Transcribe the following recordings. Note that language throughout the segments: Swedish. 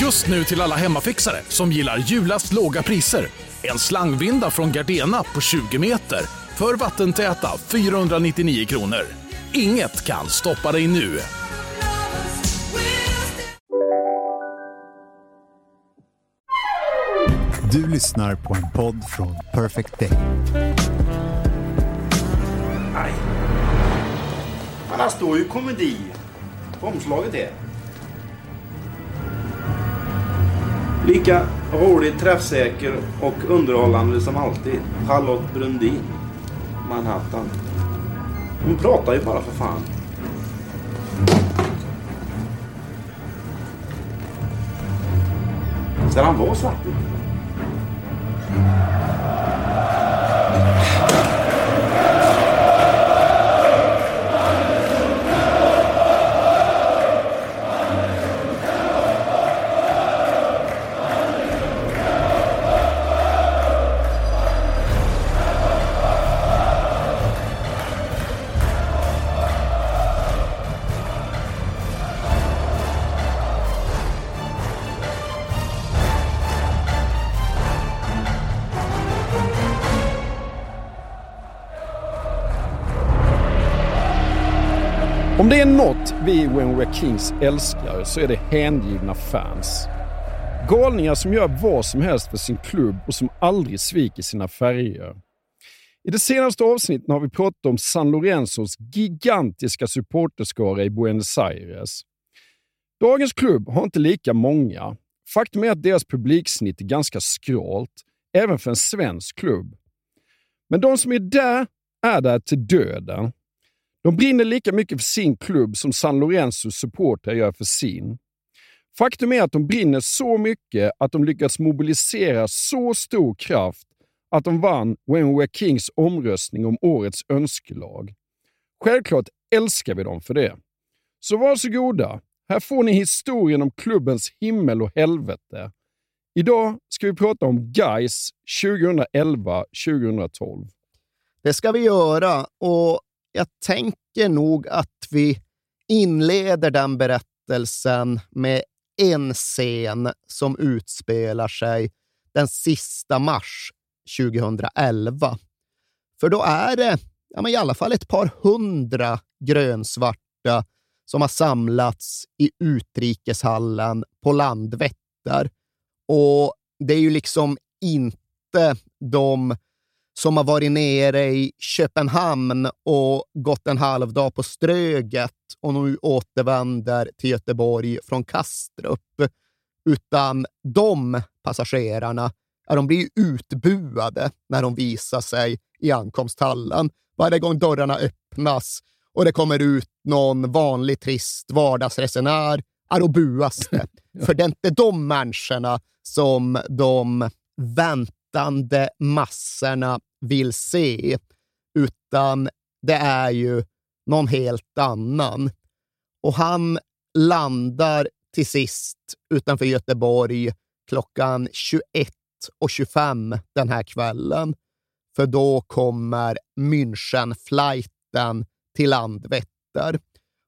Just nu till alla hemmafixare som gillar julast låga priser. En slangvinda från Gardena på 20 meter för vattentäta 499 kronor. Inget kan stoppa dig nu. Du lyssnar på en podd från Perfect Day. Nej. Här står ju komedi på omslaget är. Lika rolig, träffsäker och underhållande som alltid. Charlotte Brundin. Manhattan. Hon pratar ju bara för fan. Ska han vara svart? Om det är något vi When We're Kings älskar så är det hängivna fans. Galningar som gör vad som helst för sin klubb och som aldrig sviker sina färger. I det senaste avsnittet har vi pratat om San Lorenzos gigantiska supporterskara i Buenos Aires. Dagens klubb har inte lika många. Faktum är att deras publiksnitt är ganska skralt, även för en svensk klubb. Men de som är där är där till döden. De brinner lika mycket för sin klubb som San Lorenzos supportrar gör för sin. Faktum är att de brinner så mycket att de lyckats mobilisera så stor kraft att de vann When Kings omröstning om årets önskelag. Självklart älskar vi dem för det. Så varsågoda, här får ni historien om klubbens himmel och helvete. Idag ska vi prata om Gais 2011-2012. Det ska vi göra och jag tänker nog att vi inleder den berättelsen med en scen som utspelar sig den sista mars 2011. För då är det ja, men i alla fall ett par hundra grönsvarta som har samlats i utrikeshallen på Landvetter. Och det är ju liksom inte de som har varit nere i Köpenhamn och gått en halvdag på Ströget och nu återvänder till Göteborg från Kastrup. Utan de passagerarna ja, de blir utbuade när de visar sig i ankomsthallen. Varje gång dörrarna öppnas och det kommer ut någon vanlig trist vardagsresenär, ja, då buas det. För det är inte de människorna som de väntande massorna vill se, utan det är ju någon helt annan. Och han landar till sist utanför Göteborg klockan 21.25 den här kvällen. För då kommer München-flighten till Landvetter.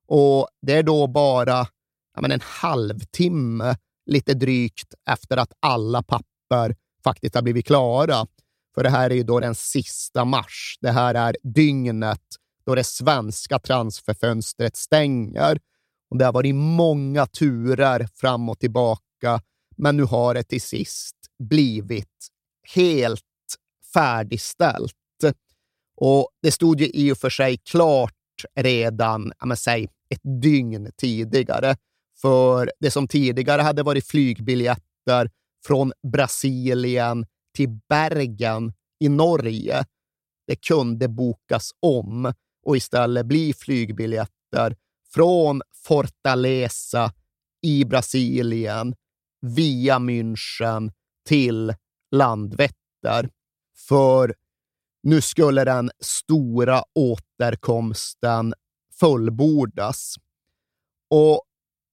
Och det är då bara ja, men en halvtimme, lite drygt, efter att alla papper faktiskt har blivit klara. För det här är ju då den sista mars. Det här är dygnet då det svenska transferfönstret stänger. Och det har varit många turer fram och tillbaka, men nu har det till sist blivit helt färdigställt. Och det stod ju i och för sig klart redan, säg ett dygn tidigare. För det som tidigare hade varit flygbiljetter från Brasilien till Bergen i Norge, det kunde bokas om och istället bli flygbiljetter från Fortaleza i Brasilien via München till Landvetter. För nu skulle den stora återkomsten fullbordas. Och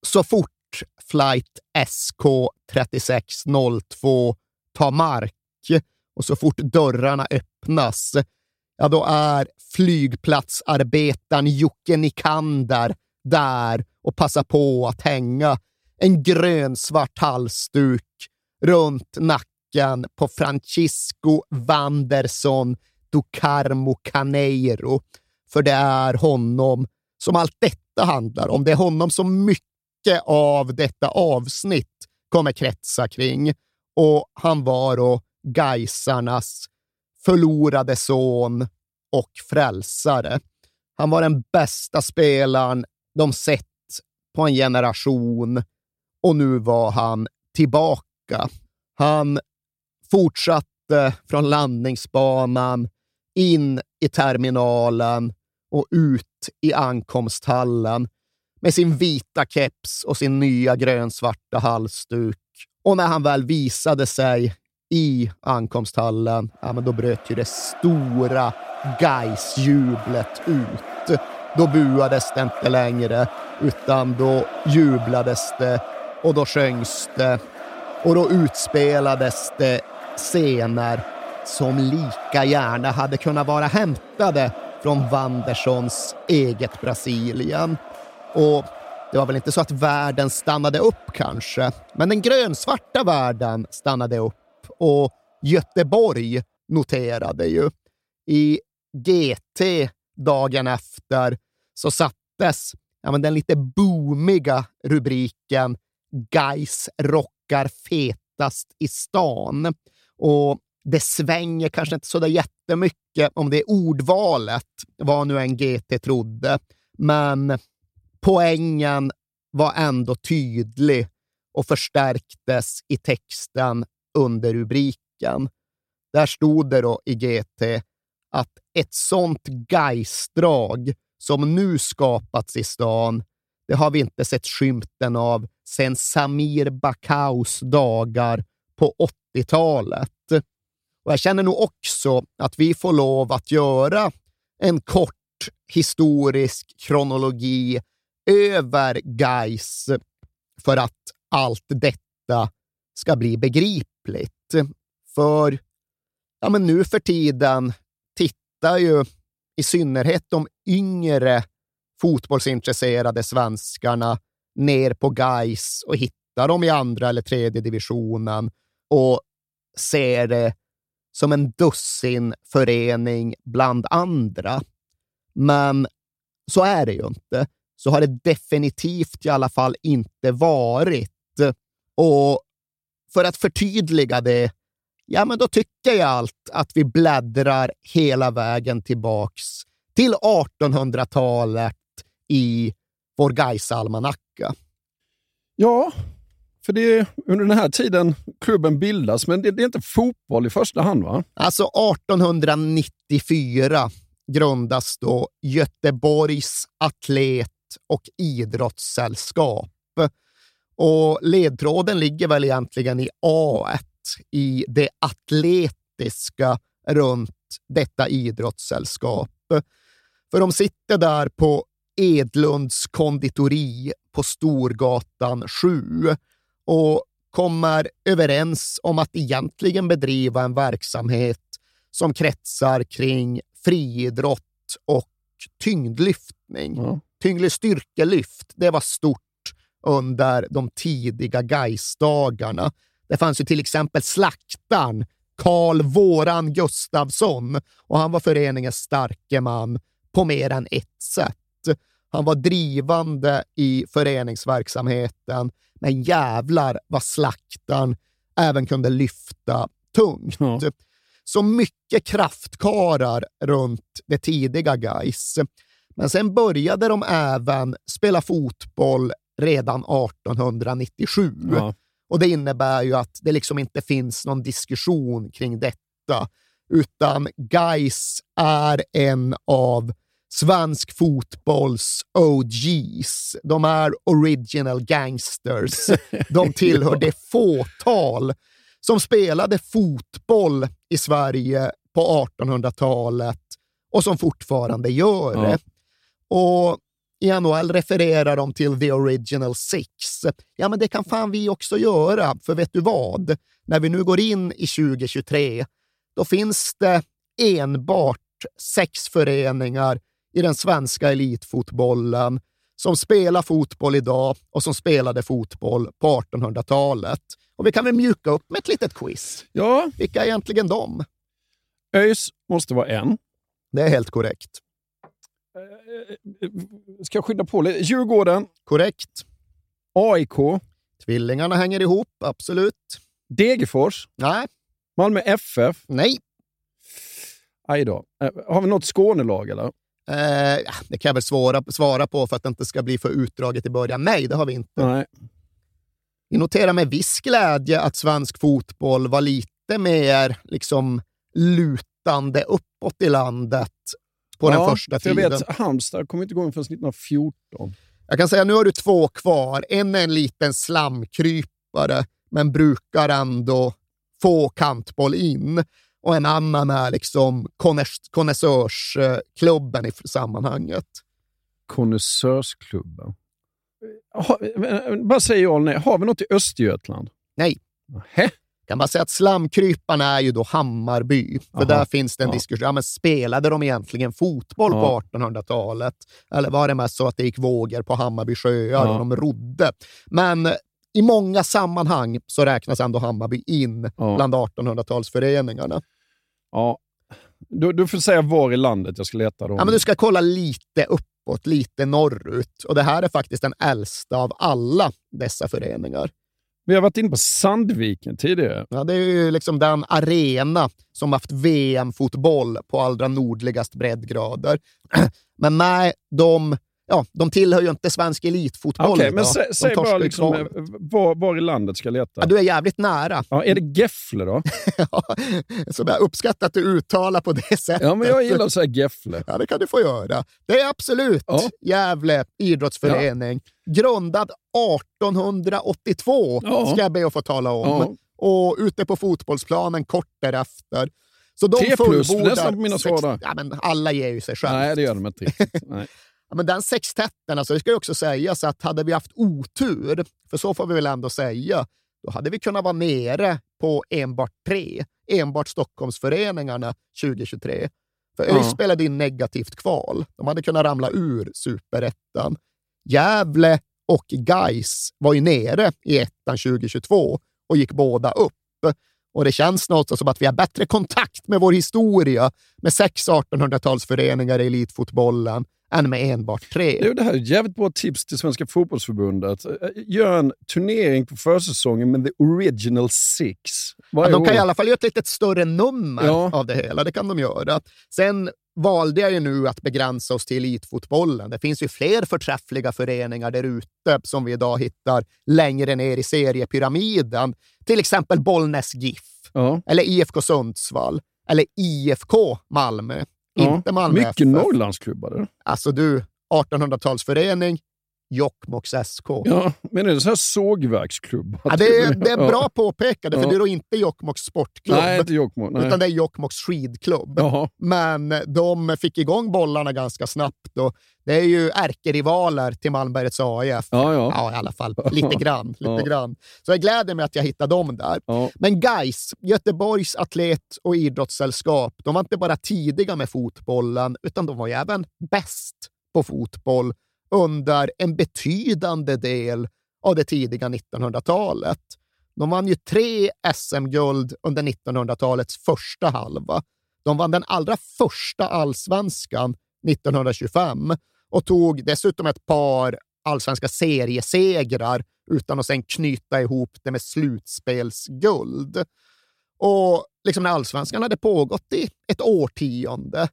så fort flight SK 3602 ta mark och så fort dörrarna öppnas, ja då är flygplatsarbetaren Jocke Nikander där och passar på att hänga en grönsvart halsduk runt nacken på Francisco Wanderson do Carmo Caneiro. För det är honom som allt detta handlar om. Det är honom som mycket mycket av detta avsnitt kommer kretsa kring. Och han var då Gaisarnas förlorade son och frälsare. Han var den bästa spelaren de sett på en generation och nu var han tillbaka. Han fortsatte från landningsbanan in i terminalen och ut i ankomsthallen med sin vita keps och sin nya grönsvarta halsduk. Och när han väl visade sig i ankomsthallen, ja, men då bröt ju det stora Gais-jublet ut. Då buades det inte längre, utan då jublades det och då sjöngs det och då utspelades det scener som lika gärna hade kunnat vara hämtade från Wandersons eget Brasilien. Och det var väl inte så att världen stannade upp kanske, men den grönsvarta världen stannade upp och Göteborg noterade ju. I GT dagen efter så sattes ja, men den lite boomiga rubriken Guys rockar fetast i stan. Och det svänger kanske inte så där jättemycket om det ordvalet, vad nu en GT trodde. Men poängen var ändå tydlig och förstärktes i texten under rubriken. Där stod det då i GT att ett sånt geistdrag som nu skapats i stan, det har vi inte sett skymten av sedan Samir Bakaus dagar på 80-talet. Och jag känner nog också att vi får lov att göra en kort historisk kronologi över Gais för att allt detta ska bli begripligt. För ja, men nu för tiden tittar ju i synnerhet de yngre fotbollsintresserade svenskarna ner på Gais och hittar dem i andra eller tredje divisionen och ser det som en dussin förening bland andra. Men så är det ju inte. Så har det definitivt i alla fall inte varit. Och för att förtydliga det, ja, men då tycker jag allt att vi bläddrar hela vägen tillbaks till 1800-talet i vår Gais-almanacka. Ja, för det är under den här tiden klubben bildas, men det, det, är inte fotboll i första hand va? Alltså 1894 grundas då Göteborgs atlet och idrottssällskap. Och ledtråden ligger väl egentligen i A1, i det atletiska runt detta idrottssällskap. För de sitter där på Edlunds konditori på Storgatan 7 och kommer överens om att egentligen bedriva en verksamhet som kretsar kring friidrott och tyngdlyftning. Mm. Tyngdlig styrkelyft, det var stort under de tidiga Gaisdagarna. Det fanns ju till exempel slaktaren Karl Våran Gustavsson och han var föreningens starke man på mer än ett sätt. Han var drivande i föreningsverksamheten, men jävlar vad slaktaren även kunde lyfta tungt. Ja. Så mycket kraftkarar runt det tidiga Gais. Men sen började de även spela fotboll redan 1897. Ja. Och Det innebär ju att det liksom inte finns någon diskussion kring detta, utan Gais är en av svensk fotbolls OGs. De är original gangsters. De tillhör det fåtal som spelade fotboll i Sverige på 1800-talet och som fortfarande gör det. Ja. Och i NHL refererar de till the original six. Ja, men det kan fan vi också göra, för vet du vad? När vi nu går in i 2023, då finns det enbart sex föreningar i den svenska elitfotbollen som spelar fotboll idag och som spelade fotboll på 1800-talet. Och vi kan väl mjuka upp med ett litet quiz. Ja. Vilka är egentligen de? ÖIS måste vara en. Det är helt korrekt. Eh, ska jag skynda på lite? Djurgården. Korrekt. AIK. Tvillingarna hänger ihop, absolut. Degerfors. Nej. Malmö FF. Nej. Aj då. Eh, har vi något Skånelag eller? Eh, det kan jag väl svara, svara på för att det inte ska bli för utdraget i början. Nej, det har vi inte. Nej. Vi noterar med viss glädje att svensk fotboll var lite mer liksom lutande uppåt i landet på ja, den första tiden. Jag vet, Halmstad kom inte igång förrän 1914. Jag kan säga nu har du två kvar. En är en liten slamkrypare, men brukar ändå få kantboll in. Och en annan är liksom konnässörsklubben i sammanhanget. Konnässörsklubben? Bara säg ja eller nej. Har vi något i Östergötland? Nej. Nähä? Kan bara säga att slamkryparna är ju då Hammarby. För Aha. där finns det en ja. diskussion. Ja, men spelade de egentligen fotboll ja. på 1800-talet? Eller var det mest så att det gick vågor på Hammarby sjöar ja. och de rodde? Men i många sammanhang så räknas ändå Hammarby in bland 1800-talsföreningarna. Ja, du, du får säga var i landet jag ska leta. Då. Ja, men du ska kolla lite uppåt, lite norrut. Och det här är faktiskt den äldsta av alla dessa föreningar. Vi har varit inne på Sandviken tidigare. Ja, det är ju liksom den arena som haft VM-fotboll på allra nordligast breddgrader. Men nej, de ja, de tillhör ju inte svensk elitfotboll Okej, okay, men sä, säg bara liksom, eh, var, var, i landet ska jag leta. Ja, du är jävligt nära. Ja, är det Gefle då? ja, jag uppskattar att du uttalar på det sättet. Ja, men jag gillar att säga Gefle. Ja, det kan du få göra. Det är absolut ja. Gävle idrottsförening. Ja. Grundad 1882, ja. ska jag be att få tala om. Ja. Och ute på fotbollsplanen kort därefter. Så de T plus, nästan på mina svar Ja, men alla ger ju sig själv. Nej, det gör de inte riktigt. Nej. Ja, men den sextetten, alltså, det ska ju också sägas att hade vi haft otur, för så får vi väl ändå säga, då hade vi kunnat vara nere på enbart tre, enbart Stockholmsföreningarna 2023. För ÖIS ja. spelade in negativt kval. De hade kunnat ramla ur superettan. Gävle och Geis var ju nere i ettan 2022 och gick båda upp. Och det känns något som att vi har bättre kontakt med vår historia med sex 1800-talsföreningar i elitfotbollen än med enbart tre. Det, det här är ett jävligt bra tips till Svenska fotbollsförbundet. Gör en turnering på försäsongen med the original six. Ja, de kan i alla fall göra ett lite större nummer ja. av det hela. Det kan de göra. Sen valde jag ju nu att begränsa oss till elitfotbollen. Det finns ju fler förträffliga föreningar där ute som vi idag hittar längre ner i seriepyramiden. Till exempel Bollnäs GIF, ja. eller IFK Sundsvall, eller IFK Malmö. Ja. Inte Malmö Mycket FF. Norrlandsklubbar. Alltså du, 1800-talsförening, Jokkmokks SK. Ja, men är det så här sågverksklubb? Ja, det, är, det är bra påpekande, för ja. det är då inte Jokkmokks sportklubb. Nej, inte Jokkmokk, nej. Utan det är Jokkmokks skidklubb. Jaha. Men de fick igång bollarna ganska snabbt. Och det är ju ärkerivaler till Malmbergets AIF. Ja, ja. ja, i alla fall lite grann. Lite ja. grann. Så jag gläder mig att jag hittade dem där. Ja. Men guys, Göteborgs atlet och idrottssällskap, de var inte bara tidiga med fotbollen, utan de var ju även bäst på fotboll under en betydande del av det tidiga 1900-talet. De vann ju tre SM-guld under 1900-talets första halva. De vann den allra första allsvenskan 1925 och tog dessutom ett par allsvenska seriesegrar utan att sen knyta ihop det med slutspelsguld. Och liksom när allsvenskan hade pågått i ett årtionde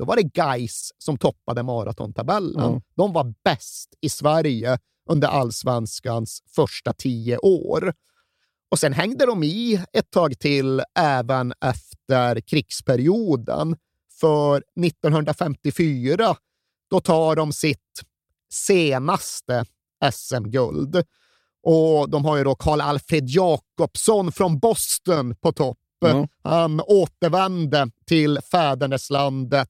då var det Geis som toppade maratontabellen. Mm. De var bäst i Sverige under allsvenskans första tio år. Och sen hängde de i ett tag till även efter krigsperioden. För 1954 då tar de sitt senaste SM-guld. Och de har ju då Karl Alfred Jakobsson från Boston på topp. Ja. Han återvände till fäderneslandet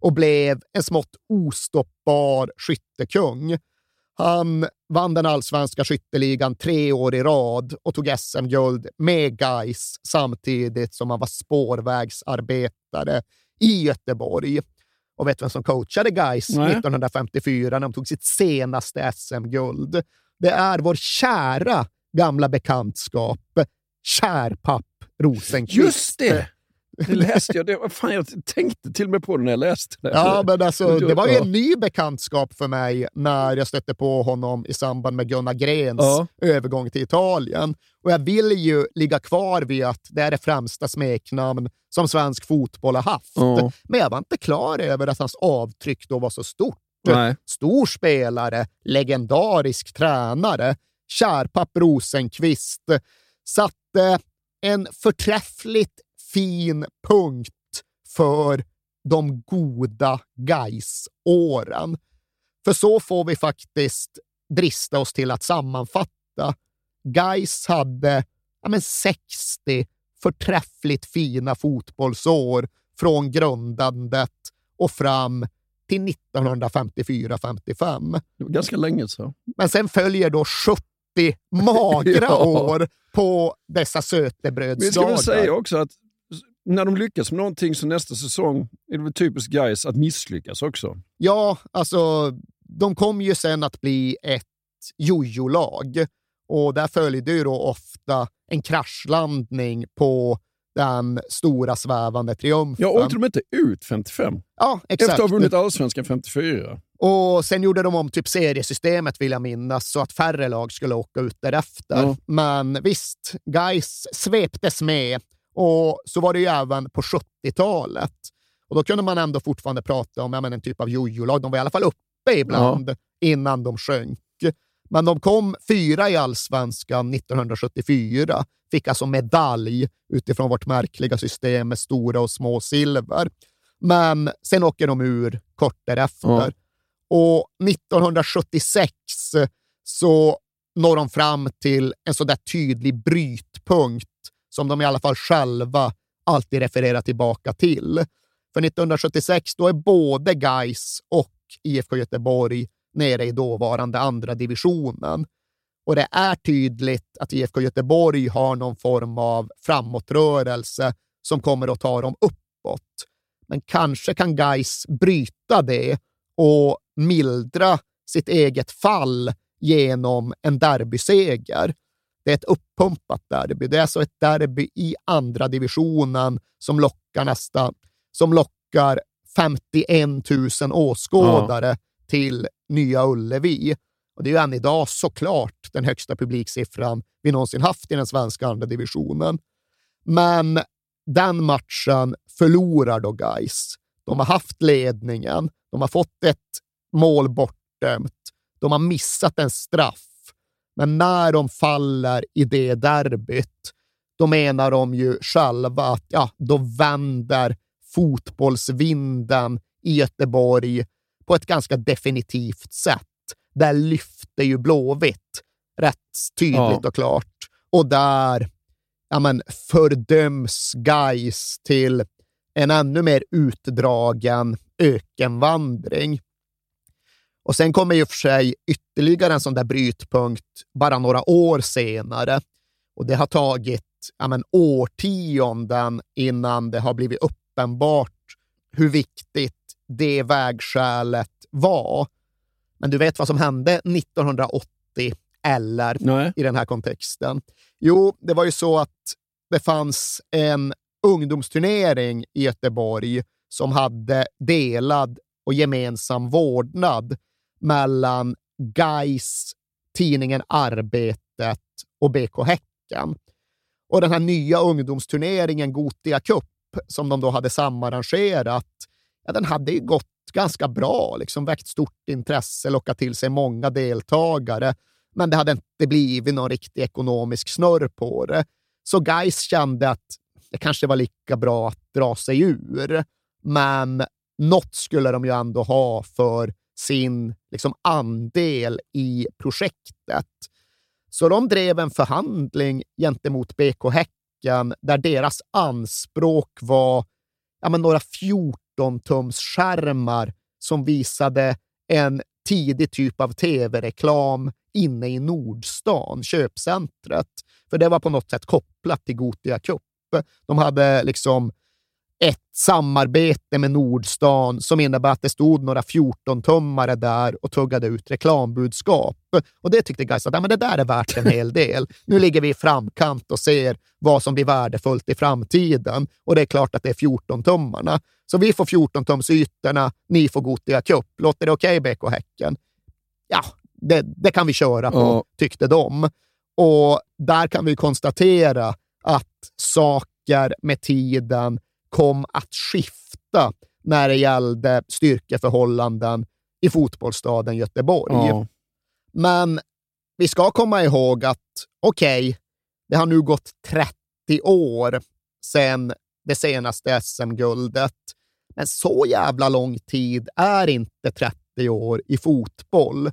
och blev en smått ostoppbar skyttekung. Han vann den allsvenska skytteligan tre år i rad och tog SM-guld med Gais samtidigt som han var spårvägsarbetare i Göteborg. Och vet du vem som coachade Nej. 1954 när de tog sitt senaste SM-guld? Det är vår kära gamla bekantskap, Kärpapp Rosenqvist. Just det! Det läste jag. Det, var fan, jag tänkte till och med på det när jag läste det. Ja, men alltså, det var ju en ny bekantskap för mig när jag stötte på honom i samband med Gunnar Grens Ja. övergång till Italien. Och jag vill ju ligga kvar vid att det är det främsta smeknamn som svensk fotboll har haft. Ja. Men jag var inte klar över att hans avtryck då var så stort. Nej. Stor spelare, legendarisk tränare, Kärpapp Rosenqvist satte en förträffligt fin punkt för de goda Gais-åren. För så får vi faktiskt drista oss till att sammanfatta. Gais hade ja, men 60 förträffligt fina fotbollsår från grundandet och fram till 1954-55. Det var ganska länge så. Men sen följer då 70 magra Ja. år på dessa Men jag ska sötebrödsdagar. säga också att när de lyckas med någonting så nästa säsong är det väl typiskt guys att misslyckas också. Ja, alltså de kom ju sen att bli ett jojo-lag och där följde ju då ofta en kraschlandning på den stora svävande triumfen. Jag åkte de inte ut 55? Ja, Efter exakt. att ha vunnit allsvenskan 54. Och sen gjorde de om typ seriesystemet vill jag minnas, så att färre lag skulle åka ut därefter. Ja. Men visst, guys sveptes med och så var det ju även på 70-talet. Och då kunde man ändå fortfarande prata om ja, men en typ av jojo-lag. De var i alla fall uppe ibland innan de sjönk. Men de kom fyra i allsvenskan 1974, fick alltså medalj utifrån vårt märkliga system med stora och små silver. Men sen åker de ur kort därefter. Ja. Och 1976 så når de fram till en så där tydlig brytpunkt som de i alla fall själva alltid refererar tillbaka till. För 1976 då är både Gais och IFK Göteborg nere i dåvarande andra divisionen. Och det är tydligt att IFK Göteborg har någon form av framåtrörelse som kommer att ta dem uppåt. Men kanske kan Gais bryta det och mildra sitt eget fall genom en derbyseger. Det är ett uppumpat derby. Det är alltså ett derby i andra divisionen som lockar nästan, som lockar 51 000 åskådare till Nya Ullevi. Och det är ju än idag såklart den högsta publiksiffran vi någonsin haft i den svenska andra divisionen. Men den matchen förlorar då Gais. De har haft ledningen, de har fått ett mål bortdömt, de har missat en straff. Men när de faller i det derbyt, då menar de ju själva att ja, då vänder fotbollsvinden i Göteborg på ett ganska definitivt sätt. Där lyfter ju Blåvitt rätt tydligt Ja. och klart. Och där ja, men, fördöms Gais till en ännu mer utdragen ökenvandring. Och sen kommer ju för sig ytterligare en sån där brytpunkt bara några år senare. Och det har tagit ja, men, årtionden innan det har blivit uppenbart hur viktigt det vägskälet var. Men du vet vad som hände 1980 eller Nej. i den här kontexten? Jo, det var ju så att det fanns en ungdomsturnering i Göteborg som hade delad och gemensam vårdnad mellan Gais, tidningen Arbetet och BK Häcken. Och den här nya ungdomsturneringen Gotia Cup som de då hade samarrangerat, ja, den hade ju gått ganska bra, liksom väckt stort intresse, lockat till sig många deltagare, men det hade inte blivit någon riktig ekonomisk snurr på det. Så guys kände att det kanske var lika bra att dra sig ur, men något skulle de ju ändå ha för sin liksom, andel i projektet. Så de drev en förhandling gentemot BK Häcken där deras anspråk var ja, men några 14 14-tumsskärmar som visade en tidig typ av tv-reklam inne i Nordstan, köpcentret. För det var på något sätt kopplat till Gotia Cup. De hade liksom ett samarbete med Nordstan som innebar att det stod några 14-tummare där och tuggade ut reklambudskap. Och det tyckte Gais att ja, men det där är värt en hel del. Nu ligger vi i framkant och ser vad som blir värdefullt i framtiden. Och det är klart att det är 14-tummarna. Så vi får 14-tumsytorna, ni får Gothia Cup. Låter det okej, okay, BK Häcken? Ja, det, det, kan vi köra på, ja. tyckte de. Och där kan vi konstatera att saker med tiden kom att skifta när det gällde styrkeförhållanden i fotbollsstaden Göteborg. Ja. Men vi ska komma ihåg att okej, okay, det har nu gått 30 år sedan det senaste SM-guldet. Men så jävla lång tid är inte 30 år i fotboll,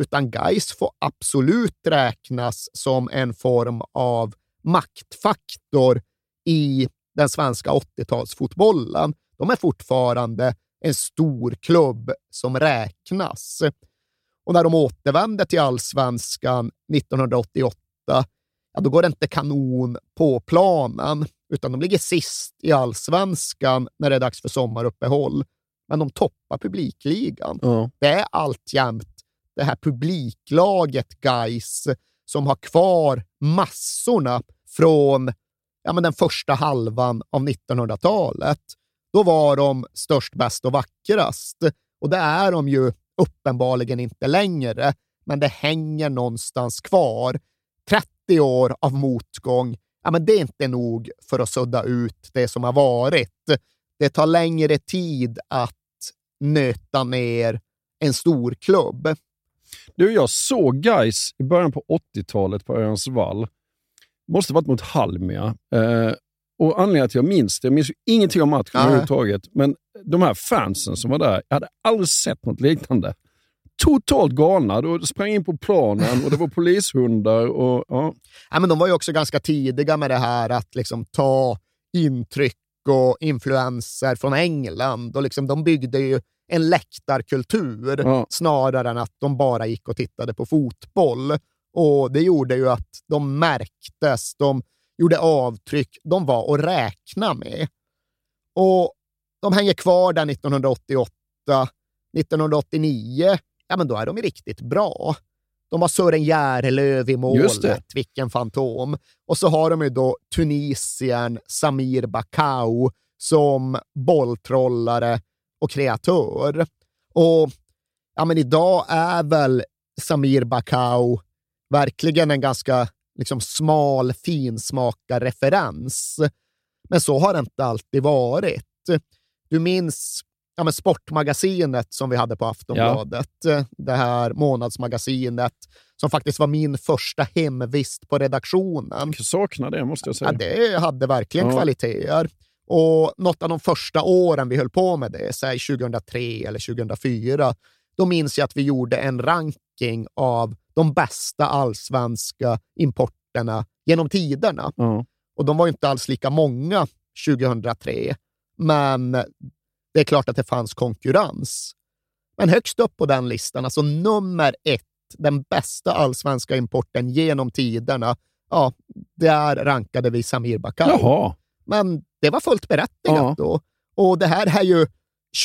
utan Gais får absolut räknas som en form av maktfaktor i den svenska 80-talsfotbollen. De är fortfarande en stor klubb som räknas. Och när de återvände till allsvenskan 1988, ja, då går det inte kanon på planen, utan de ligger sist i allsvenskan när det är dags för sommaruppehåll. Men de toppar publikligan. Mm. Det är alltjämt det här publiklaget guys som har kvar massorna från ja, men den första halvan av 1900-talet. Då var de störst, bäst och vackrast. Och det är de ju uppenbarligen inte längre, men det hänger någonstans kvar. 30 år av motgång, ja, men det är inte nog för att sudda ut det som har varit. Det tar längre tid att nöta ner en stor klubb. Du, jag såg guys i början på 80-talet på Örjansvall måste varit mot Halmia. Eh, och anledningen till att jag minns det, jag minns ingenting om matchen överhuvudtaget, men de här fansen som var där, jag hade aldrig sett något liknande. Totalt galna. De sprang in på planen och det var polishundar. Och, ja. Ja, men de var ju också ganska tidiga med det här att liksom ta intryck och influenser från England. Och liksom, de byggde ju en läktarkultur ja. snarare än att de bara gick och tittade på fotboll. Och Det gjorde ju att de märktes, de gjorde avtryck, de var att räkna med. Och de hänger kvar där 1988. 1989, ja men då är de riktigt bra. De har Sören Järlöv i målet, vilken fantom. Och så har de ju då Tunisien Samir Bakau som bolltrollare och kreatör. Och ja, men idag är väl Samir Bakau verkligen en ganska liksom, smal finsmakarreferens. Men så har det inte alltid varit. Du minns ja, men Sportmagasinet som vi hade på Aftonbladet. Ja. Det här månadsmagasinet som faktiskt var min första hemvist på redaktionen. Jag saknar det, måste jag säga. Ja, det hade verkligen ja. kvaliteter. Och något av de första åren vi höll på med det, säg 2003 eller 2004, då minns jag att vi gjorde en ranking av de bästa allsvenska importerna genom tiderna. Mm. Och de var inte alls lika många 2003, men det är klart att det fanns konkurrens. Men högst upp på den listan, alltså nummer ett, den bästa allsvenska importen genom tiderna, ja, där rankade vi Samir Bakar. Jaha. Men det var fullt berättigat ja. då. Och det här är ju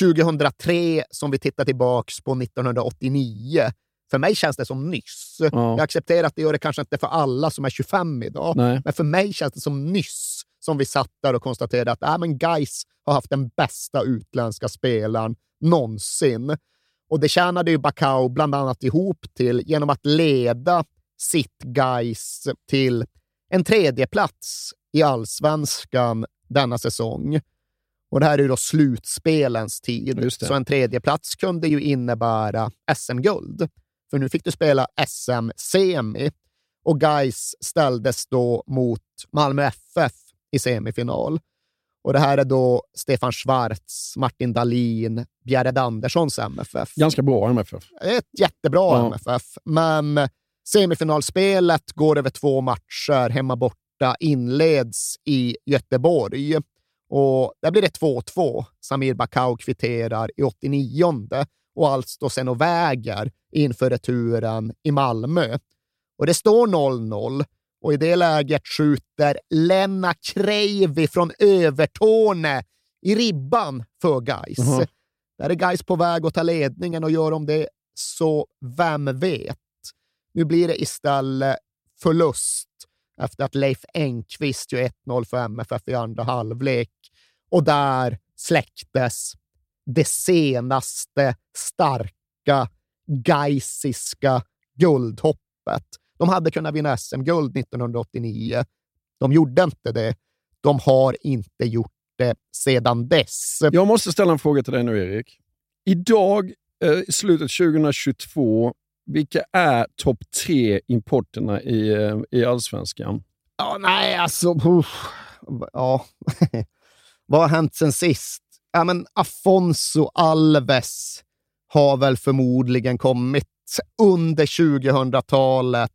2003 som vi tittar tillbaka på 1989. För mig känns det som nyss. Ja. Jag accepterar att det gör det kanske inte för alla som är 25 idag, Nej. men för mig känns det som nyss som vi satt där och konstaterade att äh, men Geis har haft den bästa utländska spelaren någonsin. Och det tjänade ju Bakau bland annat ihop till genom att leda sitt Geis till en tredje plats i allsvenskan denna säsong. Och det här är ju då slutspelens tid, så en tredje plats kunde ju innebära SM-guld. För nu fick du spela SM-semi och Geis ställdes då mot Malmö FF i semifinal. Och det här är då Stefan Schwarz, Martin Dahlin, Bjärred Anderssons MFF. Ganska bra MFF. Ett jättebra Ja. MFF, men semifinalspelet går över två matcher. Hemma borta inleds i Göteborg. Och där blir det 2-2. Samir Bakau kvitterar i 89 och allt står sen och väger inför returen i Malmö. Och det står 0-0 och i det läget skjuter Lenna Kreivi från Övertorne i ribban för Gais. Jaha. Där är Gais på väg att ta ledningen och gör de det så vem vet. Nu blir det istället förlust efter att Leif Engqvist gör 1-0 för MFF i andra halvlek. Och där släcktes det senaste starka gaisiska guldhoppet. De hade kunnat vinna SM-guld 1989. De gjorde inte det. De har inte gjort det sedan dess. Jag måste ställa en fråga till dig nu, Erik. Idag, eh, i slutet 2022, vilka är topp tre importerna i, eh, i allsvenskan? Ja, nej, alltså... uff. Ja. Vad har hänt sen sist? Ja, men Afonso Alves har väl förmodligen kommit under 2000-talet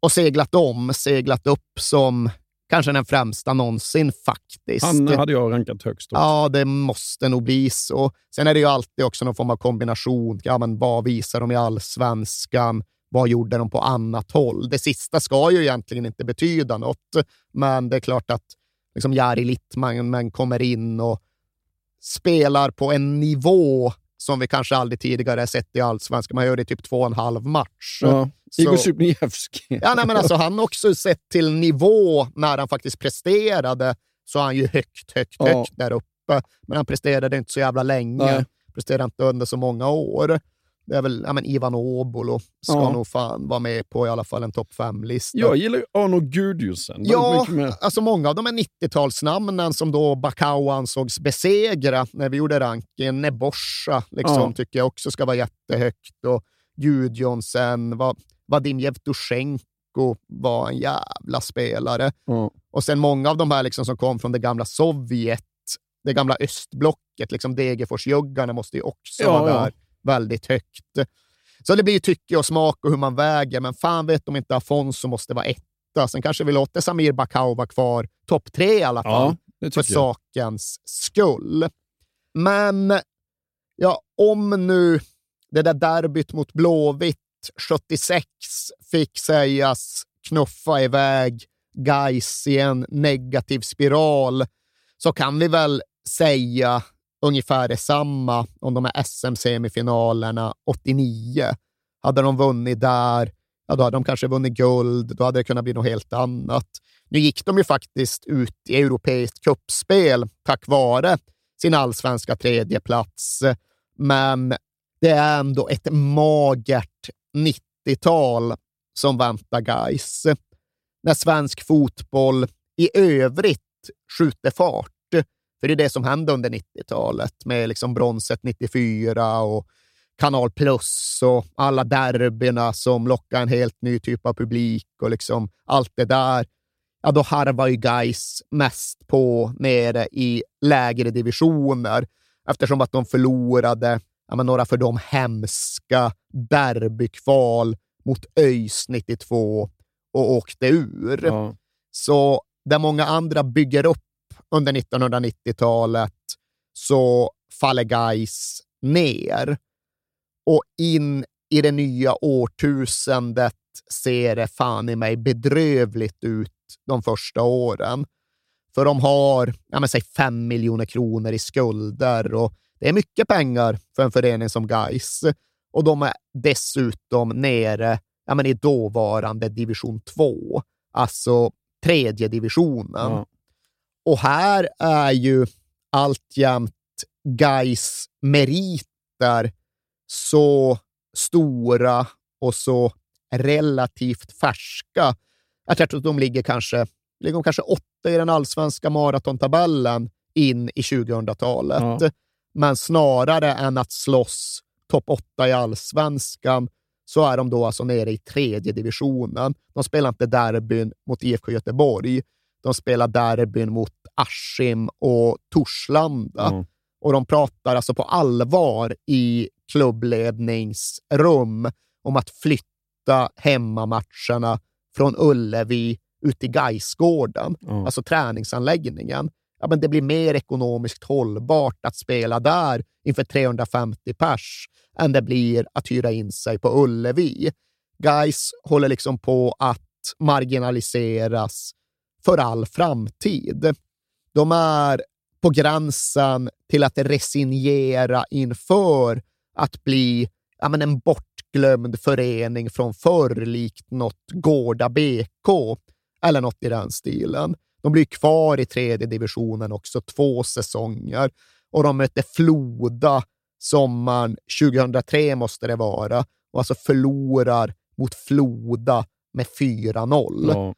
och seglat om, seglat upp som kanske den främsta någonsin faktiskt. Han hade jag rankat högst. också. Ja, det måste nog bli så. Sen är det ju alltid också någon form av kombination. Ja, men vad visar de i allsvenskan? Vad gjorde de på annat håll? Det sista ska ju egentligen inte betyda något, men det är klart att liksom Jari Littmanen kommer in och spelar på en nivå som vi kanske aldrig tidigare sett i allsvenskan. Man gör det i typ två och en halv match. Ja. Igor Zbigniewski. Ja, nej, men alltså, han också sett till nivå när han faktiskt presterade så han ju högt, högt, Ja. högt där uppe. Men han presterade inte så jävla länge. Nej. Presterade inte under så många år. Det är väl ja, men Ivan Obolo ska Ja. nog fan vara med på i alla fall en topp fem-lista. Jag gillar ju Arno väldigt Ja, alltså många av de här 90-talsnamnen som då Bakau ansågs besegra när vi gjorde ranken, Neboscha liksom, Ja. tycker jag också ska vara jättehögt och Gudjonsen, Va- Vadim Jevtusjenko var en jävla spelare. Ja. Och sen många av de här liksom som kom från det gamla Sovjet, det gamla östblocket, liksom Degerforsjuggarna måste ju också vara där väldigt högt. Så det blir tycke och smak och hur man väger, men fan vet om inte Afonso måste vara etta. Sen kanske vi låter Samir Bakau vara kvar topp tre i alla fall, Ja, för jag. sakens skull. Men ja, om nu det där derbyt mot Blåvitt 76 fick sägas knuffa iväg Gais i en negativ spiral, så kan vi väl säga ungefär detsamma om de här SM-semifinalerna 89. Hade de vunnit där, ja, då hade de kanske vunnit guld. Då hade det kunnat bli något helt annat. Nu gick de ju faktiskt ut i europeiskt kuppspel tack vare sin allsvenska tredjeplats, men det är ändå ett magert 90-tal som väntar guys. När svensk fotboll i övrigt skjuter fart. För det är det som hände under 90-talet med liksom bronset 94 och Kanal Plus och alla derbyna som lockar en helt ny typ av publik och liksom allt det där. Ja, då harvar ju guys mest på nere i lägre divisioner eftersom att de förlorade ja, några för dem hemska derbykval mot ÖIS 92 och åkte ur. Ja. Så där många andra bygger upp under 1990-talet så faller Geis ner. Och in i det nya årtusendet ser det fan i mig bedrövligt ut de första åren. För de har, ja men säg fem miljoner kronor i skulder och det är mycket pengar för en förening som Gais. Och de är dessutom nere ja men i dåvarande division 2, alltså tredje divisionen. Ja. Och här är ju alltjämt Gais meriter så stora och så relativt färska. Jag tror att de ligger kanske, ligger kanske åtta i den allsvenska maratontabellen in i 2000-talet. Ja. Men snarare än att slåss topp åtta i allsvenskan så är de då alltså nere i tredje divisionen. De spelar inte derbyn mot IFK Göteborg. De spelar derbyn mot Askim och Torslanda. Ja. och de pratar alltså på allvar i klubbledningsrum om att flytta hemmamatcherna från Ullevi ut i Gaisgården, Ja. alltså träningsanläggningen. Ja, men det blir mer ekonomiskt hållbart att spela där inför 350 pers än det blir att hyra in sig på Ullevi. Guys håller liksom på att marginaliseras för all framtid. De är på gränsen till att resignera inför att bli ja, men en bortglömd förening från förr, likt något Gårda BK eller något i den stilen. De blir kvar i tredje divisionen också två säsonger och de möter Floda sommaren 2003 måste det vara och alltså förlorar mot Floda med 4-0. Ja.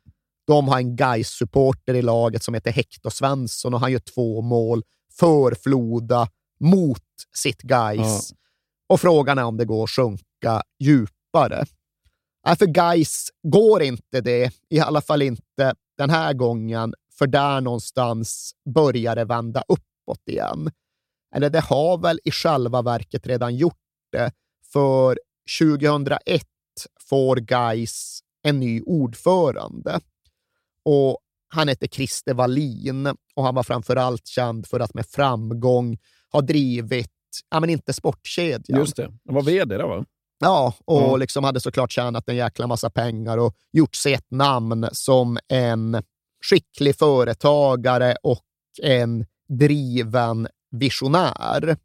De har en gais supporter i laget som heter Hector Svensson och han gör två mål för Floda mot sitt Gais. Och frågan är om det går att sjunka djupare. Nej, för Gais går inte det, i alla fall inte den här gången, för där någonstans börjar det vända uppåt igen. Eller det har väl i själva verket redan gjort det, för 2001 får Gais en ny ordförande. Och han hette Christer Wallin och han var framför allt känd för att med framgång ha drivit, ja men inte sportkedjan. Just det. Han var vd där va? Ja, och Ja. liksom hade såklart tjänat en jäkla massa pengar och gjort sig ett namn som en skicklig företagare och en driven visionär.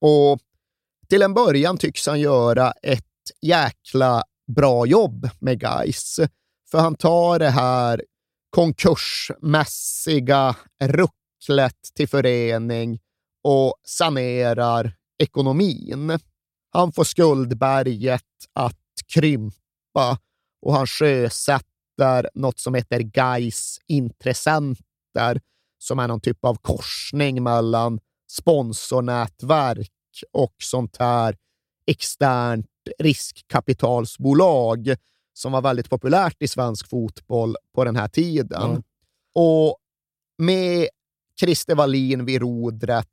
Och till en början tycks han göra ett jäkla bra jobb med Guys. För han tar det här konkursmässiga rucklet till förening och sanerar ekonomin. Han får skuldberget att krympa och han sjösätter något som heter Gais intressenter som är någon typ av korsning mellan sponsornätverk och sånt här externt riskkapitalsbolag som var väldigt populärt i svensk fotboll på den här tiden. Och med Christer Wallin vid rodret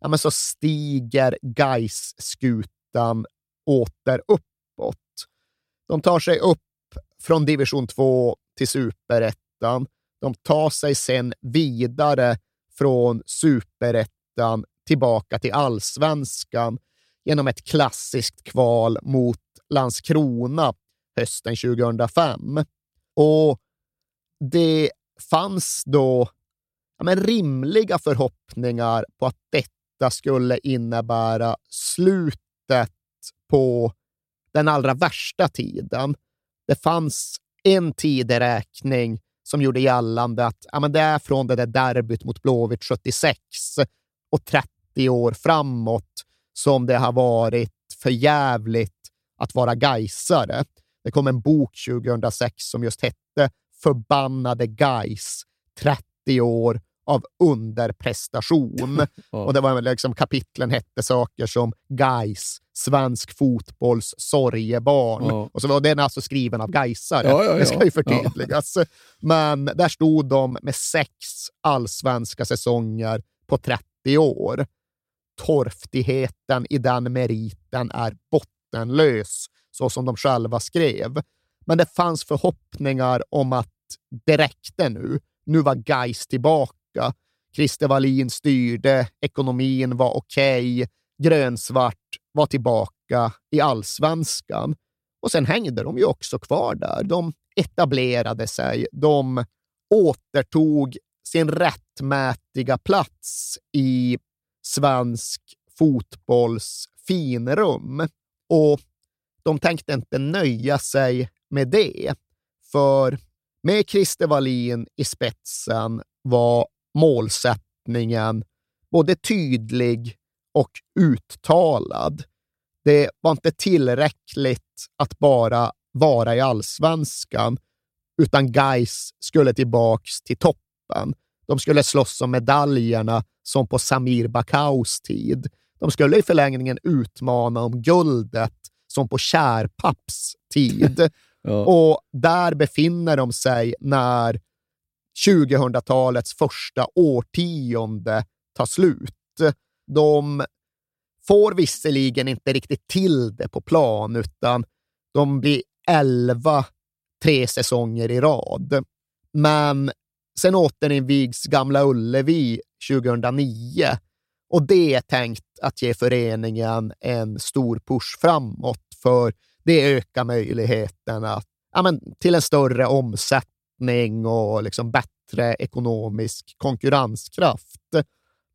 ja, men så stiger gais skutan åter uppåt. De tar sig upp från division 2 till superettan. De tar sig sen vidare från superettan tillbaka till allsvenskan genom ett klassiskt kval mot Landskrona hösten 2005. Och det fanns då ja, men rimliga förhoppningar på att detta skulle innebära slutet på den allra värsta tiden. Det fanns en tideräkning som gjorde gällande att ja, men det är från det där derbyt mot Blåvitt 76 och 30 år framåt som det har varit för jävligt att vara gaisare. Det kom en bok 2006 som just hette Förbannade Gais 30 år av underprestation. Och det var liksom kapitlen hette saker som Gais, svensk fotbolls sorgebarn. Ja. Och så var den alltså skriven av Gaisare. Ja, ja, Det ska ju förtydligas. Men där stod de med sex allsvenska säsonger på 30 år. Torftigheten i den meriten är bottenlös, så som de själva skrev. Men det fanns förhoppningar om att det räckte nu. Nu var Gais tillbaka. Christer Wallin styrde, ekonomin var okej, grönsvart var tillbaka i allsvenskan. Och sen hängde de ju också kvar där. De etablerade sig. De återtog sin rättmätiga plats i svensk fotbolls finrum. Och de tänkte inte nöja sig med det. För med Christer Wallin i spetsen var målsättningen både tydlig och uttalad. Det var inte tillräckligt att bara vara i allsvenskan, utan Geis skulle tillbaks till toppen. De skulle slåss om medaljerna som på Samir Bakaus tid. De skulle i förlängningen utmana om guldet som på Kärpapps tid. Ja. Och där befinner de sig när 2000-talets första årtionde tar slut. de får visserligen inte riktigt till det på plan, utan de blir elva tre säsonger i rad. Men sen återinvigs Gamla Ullevi 2009 och det är tänkt att ge föreningen en stor push framåt, för det ökar möjligheterna ja, men, till en större omsättning och liksom bättre ekonomisk konkurrenskraft.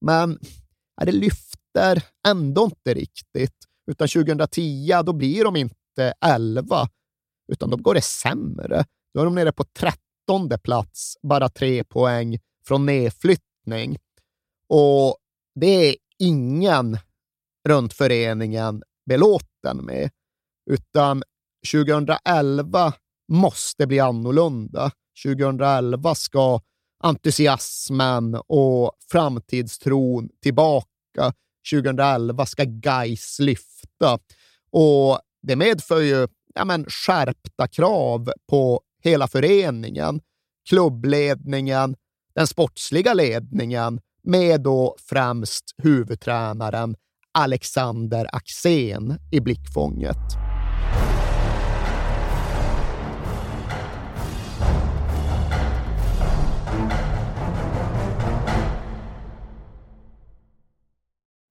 Men ja, det lyfter ändå inte riktigt, utan 2010 då blir de inte 11, utan då går det sämre. Då är de nere på trettonde plats, bara tre poäng från nedflyttning. Och det är ingen runt föreningen belåten med, utan 2011 måste bli annorlunda. 2011 ska entusiasmen och framtidstron tillbaka. 2011 ska Gais lyfta och det medför ju ja, men, skärpta krav på hela föreningen, klubbledningen, den sportsliga ledningen med då främst huvudtränaren Alexander Axén i blickfånget.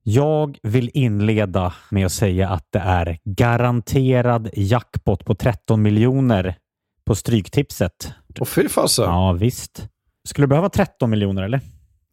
Jag vill inleda med att säga att det är garanterad jackpot på 13 miljoner på Stryktipset. Och fy fasen. Ja, visst. Skulle du behöva 13 miljoner eller?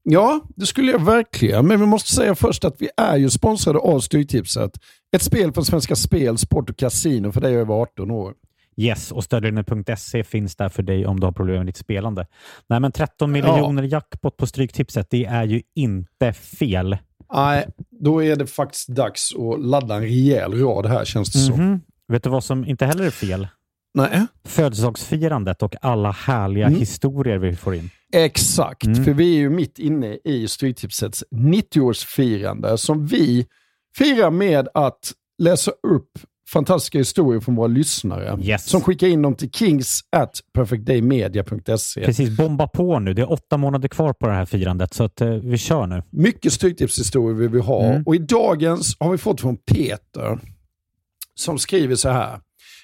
Ja, det skulle jag verkligen. Men vi måste säga först att vi är ju sponsrade av Stryktipset. Ett spel från Svenska Spel, Sport och Casino för dig över 18 år. Yes, och stödlinjen.se finns där för dig om du har problem med ditt spelande. Nej, men 13 miljoner ja. jackpot på Stryktipset, det är ju inte fel. Nej, då är det faktiskt dags att ladda en rejäl rad här känns det mm -hmm. som. Vet du vad som inte heller är fel? Nej. Födelsedagsfirandet och alla härliga mm. historier vi får in. Exakt, mm. för vi är ju mitt inne i Stryktipsets 90-årsfirande som vi firar med att läsa upp fantastiska historier från våra lyssnare yes. som skickar in dem till kings at perfectdaymedia.se. Precis, bomba på nu. Det är åtta månader kvar på det här firandet, så att, eh, vi kör nu. Mycket Stryktipshistorier vill vi ha mm. och i dagens har vi fått från Peter som skriver så här.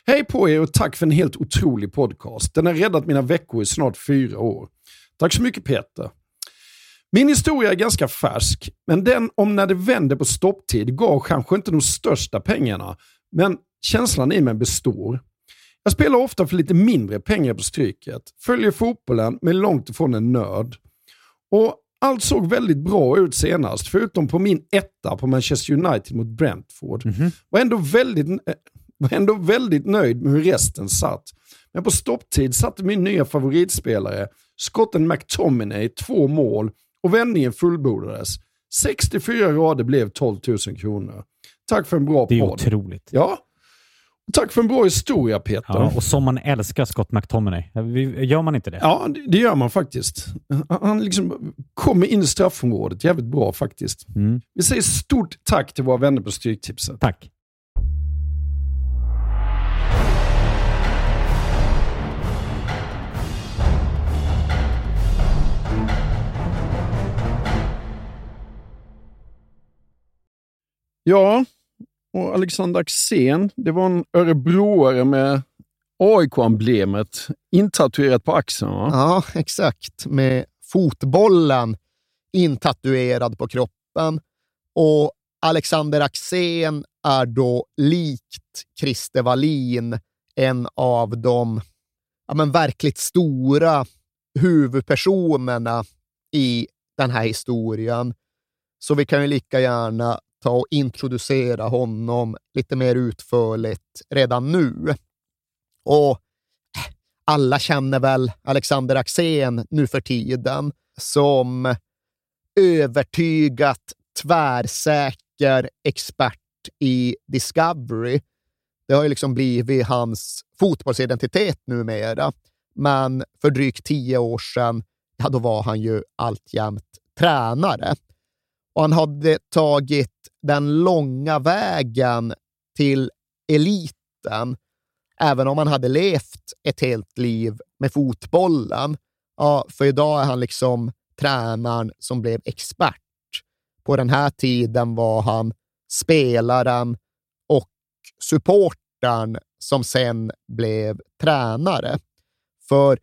Hej på er och tack för en helt otrolig podcast. Den har räddat mina veckor i snart fyra år. Tack så mycket Peter. Min historia är ganska färsk, men den om när det vände på stopptid gav kanske inte de största pengarna, men känslan i mig består. Jag spelar ofta för lite mindre pengar på Stryket, följer fotbollen men långt ifrån en nörd. Och allt såg väldigt bra ut senast, förutom på min etta på Manchester United mot Brentford. Mm -hmm. Var ändå väldigt, eh, var ändå väldigt nöjd med hur resten satt. Men på stopptid satte min nya favoritspelare, skotten McTominay, två mål och vändningen fullbordades. 64 rader blev 12 000 kronor. Tack för en bra podd. Det är podd. otroligt. Ja. Tack för en bra historia Peter. Ja, och som man älskar Scott McTominay. Gör man inte det? Ja, det gör man faktiskt. Han liksom kommer in i straffområdet jävligt bra faktiskt. Mm. Vi säger stort tack till våra vänner på Stryktipset. Tack. Ja, och Alexander Axén, det var en örebroare med AIK-emblemet intatuerat på axeln. Va? Ja, exakt. Med fotbollen intatuerad på kroppen. Och Alexander Axén är då likt Christer Wallin en av de ja, men verkligt stora huvudpersonerna i den här historien. Så vi kan ju lika gärna ta och introducera honom lite mer utförligt redan nu. Och eh, alla känner väl Alexander Axén nu för tiden som övertygat tvärsäker expert i Discovery. Det har ju liksom blivit hans fotbollsidentitet numera. Men för drygt tio år sedan, ja, då var han ju alltjämt tränare. Och han hade tagit den långa vägen till eliten, även om han hade levt ett helt liv med fotbollen. Ja, för idag är han liksom tränaren som blev expert på den här tiden var han spelaren och supportern som sen blev tränare. För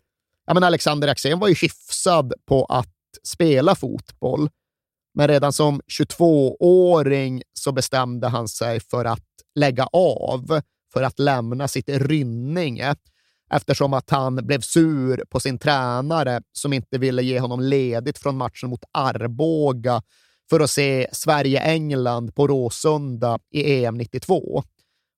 ja, men Alexander Axén var ju hyfsad på att spela fotboll, men redan som 22-åring så bestämde han sig för att lägga av, för att lämna sitt Rynninge eftersom att han blev sur på sin tränare som inte ville ge honom ledigt från matchen mot Arboga för att se Sverige-England på Råsunda i EM 92.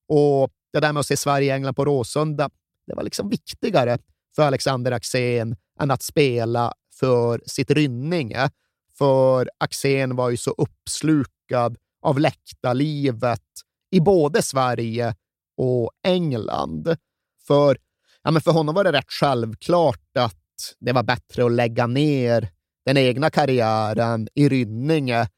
Och det där med att se Sverige-England på Råsunda, det var liksom viktigare för Alexander Axén än att spela för sitt Rynninge. För Axén var ju så uppslukad av läktarlivet i både Sverige och England. För, ja, men för honom var det rätt självklart att det var bättre att lägga ner den egna karriären i Rynninge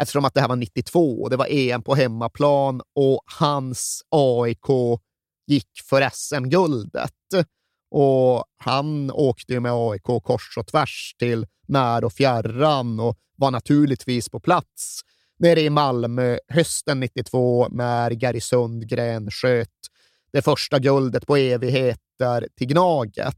eftersom att det här var 92. och Det var EM på hemmaplan och hans AIK gick för SM-guldet. Och han åkte ju med AIK kors och tvärs till när och fjärran och var naturligtvis på plats nere i Malmö hösten 92 när Gary Sundgren sköt det första guldet på evigheter till Gnaget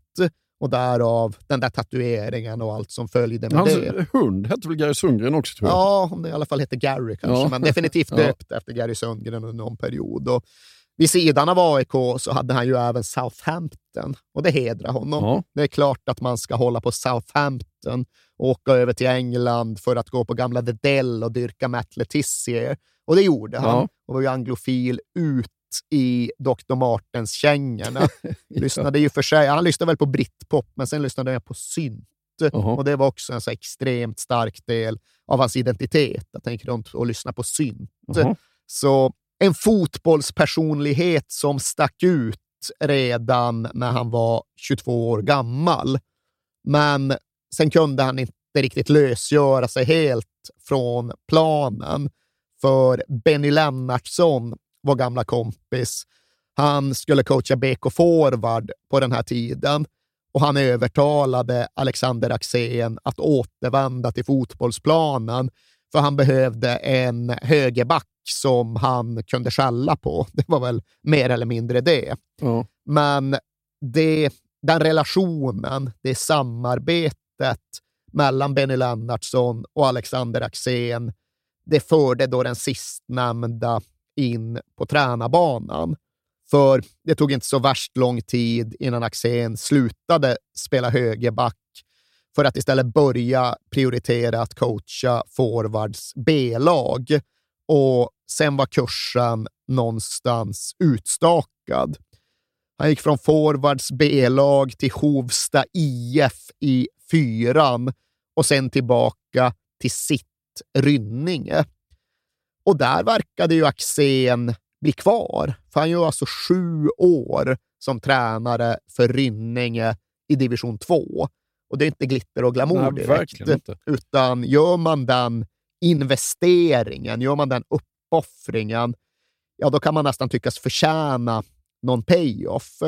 och därav den där tatueringen och allt som följde med Hans det. hund hette väl Gary Sundgren också tror jag? Ja, om det i alla fall heter Gary kanske, Ja. men definitivt Ja. döpt efter Gary Sundgren under någon period. Och vid sidan av AIK så hade han ju även Southampton och det hedrar honom. Ja. Det är klart att man ska hålla på Southampton och åka över till England för att gå på gamla The Dell och dyrka Matt Letizier. Och det gjorde han. Ja. Och var ju anglofil ut i Dr. Martens-kängorna. lyssnade ju för sig, han lyssnade väl på britpop, men sen lyssnade jag på synt. Jaha. Och det var också en så extremt stark del av hans identitet, att han gick runt och lyssnade på synt. Jaha. Så en fotbollspersonlighet som stack ut redan när han var 22 år gammal. Men sen kunde han inte riktigt lösgöra sig helt från planen, för Benny Lennartsson var gamla kompis. Han skulle coacha BK Forward på den här tiden och han övertalade Alexander Axén att återvända till fotbollsplanen för han behövde en högerback som han kunde skälla på. Det var väl mer eller mindre det. Ja. Men det, den relationen, det samarbetet mellan Benny Lennartsson och Alexander Axén, det förde då den sistnämnda in på tränarbanan. För det tog inte så värst lång tid innan Axén slutade spela högerback för att istället börja prioritera att coacha forwards B-lag. Och sen var kursen någonstans utstakad. Han gick från forwards B-lag till Hovsta IF i fyran och sen tillbaka till sitt Rynninge. Och där verkade ju Axén bli kvar, för han gör alltså sju år som tränare för Rynninge i division 2. Och det är inte glitter och glamour Nej, direkt, utan gör man den investeringen, gör man den uppoffringen, ja då kan man nästan tyckas förtjäna någon payoff.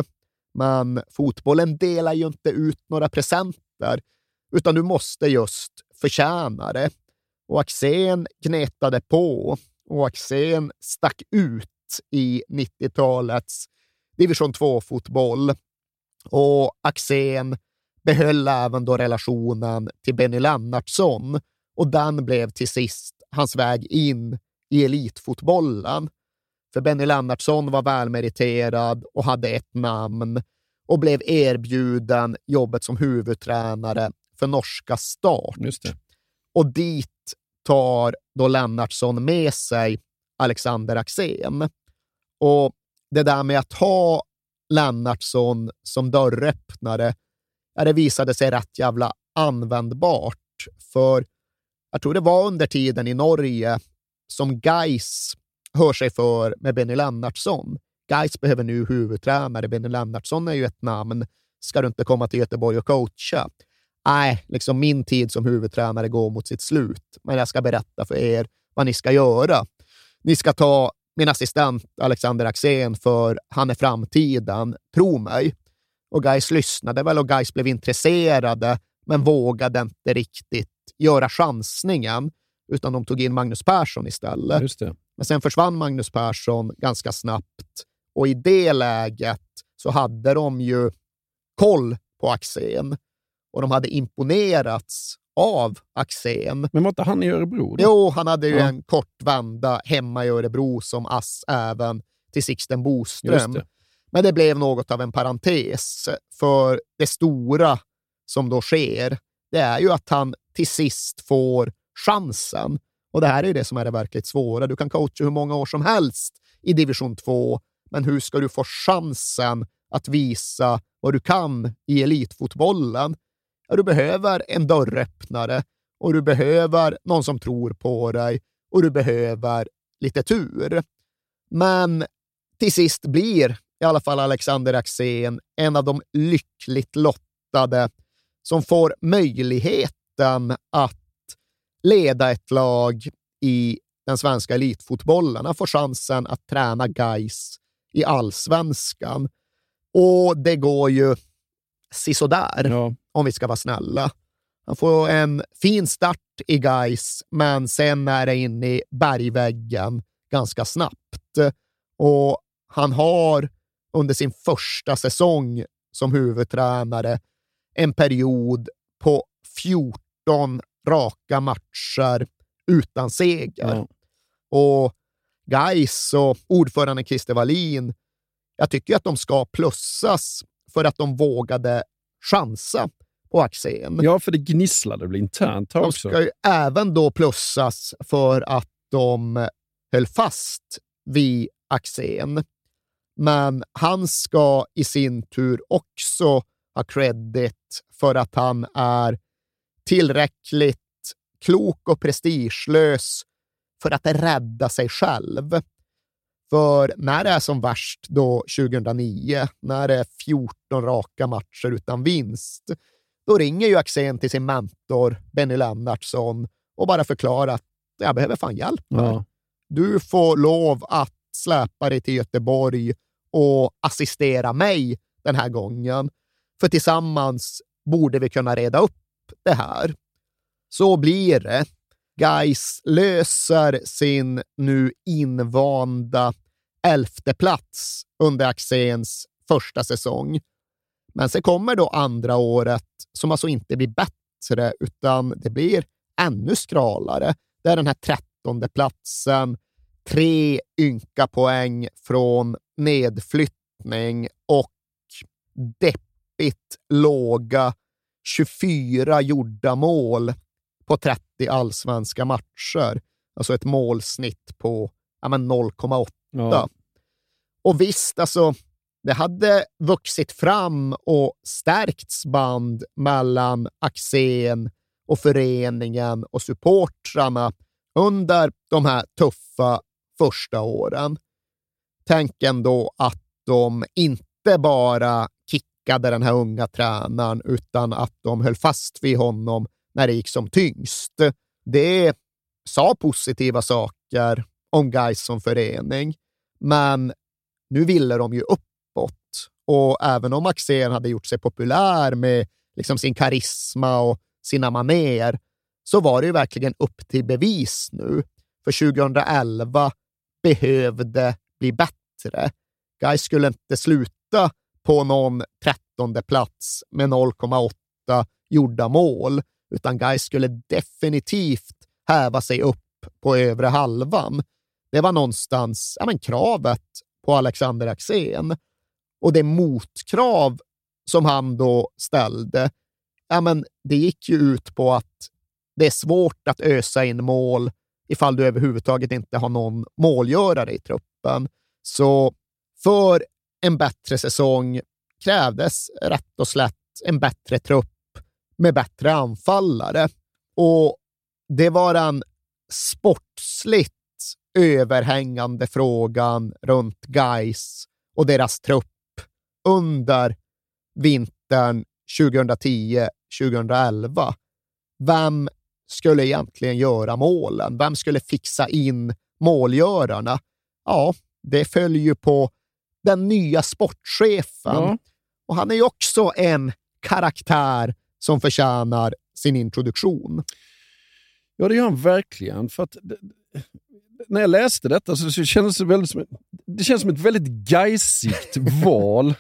Men fotbollen delar ju inte ut några presenter, utan du måste just förtjäna det. Och Axén gnetade på och Axén stack ut i 90-talets division 2-fotboll. Och Axén behöll även då relationen till Benny Lennartsson och den blev till sist hans väg in i elitfotbollen. För Benny Lennartsson var välmeriterad och hade ett namn och blev erbjuden jobbet som huvudtränare för norska Start. Och dit tar då Lennartsson med sig Alexander Axén. Och det där med att ha Lennartsson som dörröppnare, ja, det visade sig rätt jävla användbart. För jag tror det var under tiden i Norge som Geis hör sig för med Benny Lennartsson. Geis behöver nu huvudtränare. Benny Lennartsson är ju ett namn. Ska du inte komma till Göteborg och coacha? Nej, liksom min tid som huvudtränare går mot sitt slut, men jag ska berätta för er vad ni ska göra. Ni ska ta min assistent Alexander Axén, för han är framtiden. Tro mig. Och Gais lyssnade väl och Gais blev intresserade, men vågade inte riktigt göra chansningen, utan de tog in Magnus Persson istället. Men sen försvann Magnus Persson ganska snabbt och i det läget så hade de ju koll på Axén och de hade imponerats av Axén. Men var inte han i Örebro? Då? Jo, han hade ju Ja. en kort vända hemma i Örebro som ass även till Sixten Boström. Men det blev något av en parentes, för det stora som då sker, det är ju att han till sist får chansen. Och det här är ju det som är det verkligt svåra. Du kan coacha hur många år som helst i division 2, men hur ska du få chansen att visa vad du kan i elitfotbollen? Ja, du behöver en dörröppnare och du behöver någon som tror på dig och du behöver lite tur. Men till sist blir i alla fall Alexander Axén en av de lyckligt lottade som får möjligheten att leda ett lag i den svenska elitfotbollen. Han får chansen att träna guys i allsvenskan. Och det går ju sisådär, Ja. om vi ska vara snälla. Han får en fin start i guys, men sen är det in i bergväggen ganska snabbt. Och han har under sin första säsong som huvudtränare en period på 14 raka matcher utan seger. Ja. Och Gais och ordförande Christer Wallin, jag tycker att de ska plussas för att de vågade chansa på Axén. ja, för det gnisslade väl internt här De också. ska ju även då plussas för att de höll fast vid Axén. Men han ska i sin tur också ha credit för att han är tillräckligt klok och prestigelös för att rädda sig själv. För när det är som värst då 2009, när det är 14 raka matcher utan vinst, då ringer ju Axén till sin mentor Benny Lennartsson och bara förklarar att jag behöver fan hjälp. Ja. Du får lov att släpa dig till Göteborg och assistera mig den här gången. För tillsammans borde vi kunna reda upp det här. Så blir det. Guys löser sin nu invanda elfte plats under Axéns första säsong. Men sen kommer då andra året som alltså inte blir bättre, utan det blir ännu skralare. Det är den här trettonde platsen, tre ynka poäng från nedflyttning och deppigt låga 24 gjorda mål på 30 allsvenska matcher. Alltså ett målsnitt på ja, men 0,8. Ja. Och visst, alltså, det hade vuxit fram och stärkts band mellan Axén och föreningen och supportrarna under de här tuffa första åren. Tänk ändå att de inte bara kickade den här unga tränaren, utan att de höll fast vid honom när det gick som tyngst. Det sa positiva saker om Gais som förening, men nu ville de ju uppåt. Och även om Axén hade gjort sig populär med liksom sin karisma och sina maner så var det ju verkligen upp till bevis nu. För 2011 behövde bli bättre. Gais skulle inte sluta på någon trettonde plats med 0,8 gjorda mål, utan Gais skulle definitivt häva sig upp på övre halvan. Det var någonstans ja, men kravet på Alexander Axén. Och det motkrav som han då ställde, ja, men det gick ju ut på att det är svårt att ösa in mål ifall du överhuvudtaget inte har någon målgörare i truppen. Så för en bättre säsong krävdes rätt och slätt en bättre trupp med bättre anfallare. Och det var den sportsligt överhängande frågan runt Geis och deras trupp under vintern 2010-2011. Vem skulle egentligen göra målen? Vem skulle fixa in målgörarna? Ja, det följer ju på den nya sportchefen. Ja. Och han är ju också en karaktär som förtjänar sin introduktion. Ja, det gör han verkligen. För att, när jag läste detta så, kändes det väldigt som, det känns som ett väldigt geisigt val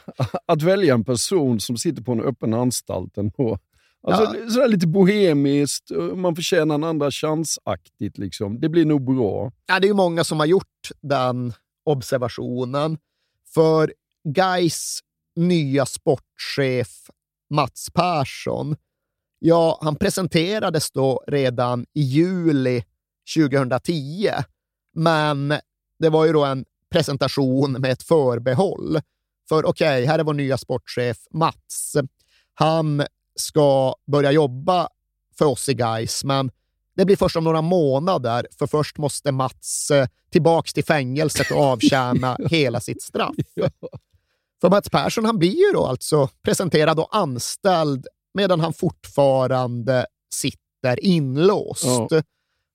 att välja en person som sitter på en öppen anstalt. Alltså, ja. sådär lite bohemiskt, man förtjänar en andra chansaktigt. Liksom. Det blir nog bra. Ja, det är många som har gjort den observationen. För Gais nya sportchef Mats Persson, ja, han presenterades då redan i juli 2010. Men det var ju då en presentation med ett förbehåll. För okej, okay, här är vår nya sportchef Mats. Han ska börja jobba för oss i Gais, men det blir först om några månader, för först måste Mats eh, tillbaks till fängelset och avtjäna hela sitt straff. För Mats Persson han blir ju då alltså presenterad och anställd medan han fortfarande sitter inlåst. Ja.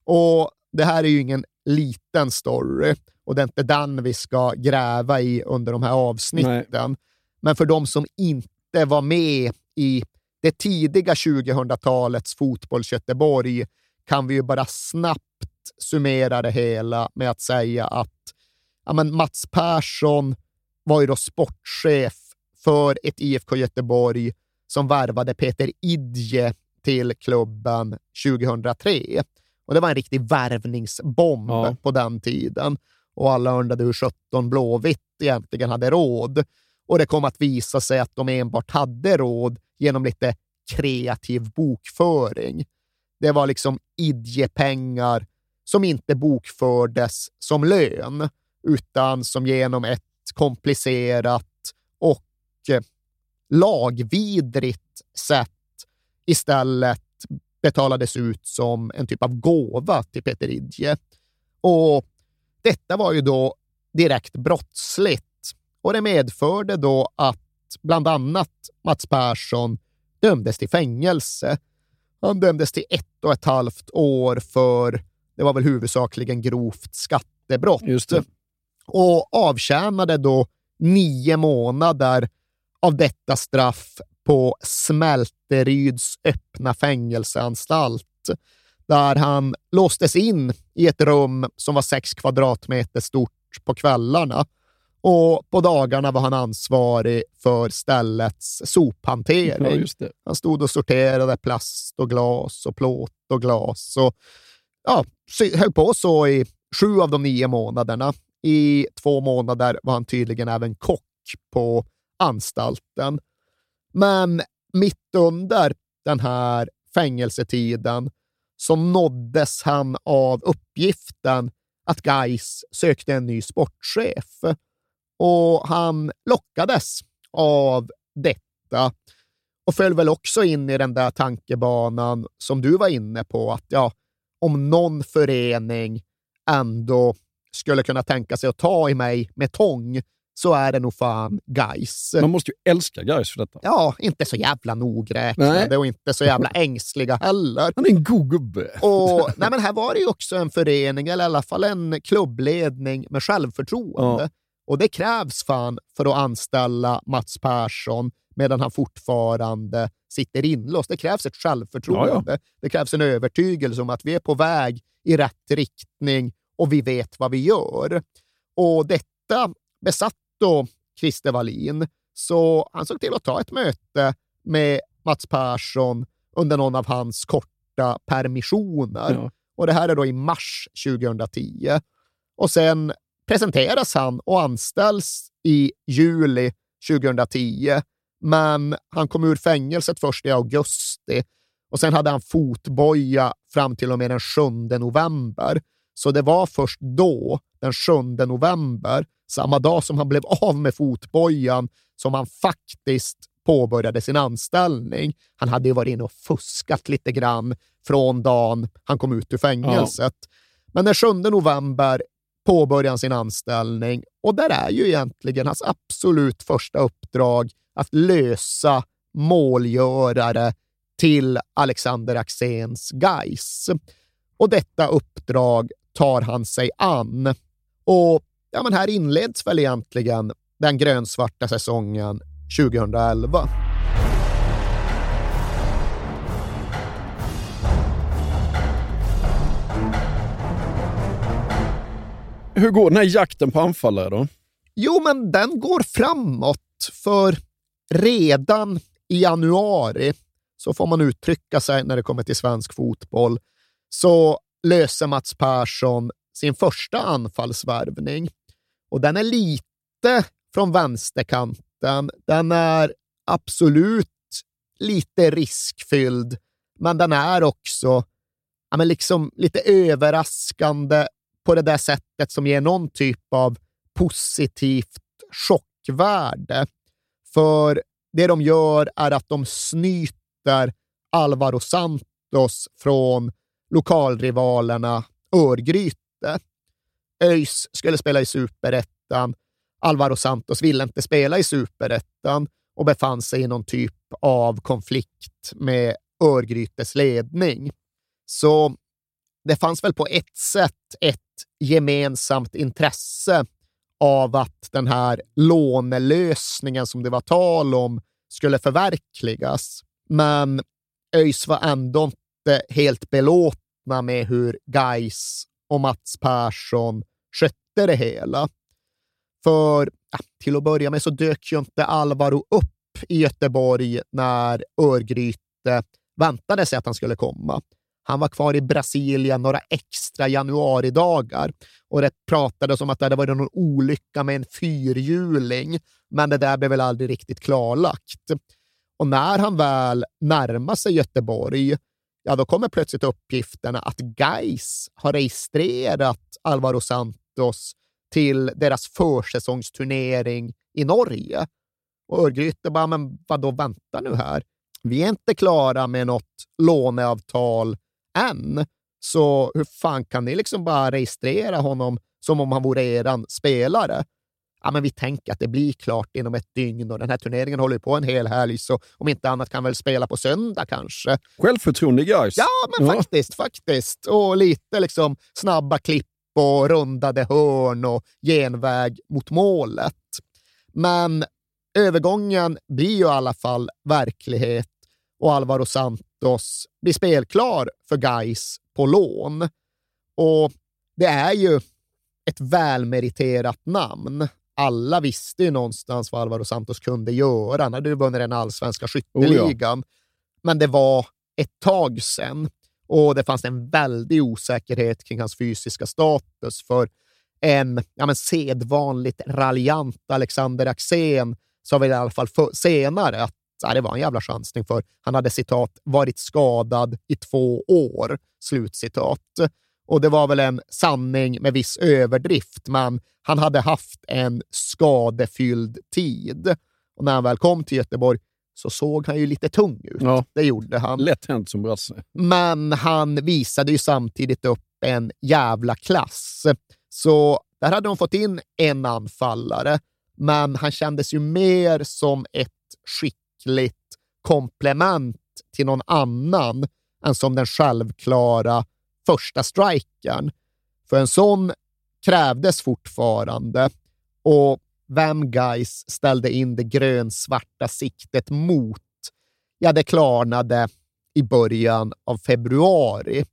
Och Det här är ju ingen liten story och det är inte den vi ska gräva i under de här avsnitten. Nej. Men för de som inte var med i det tidiga 2000-talets fotbolls-Göteborg kan vi ju bara snabbt summera det hela med att säga att ja, men Mats Persson var ju då sportchef för ett IFK Göteborg som värvade Peter Idje till klubben 2003. Och Det var en riktig värvningsbomb ja. på den tiden och alla undrade hur 17 Blåvitt egentligen hade råd. Och det kom att visa sig att de enbart hade råd genom lite kreativ bokföring. Det var liksom idjepengar som inte bokfördes som lön, utan som genom ett komplicerat och eh, lagvidrigt sätt istället betalades ut som en typ av gåva till Peter Idje. Och detta var ju då direkt brottsligt och det medförde då att bland annat Mats Persson dömdes till fängelse. Han dömdes till ett och ett halvt år för, det var väl huvudsakligen grovt skattebrott. Just det. Och avtjänade då nio månader av detta straff på Smälteryds öppna fängelseanstalt där han låstes in i ett rum som var sex kvadratmeter stort på kvällarna och på dagarna var han ansvarig för ställets sophantering. Ja, han stod och sorterade plast och glas och plåt och glas och ja, höll på så i sju av de nio månaderna. I två månader var han tydligen även kock på anstalten. Men mitt under den här fängelsetiden så nåddes han av uppgiften att Geis sökte en ny sportchef och han lockades av detta och föll väl också in i den där tankebanan som du var inne på, att ja, om någon förening ändå skulle kunna tänka sig att ta i mig med tång så är det nog fan guys. Man måste ju älska guys för detta. Ja, inte så jävla nogräknade och inte så jävla ängsliga heller. Han är en god gubbe. Och, nej, men här var det ju också en förening, eller i alla fall en klubbledning med självförtroende. Ja. Och det krävs fan för att anställa Mats Persson medan han fortfarande sitter inlåst. Det krävs ett självförtroende. Ja, ja. Det krävs en övertygelse om att vi är på väg i rätt riktning och vi vet vad vi gör. Och detta besatt då Christer Wallin, så han såg till att ta ett möte med Mats Persson under någon av hans korta permissioner. Ja. Och Det här är då i mars 2010. Och sen presenteras han och anställs i juli 2010. Men han kom ur fängelset först i augusti och sen hade han fotboja fram till och med den 7 november. Så det var först då, den 7 november, samma dag som han blev av med fotbojan, som han faktiskt påbörjade sin anställning. Han hade ju varit inne och fuskat lite grann från dagen han kom ut ur fängelset. Ja. Men den 7 november påbörjar sin anställning och där är ju egentligen hans absolut första uppdrag att lösa målgörare till Alexander Axéns Gais. Och detta uppdrag tar han sig an. Och ja, men här inleds väl egentligen den grönsvarta säsongen 2011. Hur går den här jakten på anfallare då? Jo, men den går framåt, för redan i januari, så får man uttrycka sig när det kommer till svensk fotboll, så löser Mats Persson sin första anfallsvärvning. Och den är lite från vänsterkanten. Den är absolut lite riskfylld, men den är också ja, men liksom lite överraskande på det där sättet som ger någon typ av positivt chockvärde. För det de gör är att de snyter Alvaro Santos från lokalrivalerna Örgryte. ÖIS skulle spela i superettan. Alvaro Santos ville inte spela i superettan och befann sig i någon typ av konflikt med Örgrytes ledning. Så det fanns väl på ett sätt ett gemensamt intresse av att den här lånelösningen som det var tal om skulle förverkligas. Men ÖIS var ändå inte helt belåtna med hur Geis och Mats Persson skötte det hela. För ja, till att börja med så dök ju inte Alvaro upp i Göteborg när Örgryte väntade sig att han skulle komma. Han var kvar i Brasilien några extra januaridagar och det pratades om att det hade varit någon olycka med en fyrhjuling, men det där blev väl aldrig riktigt klarlagt. Och när han väl närmar sig Göteborg, ja, då kommer plötsligt uppgifterna att Geis har registrerat Alvaro Santos till deras försäsongsturnering i Norge. Och Örgryte bara, men vadå, vänta nu här. Vi är inte klara med något låneavtal än. Så hur fan kan ni liksom bara registrera honom som om han vore eran spelare? Ja, men vi tänker att det blir klart inom ett dygn och den här turneringen håller på en hel helg, så om inte annat kan väl spela på söndag kanske. Självförtroende guys. Ja, men ja. faktiskt, faktiskt. Och lite liksom snabba klipp och rundade hörn och genväg mot målet. Men övergången blir ju i alla fall verklighet och Alvaro Santos blir spelklar för Geis på lån. Och det är ju ett välmeriterat namn. Alla visste ju någonstans vad Alvaro Santos kunde göra. Han hade ju vunnit den allsvenska skytteligan. Oh ja. Men det var ett tag sedan och det fanns en väldig osäkerhet kring hans fysiska status. För en ja, men sedvanligt raljant Alexander Axén sa väl i alla fall för, senare att ja, det var en jävla chansning för han hade citat varit skadad i två år. Slutcitat. Och det var väl en sanning med viss överdrift, men han hade haft en skadefylld tid. Och när han väl kom till Göteborg så såg han ju lite tung ut. Ja. Det gjorde han. Lätt hänt som brasse. Men han visade ju samtidigt upp en jävla klass. Så där hade de fått in en anfallare, men han kändes ju mer som ett skickligt komplement till någon annan än som den självklara första strikern. För en sån krävdes fortfarande och vem guys ställde in det grönsvarta siktet mot, ja, det klarnade i början av februari.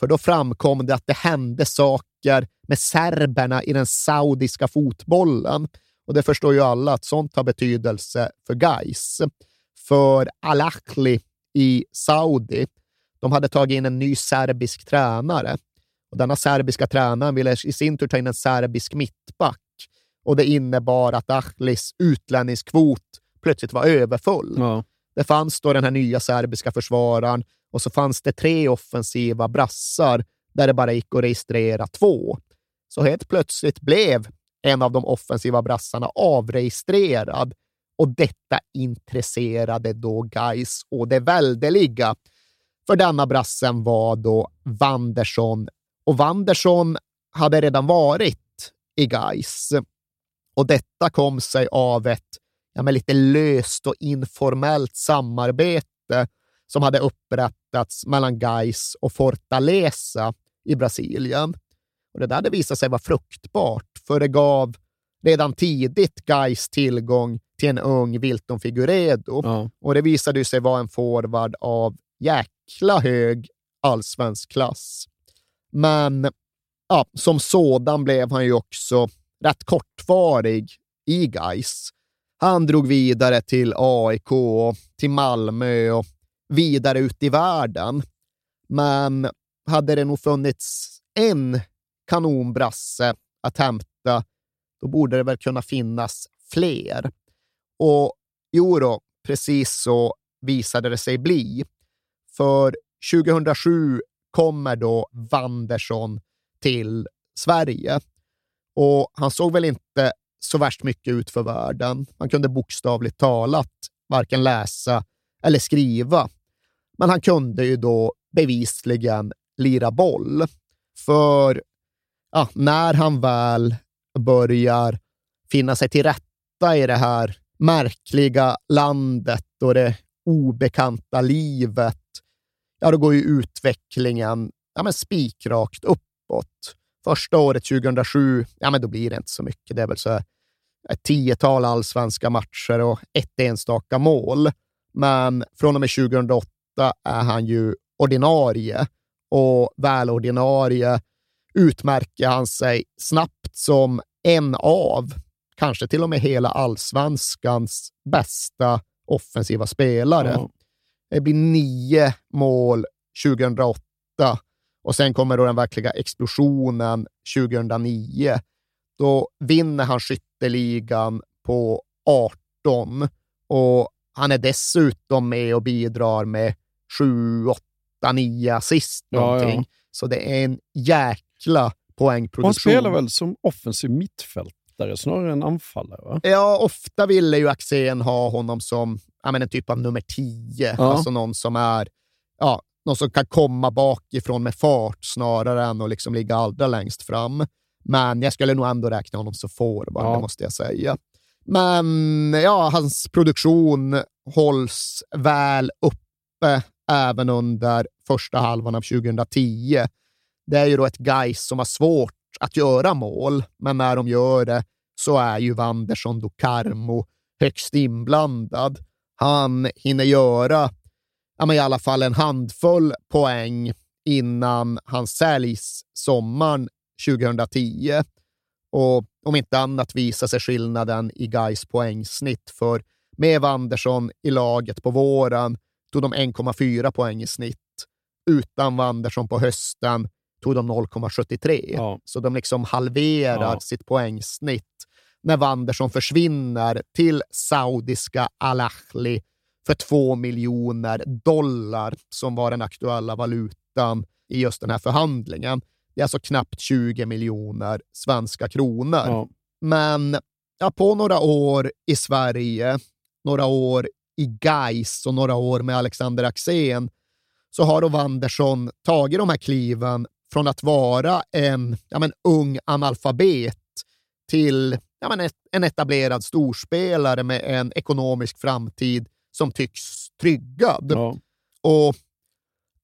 För då framkom det att det hände saker med serberna i den saudiska fotbollen. Och det förstår ju alla att sånt har betydelse för guys. För Al-Ahli i Saudi, de hade tagit in en ny serbisk tränare. Och denna serbiska tränare ville i sin tur ta in en serbisk mittback och det innebar att Ahlis utlänningskvot plötsligt var överfull. Ja. Det fanns då den här nya serbiska försvararen och så fanns det tre offensiva brassar där det bara gick att registrera två. Så helt plötsligt blev en av de offensiva brassarna avregistrerad och detta intresserade då Gais och det väldeliga. För denna brassen var då Wanderson och Wanderson hade redan varit i Gais. Och detta kom sig av ett ja, med lite löst och informellt samarbete som hade upprättats mellan Gais och Fortaleza i Brasilien. Och Det där hade visat sig vara fruktbart, det gav redan tidigt Gais tillgång till en ung Wilton Figuredo. Ja. Och det visade sig vara en forward av jäkla hög allsvensk klass. Men ja, som sådan blev han ju också rätt kortvarig i Gais. Han drog vidare till AIK, till Malmö och vidare ut i världen. Men hade det nog funnits en kanonbrasse att hämta, då borde det väl kunna finnas fler. Och jo då, precis så visade det sig bli. För 2007 kommer då Wanderson till Sverige. Och han såg väl inte så värst mycket ut för världen. Han kunde bokstavligt talat varken läsa eller skriva. Men han kunde ju då bevisligen lira boll. För ja, när han väl börjar finna sig till rätta i det här märkliga landet och det obekanta livet, ja, då går ju utvecklingen ja, men spikrakt uppåt. Första året, 2007, ja, men då blir det inte så mycket. Det är väl så ett tiotal allsvenska matcher och ett enstaka mål. Men från och med 2008 är han ju ordinarie och väl ordinarie utmärker han sig snabbt som en av, kanske till och med hela allsvenskans bästa offensiva spelare. Mm. Det blir nio mål 2008 och sen kommer då den verkliga explosionen 2009. Då vinner han skytteligan på 18 och han är dessutom med och bidrar med 7, 8, 9 assist någonting. Ja, ja. Så det är en jäkla poängproduktion. Han spelar väl som offensiv mittfältare snarare än anfallare? Va? Ja, ofta ville ju Axén ha honom som ja, men en typ av nummer 10. Ja. Alltså någon som är ja, någon som kan komma bakifrån med fart snarare än att liksom ligga allra längst fram. Men jag skulle nog ändå räkna honom som forward, ja. det måste jag säga. Men ja, hans produktion hålls väl uppe även under första halvan av 2010. Det är ju då ett guys som har svårt att göra mål, men när de gör det så är ju Wanderson do Carmo högst inblandad. Han hinner göra ja, men i alla fall en handfull poäng innan han säljs sommaren 2010. Och om inte annat visar sig skillnaden i Gais poängsnitt, för med Wanderson i laget på våren tog de 1,4 poäng i snitt. Utan Wanderson på hösten tog de 0,73. Ja. Så de liksom halverar ja. sitt poängsnitt när Wanderson försvinner till saudiska Al-Ahli för två miljoner dollar som var den aktuella valutan i just den här förhandlingen. Det är alltså knappt 20 miljoner svenska kronor. Ja. Men ja, på några år i Sverige, några år i Gais och några år med Alexander Axén så har då Wanderson tagit de här kliven från att vara en ja, men, ung analfabet till ja, men, en etablerad storspelare med en ekonomisk framtid som tycks tryggad. Ja. Och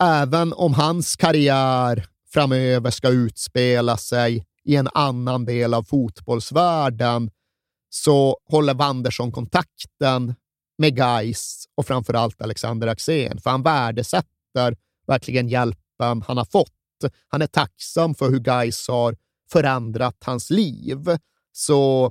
även om hans karriär framöver ska utspela sig i en annan del av fotbollsvärlden så håller Wanderson kontakten med Geis och framförallt Alexander Axén, för han värdesätter verkligen hjälpen han har fått. Han är tacksam för hur Geis har förändrat hans liv. Så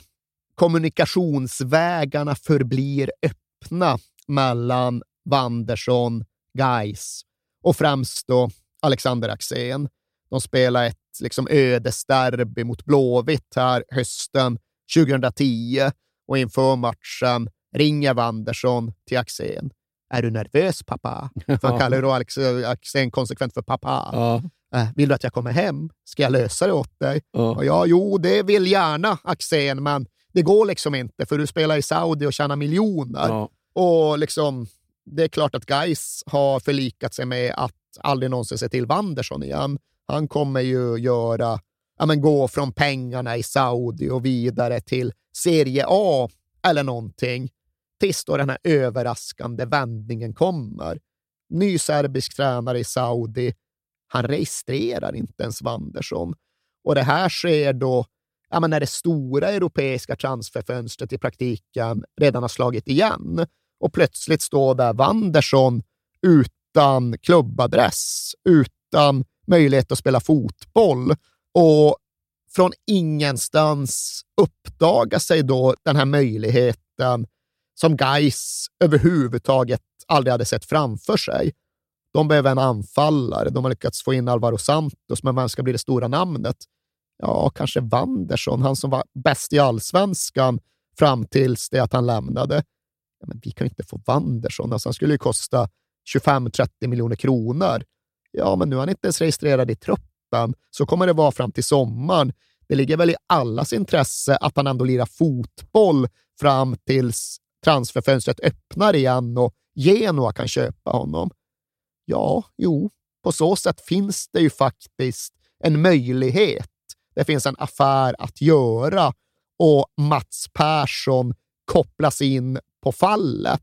kommunikationsvägarna förblir öppna mellan Wanderson, Geis och främst då Alexander Axén. De spelar ett liksom ödesderby mot Blåvitt här hösten 2010 och inför matchen ringer Wanderson till Axén. Är du nervös pappa? För han kallar då Axén konsekvent för pappa. Ja. Äh, vill du att jag kommer hem? Ska jag lösa det åt dig? Ja. Och ja, jo, det vill gärna Axén, men det går liksom inte för du spelar i Saudi och tjänar miljoner. Ja. Och liksom, det är klart att Geis har förlikat sig med att aldrig någonsin se till Wanderson igen. Han kommer ju göra, ja, men gå från pengarna i Saudi och vidare till Serie A eller någonting tills då den här överraskande vändningen kommer. Ny serbisk tränare i Saudi. Han registrerar inte ens Wanderson. Och det här sker då ja, men när det stora europeiska transferfönstret i praktiken redan har slagit igen och plötsligt står där Wanderson utan klubbadress, utan möjlighet att spela fotboll, Och från ingenstans uppdagar sig då den här möjligheten som Geis överhuvudtaget aldrig hade sett framför sig. De behöver en anfallare. De har lyckats få in Alvaro Santos, men vem ska bli det stora namnet? Ja, kanske Wanderson, han som var bäst i allsvenskan fram tills det att han lämnade. Ja, men vi kan ju inte få Wanderson. Alltså, han skulle ju kosta 25-30 miljoner kronor. Ja, men nu är han inte ens registrerad i truppen. Så kommer det vara fram till sommaren. Det ligger väl i allas intresse att han ändå lirar fotboll fram tills transferfönstret öppnar igen och Genoa kan köpa honom. Ja, jo, på så sätt finns det ju faktiskt en möjlighet. Det finns en affär att göra och Mats Persson kopplas in på fallet.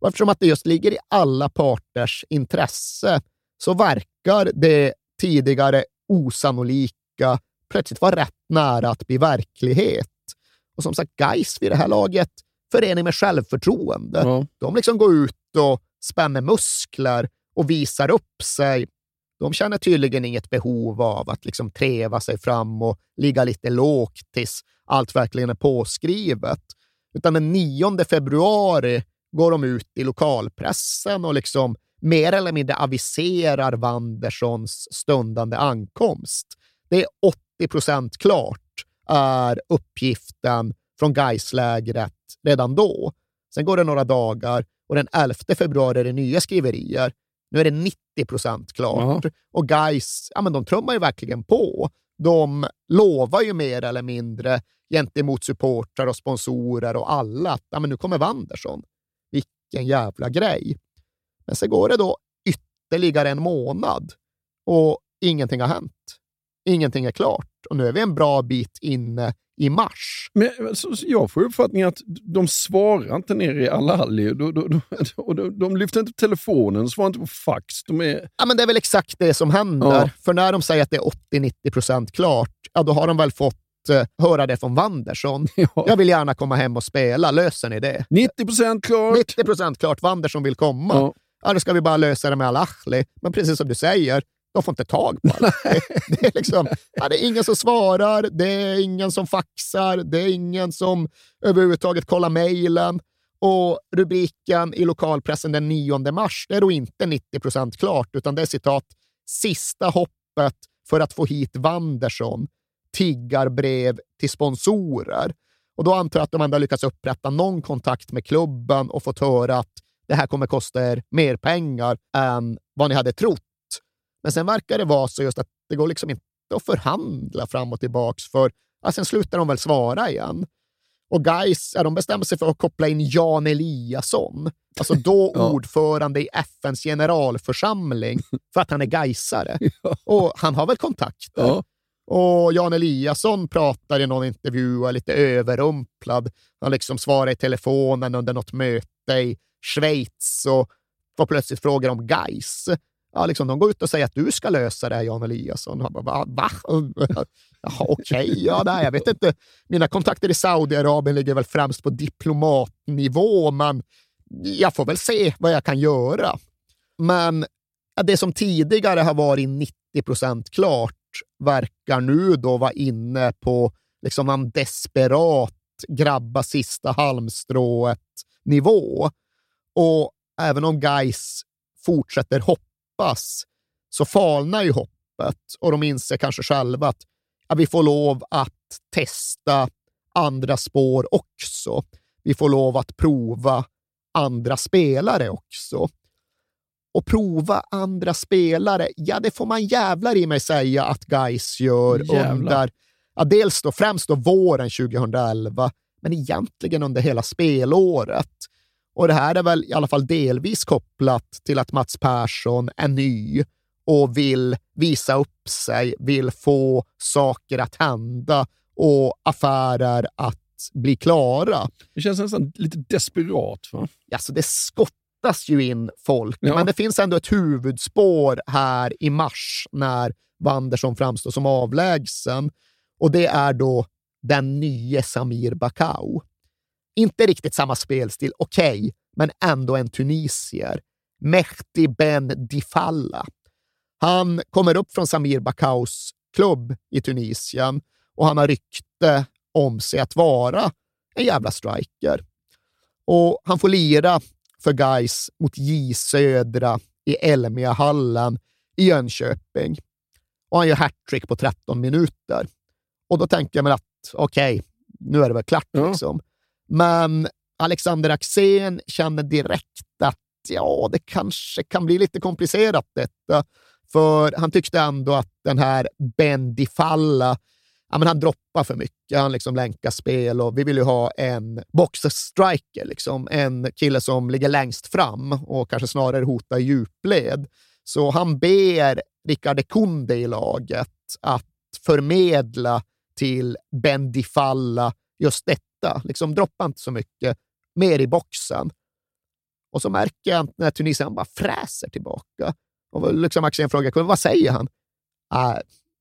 Och eftersom att det just ligger i alla parters intresse så verkar det tidigare osannolika plötsligt vara rätt nära att bli verklighet. Och som sagt, guys vid det här laget, förening med självförtroende. Ja. De liksom går ut och spänner muskler och visar upp sig. De känner tydligen inget behov av att liksom treva sig fram och ligga lite lågt tills allt verkligen är påskrivet. Utan den 9 februari går de ut i lokalpressen och liksom mer eller mindre aviserar Wanderssons stundande ankomst. Det är 80 procent klart, är uppgiften från Gaislägret redan då. Sen går det några dagar och den 11 februari är det nya skriverier. Nu är det 90 procent klart. Jaha. Och guys, ja, men de trummar ju verkligen på. De lovar ju mer eller mindre gentemot supportrar och sponsorer och alla att ja, men nu kommer Wanderson. Vilken jävla grej. Men så går det då ytterligare en månad och ingenting har hänt. Ingenting är klart och nu är vi en bra bit inne i mars. Men jag får uppfattningen att de svarar inte nere i Al-Ali. De, de, de, de, lyfter inte telefonen, svarar inte på fax. De är... Ja, men det är väl exakt det som händer. Ja. För när de säger att det är 80-90 procent klart, ja, då har de väl fått eh, höra det från Wanderson. Ja. Jag vill gärna komma hem och spela. Löser ni det? 90 procent klart. 90 procent klart. Wanderson vill komma. Ja. Ja. då ska vi bara lösa det med Al-Ahli. Men precis som du säger, de får inte tag på Al-Ahli. det, är liksom, ja, det är ingen som svarar, det är ingen som faxar, det är ingen som överhuvudtaget kollar mejlen. Och rubriken i lokalpressen den 9 mars, det är då inte 90 procent klart, utan det är citat “Sista hoppet för att få hit Wanderson. Tiggarbrev till sponsorer”. Och då antar jag att de ändå lyckats upprätta någon kontakt med klubben och fått höra att det här kommer kosta er mer pengar än vad ni hade trott. Men sen verkar det vara så just att det går liksom inte att förhandla fram och tillbaks för ja, sen slutar de väl svara igen. Och guys, ja, de bestämmer sig för att koppla in Jan Eliasson, alltså då Ja. ordförande i FNs generalförsamling, för att han är gaisare. Och han har väl kontakter. Ja. Och Jan Eliasson pratar i någon intervju och är lite överrumplad. Han liksom svarar i telefonen under något möte i Schweiz och får plötsligt frågor om guys. Ja, liksom, de går ut och säger att du ska lösa det här, Jan Eliasson. Han bara, va? Jaha, okej, ja, nej, jag vet inte. Mina kontakter i Saudiarabien ligger väl främst på diplomatnivå, men jag får väl se vad jag kan göra. Men det som tidigare har varit 90 procent klart verkar nu då vara inne på liksom en desperat grabba sista halmstrået nivå. Och även om guys fortsätter hoppas så falnar ju hoppet och de inser kanske själva att ja, vi får lov att testa andra spår också. Vi får lov att prova andra spelare också. Och prova andra spelare, ja det får man jävlar i mig säga att guys gör Jävlar. under, ja, dels då främst då våren 2011, men egentligen under hela spelåret. Och det här är väl i alla fall delvis kopplat till att Mats Persson är ny och vill visa upp sig, vill få saker att hända och affärer att bli klara. Det känns nästan lite desperat. Va? Alltså det skottas ju in folk, Ja. men det finns ändå ett huvudspår här i mars när Wanderson framstår som avlägsen. Och det är då den nye Samir Bakau. Inte riktigt samma spelstil, okej, men ändå en tunisier. Mehdi Ben Difalla. Han kommer upp från Samir Bakaus klubb i Tunisien och han har rykte om sig att vara en jävla striker. Och han får lira för guys mot J Södra i Elmia-hallen i Jönköping. Och han gör hattrick på 13 minuter. Och då tänker jag mig att okej, okay, nu är det väl klart. Ja. Liksom. Men Alexander Axén känner direkt att ja, det kanske kan bli lite komplicerat detta. För han tyckte ändå att den här Bendy Falla ja, men han droppar för mycket. Han liksom länkar spel och vi vill ju ha en boxer-striker, liksom. en kille som ligger längst fram och kanske snarare hotar djupled. Så han ber Rickard Kunde i laget att förmedla till Bendy Falla just detta. Liksom droppa inte så mycket, mer i boxen. Och så märker jag när Tunisien bara fräser tillbaka. Och liksom Axén frågar, vad säger han? Äh,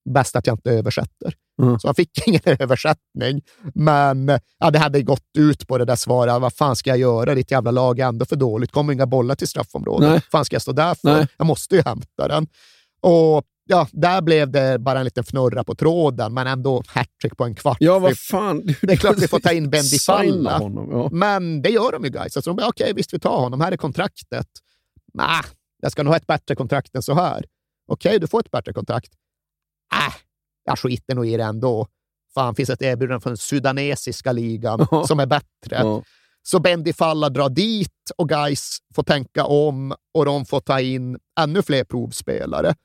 bäst att jag inte översätter. Mm. Så han fick ingen översättning. Men ja, det hade gått ut på det där svaret. Vad fan ska jag göra? Ditt jävla lag är ändå för dåligt. kommer inga bollar till straffområdet. Vad fan ska jag stå där för? Nej. Jag måste ju hämta den. Och ja, där blev det bara en liten fnurra på tråden, men ändå hattrick på en kvart. Ja, vad fan. Det är klart vi får ta in Ben Difalla. Ja. Men det gör de ju, guys. Alltså, okej, okay, visst, vi tar honom. Här är kontraktet. Nah, jag ska nog ha ett bättre kontrakt än så här. Okej, okay, du får ett bättre kontrakt. Äh, jag skiter nog i det ändå. Fan, finns ett erbjudande från den sudanesiska ligan ja. som är bättre. Ja. Så Ben Difalla drar dit och guys får tänka om och de får ta in ännu fler provspelare.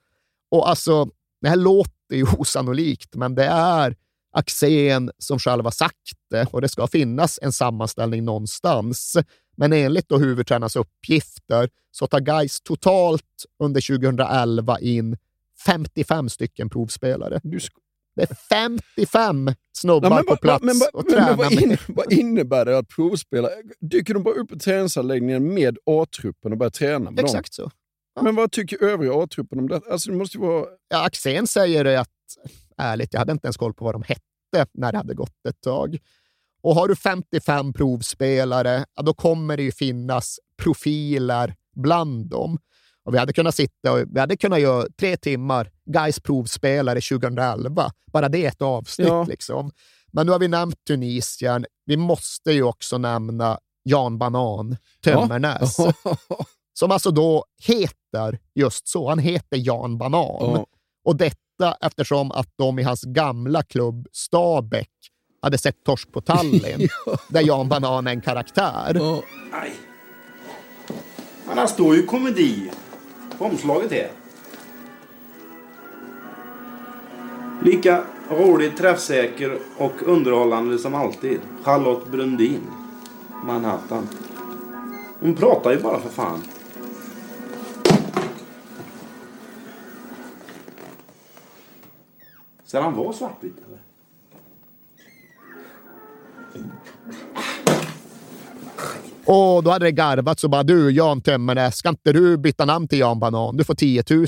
Och alltså, det här låter ju osannolikt, men det är Axén som själv har sagt det och det ska finnas en sammanställning någonstans. Men enligt då huvudtränarens uppgifter så tar Gais totalt under 2011 in 55 stycken provspelare. Det är 55 snubbar ja, på plats men, och tränar vad, in, vad innebär det att provspela? Dyker de bara upp på träningsanläggningen med A-truppen och börjar träna med Exakt dem? så. Men vad tycker övriga A-truppen om det? Alltså, det måste vara... Ja, Axén säger att, ärligt, jag hade inte ens koll på vad de hette när det hade gått ett tag. Och har du 55 provspelare, ja, då kommer det ju finnas profiler bland dem. Och vi hade kunnat sitta och vi hade kunnat göra tre timmar guys provspelare 2011. Bara det är ett avsnitt. Ja. Liksom. Men nu har vi nämnt Tunisien. Vi måste ju också nämna Jan Banan, Tömmernes. Ja. som alltså då heter just så. Han heter Jan Banan. Ja. Och detta eftersom att de i hans gamla klubb Stabäck hade sett Torsk på Tallinn, ja. där Jan Banan är en karaktär. Nej. Men han står ju komedi på omslaget här. Lika rolig, träffsäker och underhållande som alltid. Charlotte Brundin. Manhattan. Hon pratar ju bara för fan. Ska han vara svartvit eller? Och då hade det garvats och bara du Jan Tömmernes, ska inte du byta namn till Jan Banan? Du får 10 000.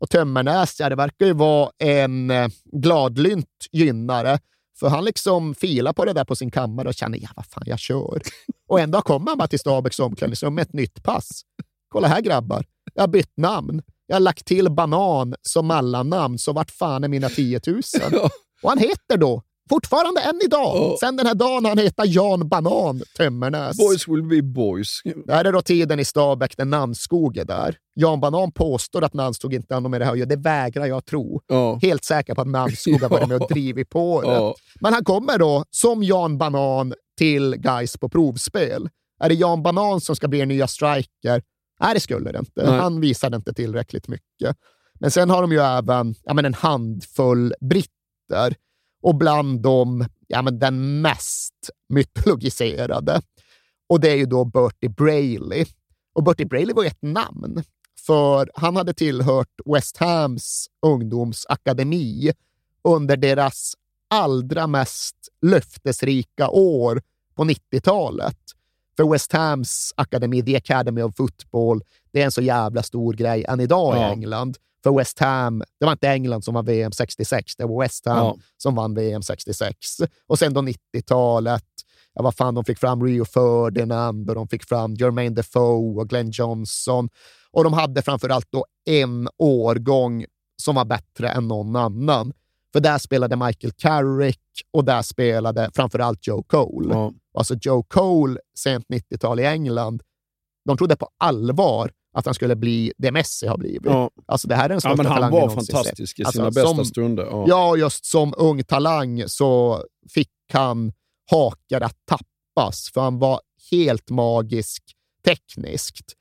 Och Tömmernes, ja, det verkar ju vara en eh, gladlynt gynnare. För han liksom filar på det där på sin kammare och känner, ja vad fan, jag kör. Och ändå kommer han bara till Stabäcks omklädningsrum med ett nytt pass. Kolla här grabbar, jag har bytt namn. Jag har lagt till banan som mellannamn, så vart fan är mina 10 000? Och han heter då, fortfarande än idag, oh. sen den här dagen han heter Jan Banan Tömmernes. Boys will be boys. Det här är då tiden i Stabäck där Nannskog är där. Jan Banan påstår att Nannskog inte något med det här att. Det vägrar jag tro. Oh. Helt säker på att Nannskog har varit med och drivit på det. Oh. Men han kommer då som Jan Banan till Guys på provspel. Är det Jan Banan som ska bli nya striker? Nej, det skulle det inte. Nej. Han visade inte tillräckligt mycket. Men sen har de ju även ja, men en handfull britter och bland dem ja, men den mest mytologiserade. Och det är ju då Bertie Brailey. Och Bertie Brailey var ju ett namn, för han hade tillhört West Hams ungdomsakademi under deras allra mest löftesrika år på 90-talet. För West Hams akademi, The Academy of Football, det är en så jävla stor grej än idag ja. i England. För West Ham, det var inte England som var VM 66, det var West Ham ja. som vann VM 66. Och sen då 90-talet, ja vad fan, de fick fram Rio Ferdinand och de fick fram Jermaine Defoe och Glenn Johnson. Och de hade framför allt då en årgång som var bättre än någon annan. För där spelade Michael Carrick och där spelade framförallt Joe Cole. Ja. Alltså Joe Cole, sent 90-tal i England, de trodde på allvar att han skulle bli det Messi har blivit. Ja. Alltså det här är den Ja, största men han talangen var fantastisk i sina Alltså, bästa som, stunder. Ja. Ja, just som ung talang så fick han hakar att tappas, för han var helt magisk tekniskt.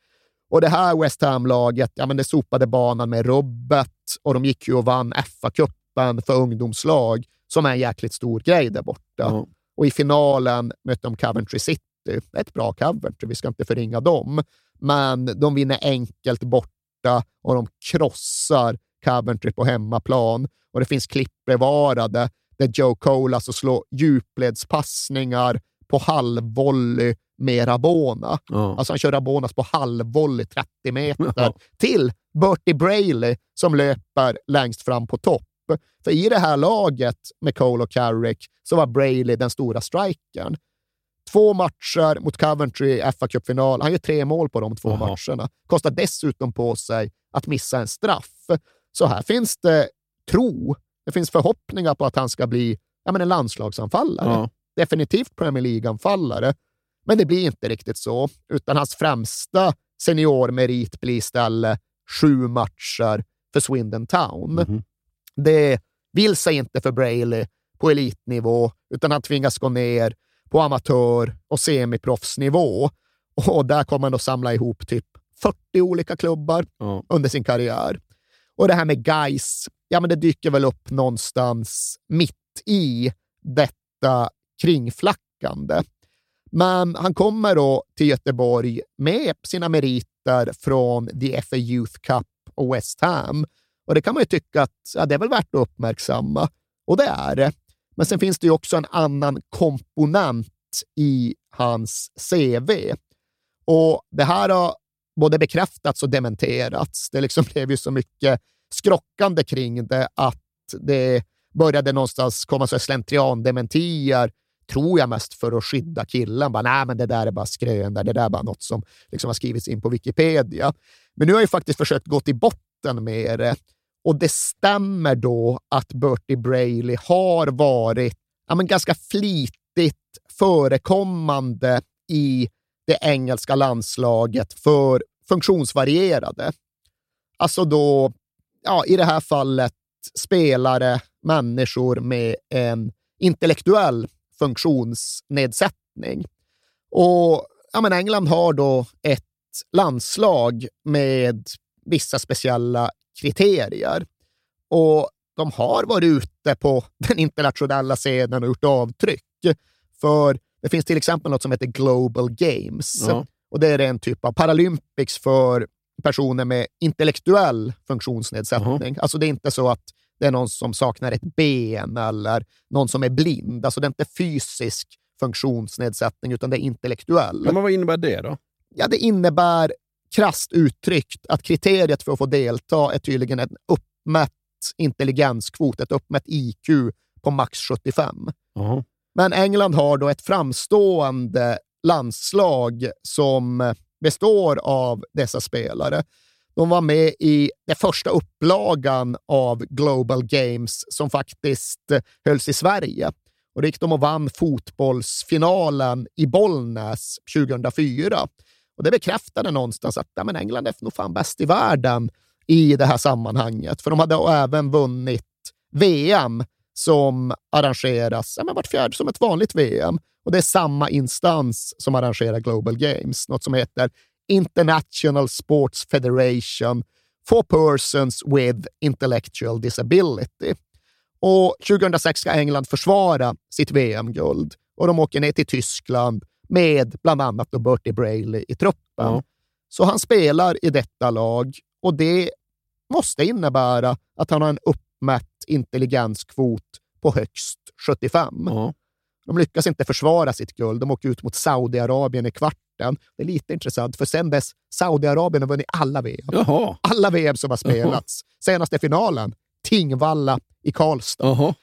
Och det här West Ham-laget, ja men det sopade banan med rubbet och de gick ju och vann FA-cupen för ungdomslag, som är en jäkligt stor grej där borta. Ja. Och i finalen mötte de Coventry City. Ett bra Coventry, vi ska inte förringa dem. Men de vinner enkelt borta och de krossar Coventry på hemmaplan. Och det finns klipp bevarade där Joe Cole alltså slår djupledspassningar på halvvolley med Rabona. Ja. Alltså han kör Rabonas på halvvolley 30 meter Ja. till Bertie Brailey som löper längst fram på topp. För i det här laget med Cole och Carrick så var Brailey den stora strikern. Två matcher mot Coventry i FA-cupfinal. Han gör tre mål på de två Jaha. matcherna. Kostar dessutom på sig att missa en straff. Så här finns det tro. Det finns förhoppningar på att han ska bli ja, men en landslagsanfallare. Ja. Definitivt Premier League-anfallare. Men det blir inte riktigt så, utan hans främsta seniormerit blir istället sju matcher för Swindon Town. Mhm. Det vill sig inte för Brailey på elitnivå, utan han tvingas gå ner på amatör och semiproffsnivå. Och där kommer han att samla ihop typ 40 olika klubbar Ja. under sin karriär. Och det här med guys, ja men det dyker väl upp någonstans mitt i detta kringflackande. Men han kommer då till Göteborg med sina meriter från The FA Youth Cup och West Ham. Och det kan man ju tycka att ja, det är väl värt att uppmärksamma. Och det är det. Men sen finns det ju också en annan komponent i hans CV. Och det här har både bekräftats och dementerats. Det liksom blev ju så mycket skrockande kring det att det började någonstans komma så slentrian-dementier, tror jag mest för att skydda killen. Bara, Nej, men det där är bara skrönor, det där är bara något som liksom har skrivits in på Wikipedia. Men nu har jag faktiskt försökt gå till botten med det och det stämmer då att Bertie Brailey har varit ja, men ganska flitigt förekommande i det engelska landslaget för funktionsvarierade. Alltså då, ja, i det här fallet spelare, människor med en intellektuell funktionsnedsättning. Och ja, men England har då ett landslag med vissa speciella kriterier. Och de har varit ute på den internationella scenen och gjort avtryck. För det finns till exempel något som heter Global Games. Ja. Och det är en typ av Paralympics för personer med intellektuell funktionsnedsättning. Alltså det är inte så att det är någon som saknar ett ben eller någon som är blind. Alltså det är inte fysisk funktionsnedsättning, utan det är intellektuell. Ja, men vad innebär det då? Ja, det innebär krasst uttryckt att kriteriet för att få delta är tydligen en uppmätt intelligenskvot, ett uppmätt IQ på max 75. Jaha. Men England har då ett framstående landslag som består av dessa spelare. De var med i den första upplagan av Global Games som faktiskt hölls i Sverige. Och då gick de och vann fotbollsfinalen i Bollnäs 2004. Och det bekräftade någonstans att ja, men England är nog fan bäst i världen i det här sammanhanget. För de hade även vunnit VM som arrangeras ja, men vart fjärde som ett vanligt VM. Och det är samma instans som arrangerar Global Games, något som heter International Sports Federation for Persons with Intellectual Disability. Och 2006 ska England försvara sitt VM-guld och de åker ner till Tyskland med bland annat då Bertie Brailey i truppen. Ja. Så han spelar i detta lag och det måste innebära att han har en uppmätt intelligenskvot på högst 75. Ja. De lyckas inte försvara sitt guld. De åker ut mot Saudiarabien i kvarten. Det är lite intressant, för sen dess Saudiarabien har vunnit alla VM. Jaha. Alla VM som har spelats. Senaste finalen, Tingvalla i Karlstad. Jaha.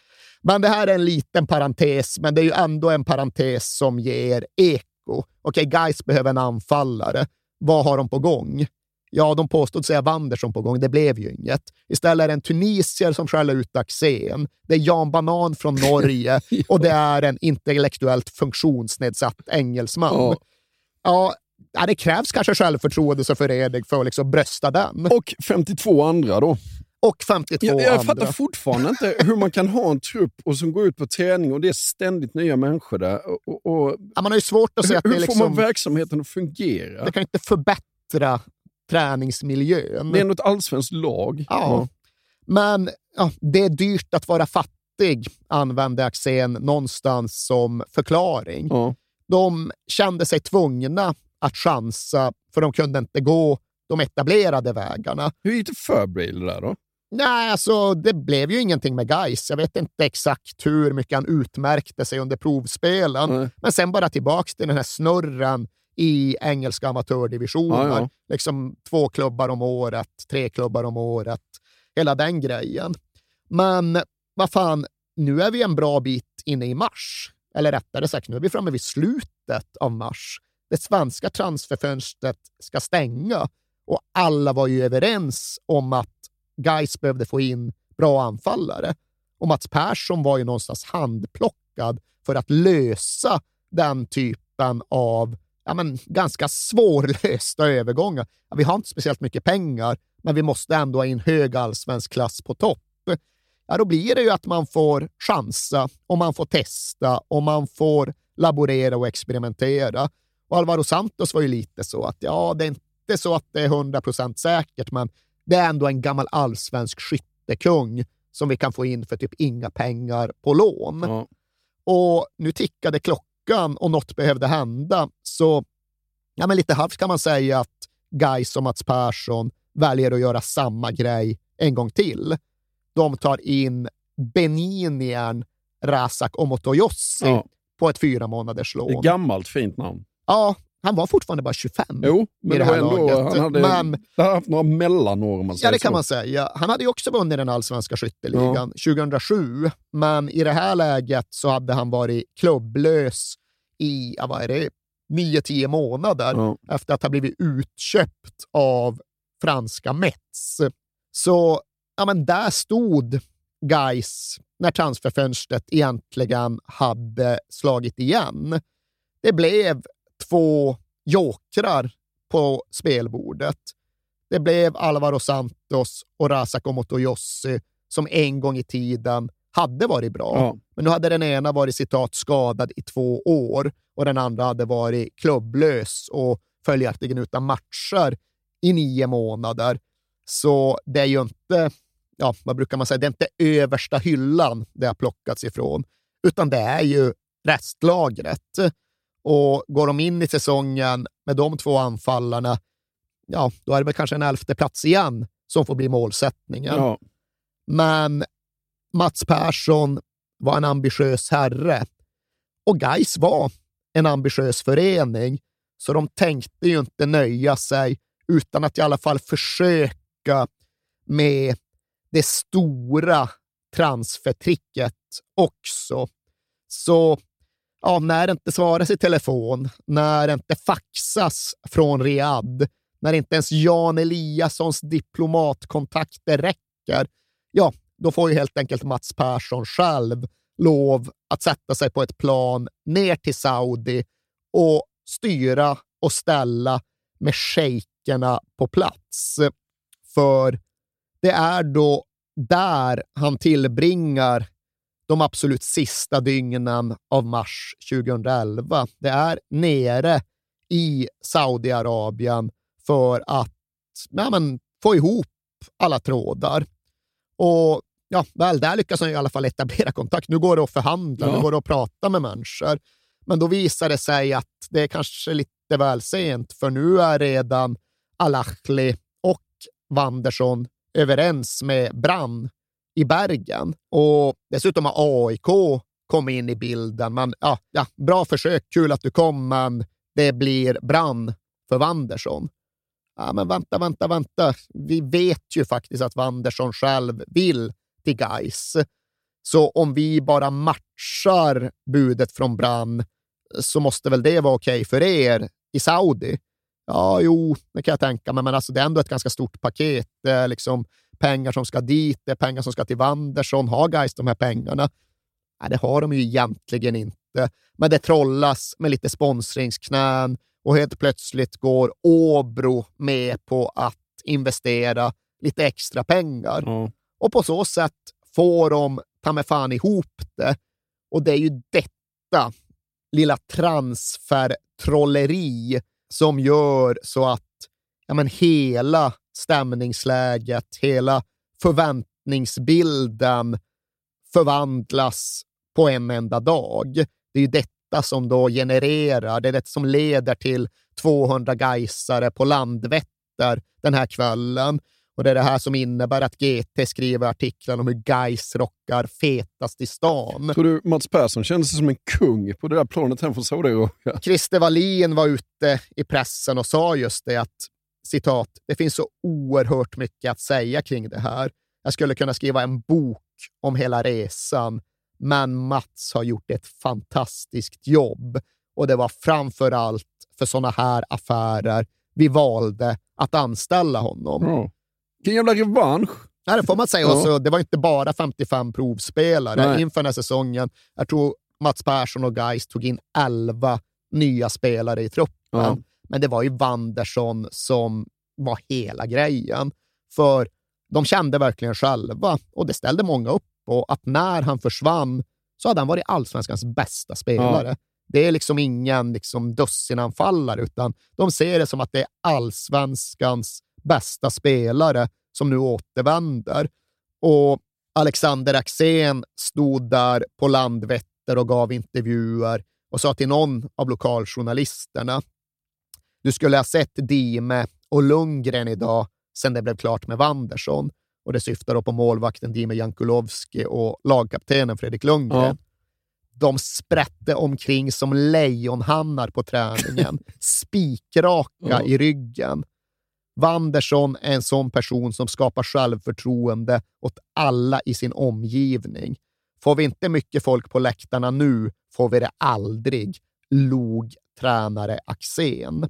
Men det här är en liten parentes, men det är ju ändå en parentes som ger eko. Okej, guys behöver en anfallare. Vad har de på gång? Ja, de påstod sig ha Wanderson på gång. Det blev ju inget. Istället är det en tunisier som skäller ut Axén. Det är Jan Banan från Norge och det är en intellektuellt funktionsnedsatt engelsman. Ja. Ja, det krävs kanske självförtroende så för Edeg för att liksom brösta den. Och 52 andra då. Och 52 Jag, jag andra. fattar fortfarande inte hur man kan ha en trupp och som går ut på träning och det är ständigt nya människor där. Och, och, Ja, man har ju svårt att se hur att det, hur är får man liksom, verksamheten att fungera? det kan inte förbättra träningsmiljön. Det är något allsvenskt lag. Ja. Men ja, det är dyrt att vara fattig, använde Axén någonstans som förklaring. Ja. De kände sig tvungna att chansa, för de kunde inte gå de etablerade vägarna. Hur gick det för Braille där då? Nej, alltså det blev ju ingenting med Gais. Jag vet inte exakt hur mycket han utmärkte sig under provspelen. Nej. Men sen bara tillbaks till den här snurren i engelska amatördivisioner. Ja, ja. Liksom två klubbar om året, tre klubbar om året. Hela den grejen. Men vad fan, nu är vi en bra bit inne i mars. Eller rättare sagt, nu är vi framme vid slutet av mars. Det svenska transferfönstret ska stänga och alla var ju överens om att Gais behövde få in bra anfallare. Och Mats Persson var ju någonstans handplockad för att lösa den typen av ja, men, ganska svårlösta övergångar. Ja, vi har inte speciellt mycket pengar, men vi måste ändå ha in hög allsvensk klass på topp. Ja, då blir det ju att man får chansa och man får testa och man får laborera och experimentera. Och Alvaro Santos var ju lite så att ja, det är inte så att det är 100 procent säkert, men det är ändå en gammal allsvensk skyttekung som vi kan få in för typ inga pengar på lån. Ja. Och nu tickade klockan och något behövde hända. Så ja, men lite halvt kan man säga att Gais och Mats Persson väljer att göra samma grej en gång till. De tar in Beninian Razak Omotoyossi Ja. på ett fyra månaders Det är lån. gammalt fint namn. Ja, han var fortfarande bara 25. Jo, men i det det här ändå, laget. han hade, Men- har haft några mellanår om man Ja, det kan så. man säga. Han hade ju också vunnit den allsvenska skytteligan 2007, men i det här läget så hade han varit klubblös i, ja, vad är det, 9-10 månader Ja. efter att ha blivit utköpt av franska Metz. Så ja, men där stod Gais när transferfönstret egentligen hade slagit igen. Det blev två jokrar på spelbordet. Det blev Alvaro Santos och Razak Omotoyossi som en gång i tiden hade varit bra. Ja. Men nu hade den ena varit citat skadad i två år och den andra hade varit klubblös och följaktligen utan matcher i nio månader. Så det är ju inte, ja, vad brukar man säga, det är inte översta hyllan det har plockats ifrån, utan det är ju restlagret. Och går de in i säsongen med de två anfallarna, ja, då är det väl kanske en elfte plats igen som får bli målsättningen. Ja. Men Mats Persson var en ambitiös herre och Gais var en ambitiös förening, så de tänkte ju inte nöja sig utan att i alla fall försöka med det stora transfertricket också. Så ja, när det inte svaras i telefon, när det inte faxas från Riyadh, när inte ens Jan Eliassons diplomatkontakter räcker, ja, då får ju helt enkelt Mats Persson själv lov att sätta sig på ett plan ner till Saudi och styra och ställa med shejkerna på plats. För det är då där han tillbringar de absolut sista dygnen av mars 2011. Det är nere i Saudiarabien för att ja, men, få ihop alla trådar. Och ja, väl där lyckas han i alla fall etablera kontakt. Nu går det att förhandla, Ja. nu går det att prata med människor. Men då visar det sig att det är kanske lite väl sent, för nu är redan Al-Ahli och Wanderson överens med Brann i Bergen. Och dessutom har AIK kommit in i bilden. Men, ja, ja, bra försök, kul att du kom, men det blir Brann för Wanderson. Ja, men vänta, vänta, vänta. Vi vet ju faktiskt att Wanderson själv vill till Gais. Så om vi bara matchar budet från Brann så måste väl det vara okej för er i Saudi. Ja, jo, det kan jag tänka mig, men alltså, det är ändå ett ganska stort paket. Det är liksom pengar som ska dit, det är pengar som ska till Wanderson. Har Gais de här pengarna? Nej, det har de ju egentligen inte. Men det trollas med lite sponsringsknän och helt plötsligt går Åbro med på att investera lite extra pengar. Ja. Och på så sätt får de ta mig fan ihop det. Och det är ju detta lilla transfertrolleri som gör så att ja, men hela stämningsläget, hela förväntningsbilden förvandlas på en enda dag. Det är ju detta som då genererar, det är det som leder till 200 gaisare på Landvetter den här kvällen. Och det är det här som innebär att GT skriver artiklar om hur Gais rockar fetast i stan. Tror du Mats Persson kände sig som en kung på det där planet hem från Saudiarabien? Christer Wallin var ute i pressen och sa just det att citat, det finns så oerhört mycket att säga kring det här. Jag skulle kunna skriva en bok om hela resan, men Mats har gjort ett fantastiskt jobb och det var framför allt för sådana här affärer vi valde att anställa honom. Ja. Vilken jävla revansch! Nej, det får man säga. Ja. Och så, det var inte bara 55 provspelare Nej. inför den här säsongen. Jag tror Mats Persson och Geis tog in 11 nya spelare i truppen. Ja. Men det var ju Wanderson som var hela grejen. För de kände verkligen själva, och det ställde många upp på, att när han försvann så hade han varit allsvenskans bästa spelare. Det är liksom ingen liksom dussinanfallare, utan de ser det som att det är allsvenskans bästa spelare som nu återvänder. Och Alexander Axén stod där på Landvetter och gav intervjuer och sa till någon av lokaljournalisterna, du skulle ha sett Dime och Lundgren idag sen det blev klart med Wanderson. Och det syftar då på målvakten Dime Jankulovski och lagkaptenen Fredrik Lundgren. Ja. De sprätte omkring som lejonhannar på träningen, spikraka Ja. i ryggen. Wanderson är en sån person som skapar självförtroende åt alla i sin omgivning. Får vi inte mycket folk på läktarna nu får vi det aldrig, log tränare Axén.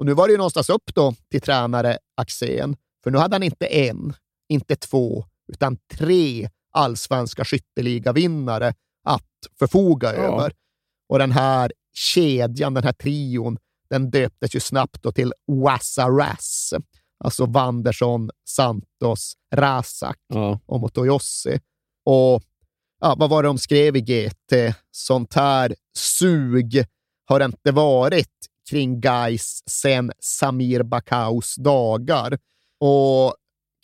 Och nu var det ju någonstans upp då till tränare Axén, för nu hade han inte en, inte två, utan tre allsvenska skytteligavinnare att förfoga Ja. över. Och den här kedjan, den här trion, den döptes ju snabbt då till Wasaras. Alltså Wanderson, Santos, Razak Ja. och Motoyossi. Och ja, vad var det de skrev i GT? Sånt här sug har inte varit kring guys sen Samir Bakaus dagar. Och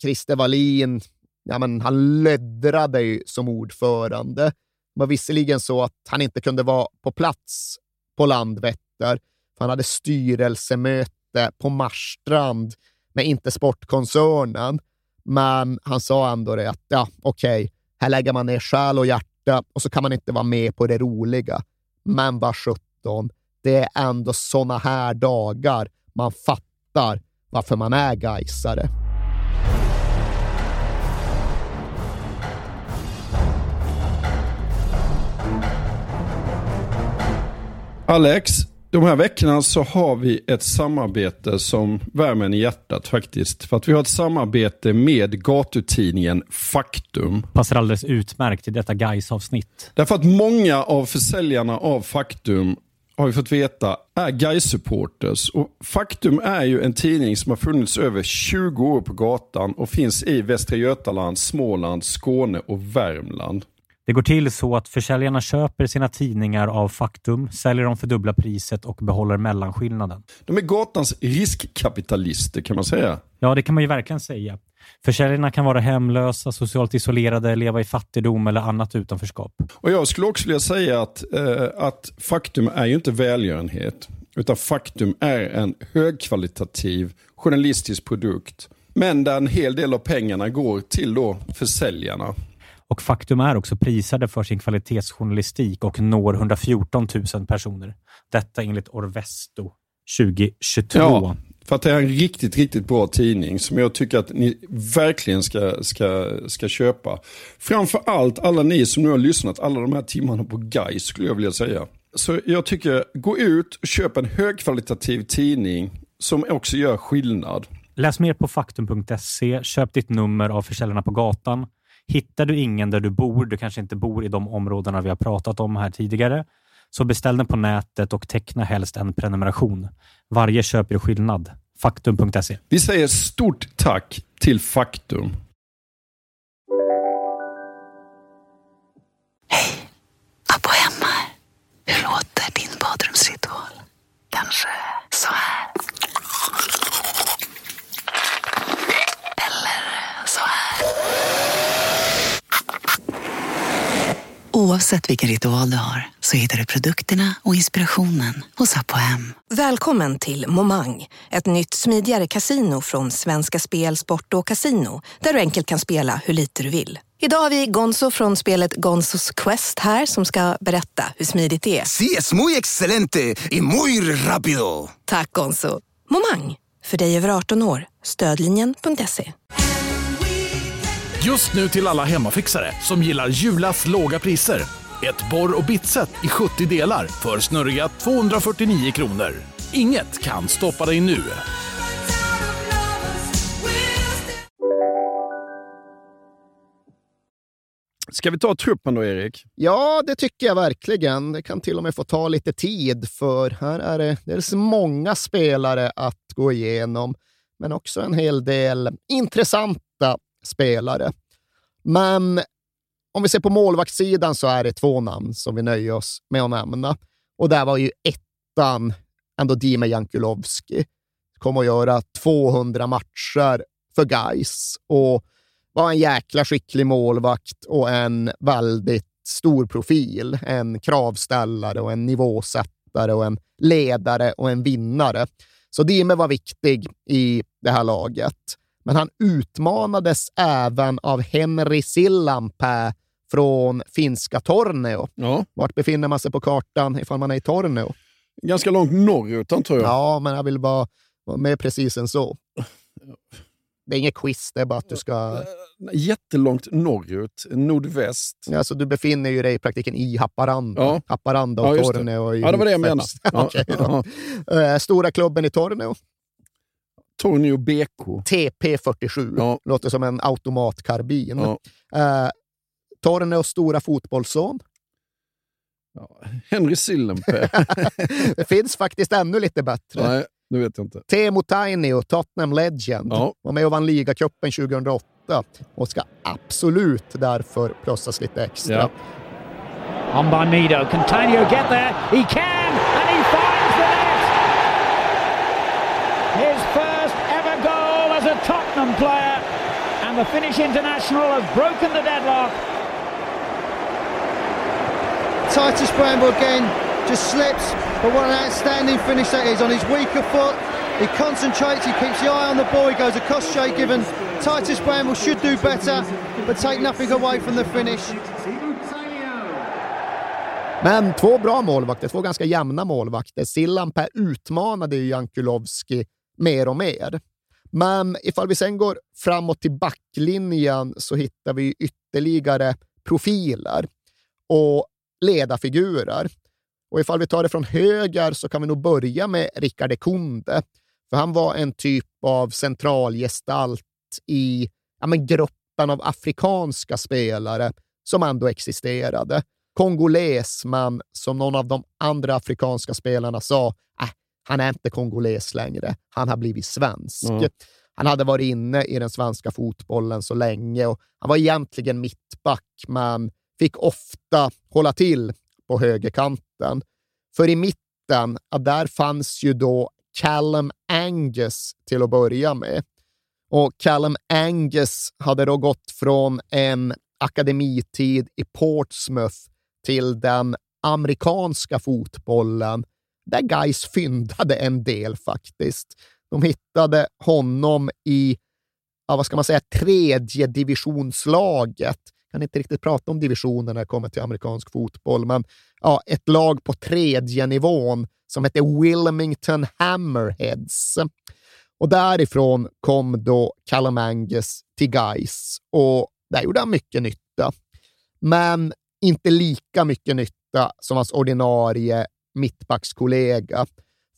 Christer Wallin, ja, men han löddrade ju som ordförande. Det var visserligen så att han inte kunde vara på plats på Landvetter, för han hade styrelsemöte på Marstrand med inte Sportkoncernen. Men han sa ändå det att, ja, okej, här lägger man ner själ och hjärta och så kan man inte vara med på det roliga. Men vad sjutton, det är ändå såna här dagar man fattar varför man är gaisare. Alex, de här veckorna så har vi ett samarbete som värmer en i hjärtat faktiskt. För att vi har ett samarbete med gatutidningen Faktum. Passar alldeles utmärkt i detta guys avsnitt Därför att många av försäljarna av Faktum har vi fått veta är Gais-supporters. Och Faktum är ju en tidning som har funnits över 20 år på gatan och finns i Västra Götaland, Småland, Skåne och Värmland. Det går till så att försäljarna köper sina tidningar av Faktum, säljer dem för dubbla priset och behåller mellanskillnaden. De är gatans riskkapitalister kan man säga. Ja, det kan man ju verkligen säga. Försäljarna kan vara hemlösa, socialt isolerade, leva i fattigdom eller annat utanförskap. Och Jag skulle också vilja säga att, eh, att faktum är ju inte välgörenhet. Utan faktum är en högkvalitativ journalistisk produkt. Men där en hel del av pengarna går till då försäljarna. Och Faktum är också prisade för sin kvalitetsjournalistik och når 114 000 personer. Detta enligt Orvesto 2022. Ja, för att det är en riktigt, riktigt bra tidning som jag tycker att ni verkligen ska, ska, ska köpa. Framför allt alla ni som nu har lyssnat alla de här timmarna på Gais. skulle jag vilja säga. Så jag tycker, gå ut och köp en högkvalitativ tidning som också gör skillnad. Läs mer på faktum.se. Köp ditt nummer av försäljarna på gatan. Hittar du ingen där du bor, du kanske inte bor i de områdena vi har pratat om här tidigare, så beställ den på nätet och teckna helst en prenumeration. Varje köp är skillnad. Faktum.se. Vi säger stort tack till Faktum. Abbo hemma. Hur låter din badrumsritual? Kanske så här? Eller så här? Oavsett vilken ritual du har så hittar du produkterna och inspirationen hos Apohem. Välkommen till Momang, ett nytt smidigare casino från Svenska Spel, Sport och Casino där du enkelt kan spela hur lite du vill. Idag har vi Gonzo från spelet Gonzos Quest här som ska berätta hur smidigt det är. Sí, es muy excelente y muy rápido. Tack Gonzo. Momang, för dig över 18 år. Stödlinjen.se. Just nu till alla hemmafixare som gillar Julas låga priser. Ett borr och bitset i 70 delar för snurriga 249 kronor. Inget kan stoppa dig nu. Ska vi ta truppen då, Erik? Ja, det tycker jag verkligen. Det kan till och med få ta lite tid, för här är det dels många spelare att gå igenom, men också en hel del intressanta spelare. Men om vi ser på målvaktssidan så är det två namn som vi nöjer oss med att nämna. Och där var ju ettan ändå Dime Jankulovski. Kom att göra 200 matcher för Gais och var en jäkla skicklig målvakt och en väldigt stor profil. En kravställare och en nivåsättare och en ledare och en vinnare. Så Dime var viktig i det här laget. Men han utmanades även av Henri Sillanpää från finska Torneo. Ja. Vart befinner man sig på kartan ifall man är i Torneo? Ganska långt norrut, tror jag. Ja, men jag vill bara vara mer precis än så. Det är inget quiz, det är bara att du ska... Jättelångt norrut, nordväst. Alltså, du befinner ju dig i praktiken i Haparanda. Ja. Haparanda och Ja, det. Torneo. Ja, det var det jag menade. Ja. Eh, Stora klubben i Torneo, Tornio BK. TP47. Ja. Låter som en automatkarbin. Ja. Eh, Torneos stora fotbollsson. Ja. Henry Sillenpää. det finns faktiskt ännu lite bättre. Nej, det vet jag inte. Teemu Tainio, Tottenham Legend, Ja. var med och vann ligacupen 2008 och ska absolut därför plussas lite extra. Ja. On by Nido. Can Tainio get there? He can! A player. And the Finnish international has broken the deadlock. Titus Bramble again just slips, but what an outstanding finish that is on his weaker foot. He concentrates, he keeps the eye on the ball, he goes across Shay Given. Titus Bramble should do better, but take nothing away from the finish. Men två bra målvakter, två ganska jämna målvakter. Sillanpää utmanade ju Jankulovski mer och mer. Men ifall vi sen går framåt till backlinjen så hittar vi ytterligare profiler och ledarfigurer. Och ifall vi tar det från höger så kan vi nog börja med Rickard Ekunde. Kunde. För han var en typ av centralgestalt i ja, men gruppen av afrikanska spelare som ändå existerade. Kongoles, men som någon av de andra afrikanska spelarna sa, äh, han är inte kongoles längre. Han har blivit svensk. Mm. Han hade varit inne i den svenska fotbollen så länge och han var egentligen mittback, men fick ofta hålla till på högerkanten. För i mitten, där fanns ju då Callum Angus till att börja med. Och Callum Angus hade då gått från en akademitid i Portsmouth till den amerikanska fotbollen, där guys fyndade en del faktiskt. De hittade honom i, ja, vad ska man säga, tredje divisionslaget. Kan inte riktigt prata om divisioner när det kommer till amerikansk fotboll, men ja, ett lag på tredje nivån som hette Wilmington Hammerheads. Och därifrån kom då Callum Angus till Gais och där gjorde han mycket nytta. Men inte lika mycket nytta som hans ordinarie mittbackskollega.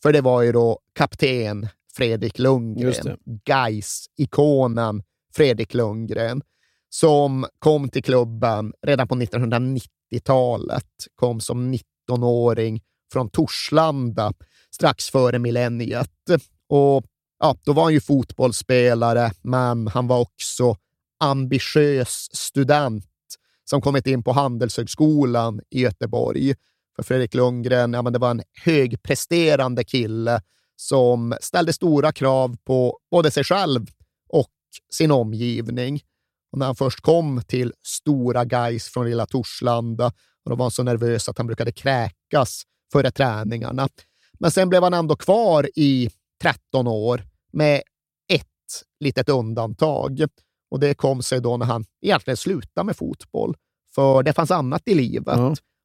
För det var ju då kapten Fredrik. Lundgren. gais ikonen Fredrik Lundgren, som kom till klubben redan på 1990-talet. Kom som 19-åring från Torslanda strax före millenniet. Och ja, då var han ju fotbollsspelare, men han var också ambitiös student som kommit in på Handelshögskolan i Göteborg. För Fredrik Lundgren, ja, men det var en högpresterande kille som ställde stora krav på både sig själv och sin omgivning. Och när han först kom till stora guys från lilla Torslanda, och då var han så nervös att han brukade kräkas före träningarna. Men sen blev han ändå kvar i 13 år med ett litet undantag. Och det kom sig då när han egentligen slutade med fotboll. För det fanns annat i livet.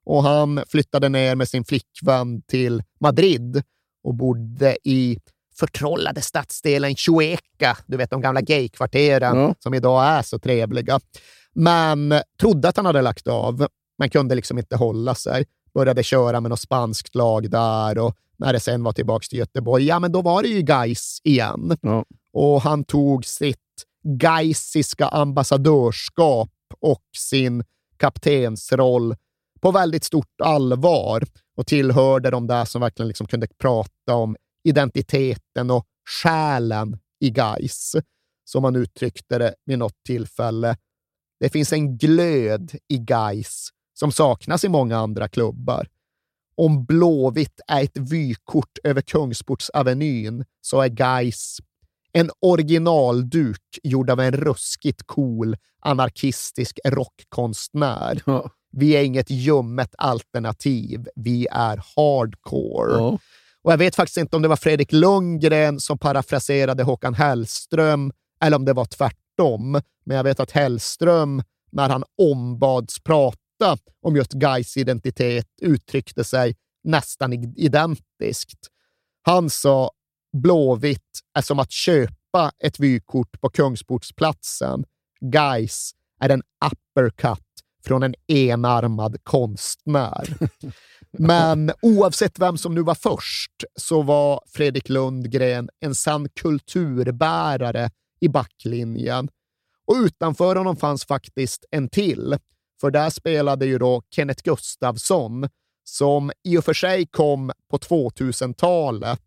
Och han flyttade ner med sin flickvän till Madrid och bodde i förtrollade stadsdelen Chueca, du vet de gamla gaykvarteren Ja. som idag är så trevliga. Men trodde att han hade lagt av, men kunde liksom inte hålla sig. Började köra med något spanskt lag där och när det sen var tillbaka till Göteborg, ja men då var det ju Gais igen. Ja. Och han tog sitt gaisiska ambassadörskap och sin kaptensroll på väldigt stort allvar och tillhörde de där som verkligen liksom kunde prata om identiteten och själen i Gais. Som man uttryckte det vid något tillfälle. Det finns en glöd i Gais som saknas i många andra klubbar. Om Blåvitt är ett vykort över Kungsportsavenyn så är Gais en originalduk gjord av en ruskigt cool anarkistisk rockkonstnär. Vi är inget ljummet alternativ, vi är hardcore. Och jag vet faktiskt inte om det var Fredrik Lundgren som parafraserade Håkan Hellström eller om det var tvärtom. Men jag vet att Hellström, när han ombads prata om just Gais identitet, uttryckte sig nästan identiskt. Han sa Blåvitt är som att köpa ett vykort på Kungsportsplatsen. Gais är en uppercut från en enarmad konstnär. Men oavsett vem som nu var först så var Fredrik Lundgren en sann kulturbärare i backlinjen. Och utanför honom fanns faktiskt en till, för där spelade ju då Kenneth Gustafsson, som i och för sig kom på 2000-talet,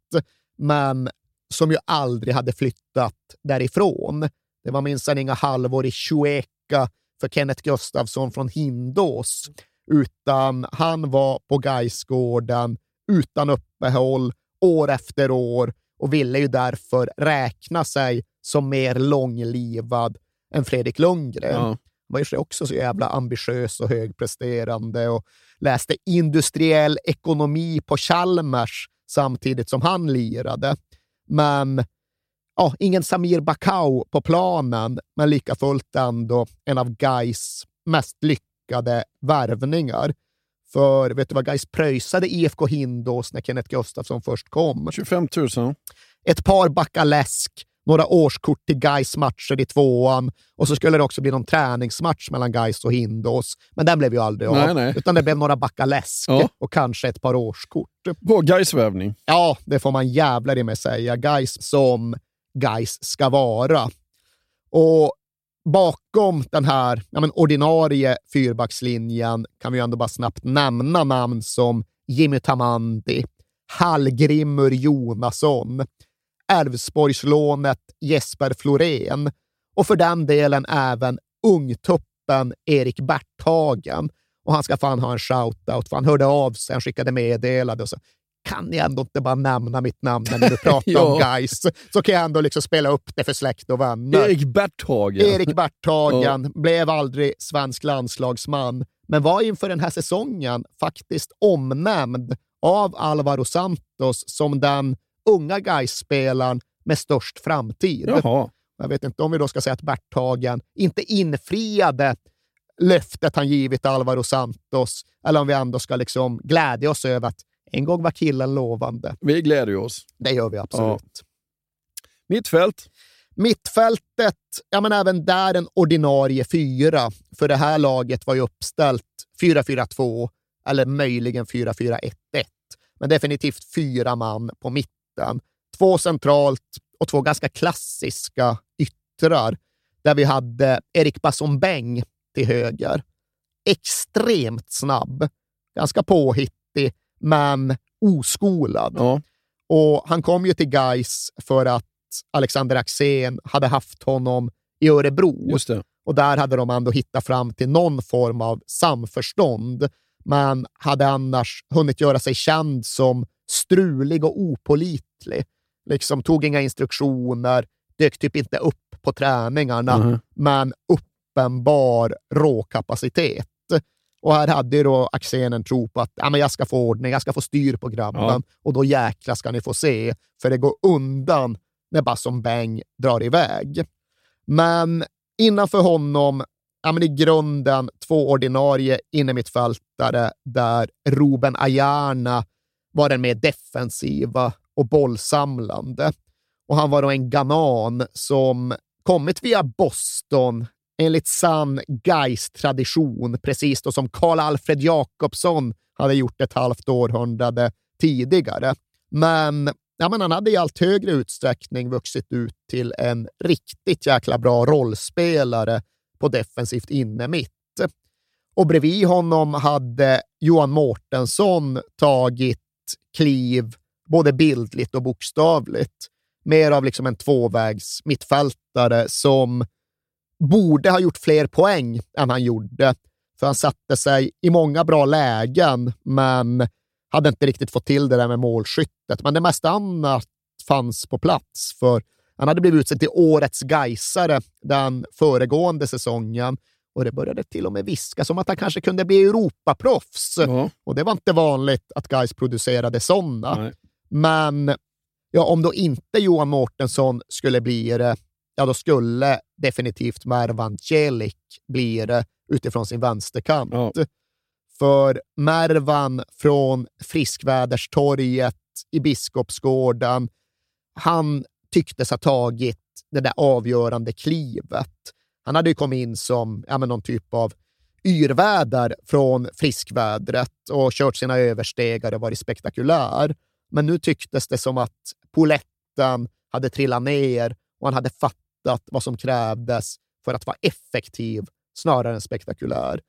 men som ju aldrig hade flyttat därifrån. Det var minsann inga halvår i Chueca för Kenneth Gustafsson från Hindås, utan han var på Gaisgården utan uppehåll år efter år och ville ju därför räkna sig som mer långlivad än Fredrik Lundgren. Ja. Han var ju också så jävla ambitiös och högpresterande och läste industriell ekonomi på Chalmers samtidigt som han lirade. Men ja, ingen Samir Bakau på planen, men lika fullt ändå en av Gais mest lyckade värvningar. För vet du vad Gais pröjsade IFK Hindås när Kenneth Gustafsson först kom? 25 000. Ett par backar läsk, några årskort till Gais matcher i tvåan och så skulle det också bli någon träningsmatch mellan Gais och Hindås. Men den blev ju aldrig av, Nej, nej. utan det blev några backar läsk Ja. och kanske ett par årskort. På Gaisvärvning. Ja, det får man jävlar i mig säga. Guys som guys ska vara. Och bakom den här ja, men ordinarie fyrbackslinjen kan vi ju ändå bara snabbt nämna namn som Jimmy Tamandi, Hallgrimur Jonasson, Älvsborgslånet Jesper Florén och för den delen även ungtuppen Erik Berthagen. Och han ska fan ha en shoutout för han hörde av sig, han skickade meddelande och så kan ni ändå inte bara nämna mitt namn när ni pratar Ja. om guys Så kan jag ändå liksom spela upp det för släkt och vänner. Erik Berthagen. Erik Berthagen blev aldrig svensk landslagsman, men var inför den här säsongen faktiskt omnämnd av Alvaro Santos som den unga Gais-spelaren med störst framtid. Jaha. Jag vet inte om vi då ska säga att Berthagen inte infriade löftet han givit Alvaro Santos, eller om vi ändå ska liksom glädja oss över att en gång var killen lovande. Vi glädjer oss. Det gör vi absolut. Mittfält. Mittfältet, ja men även där en ordinarie fyra. För det här laget var ju uppställt 4-4-2 eller möjligen 4-4-1-1. Men definitivt fyra man på mitten. två centralt och två ganska klassiska yttrar där vi hade Erik Basson-Beng till höger. Extremt snabb, ganska påhittig, men oskolad. Ja. Och han kom ju till Geis för att Alexander Axén hade haft honom i Örebro. Och där hade de ändå hittat fram till någon form av samförstånd, men hade annars hunnit göra sig känd som strulig och opolitlig. Liksom tog inga instruktioner, dök typ inte upp på träningarna, Mhm. men uppenbar råkapacitet. Och här hade ju då Axén en tro på att ja, men jag ska få ordning, jag ska få styr på grabben Ja. och då jäkla ska ni få se, för det går undan när Basson Beng drar iväg. Men innanför honom, ja, men i grunden två ordinarie innermittfältare där Ruben Ayarna var den mer defensiva och bollsamlande. Och han var då en ganan som kommit via Boston enligt sann Gais-tradition, precis då som Karl Alfred Jakobsson hade gjort ett halvt århundrade tidigare. Men, ja, men han hade i allt högre utsträckning vuxit ut till en riktigt jäkla bra rollspelare på defensivt innermitt. Och bredvid honom hade Johan Mårtensson tagit kliv både bildligt och bokstavligt. Mer av liksom en tvåvägs mittfältare som borde ha gjort fler poäng än han gjorde. För han satte sig i många bra lägen, men hade inte riktigt fått till det där med målskyttet. Men det mesta annat fanns på plats, för han hade blivit utsedd till årets Gaisare den föregående säsongen och det började till och med viskas om att han kanske kunde bli Europaproffs. Ja. Och det var inte vanligt att Gais producerade sådana. Men ja, om då inte Johan Mårtensson skulle bli det, ja då skulle definitivt Mervan Celik bli det utifrån sin vänsterkant. Ja. För Mervan från Friskväderstorget i Biskopsgården, han tycktes ha tagit det där avgörande klivet. Han hade ju kommit in som ja, men någon typ av yrväder från friskvädret och kört sina överstegare och varit spektakulär. Men nu tycktes det som att poletten hade trillat ner och han hade fattat vad som krävdes för att vara effektiv snarare än spektakulär.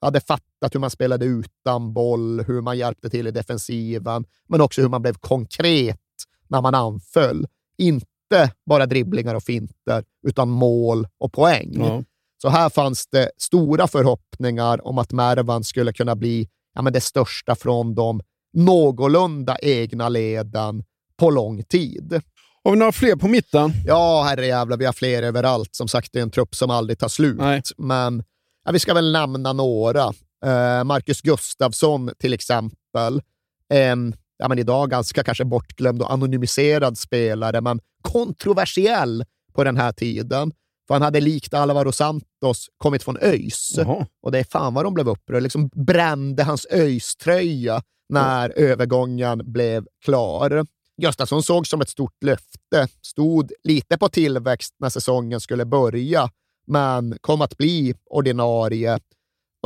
Hade fattat hur man spelade utan boll, hur man hjälpte till i defensiven, men också hur man blev konkret när man anföll. Inte bara dribblingar och finter, utan mål och poäng. Ja. Så här fanns det stora förhoppningar om att Mervan skulle kunna bli ja, men det största från de någorlunda egna leden på lång tid. Har vi några fler på mitten? Ja, herrejävlar, vi har fler överallt. Som sagt, det är en trupp som aldrig tar slut. Nej. Men ja, vi ska väl nämna några. Eh, Marcus Gustafsson till exempel. En ja, men idag ganska kanske bortglömd och anonymiserad spelare, men kontroversiell på den här tiden. För han hade likt Alvaro Santos kommit från ÖIS. Jaha. Och det är fan vad de blev upprörda. Liksom brände hans ÖIS-tröja när övergången blev klar. Gustafsson såg som ett stort löfte, stod lite på tillväxt när säsongen skulle börja, men kom att bli ordinarie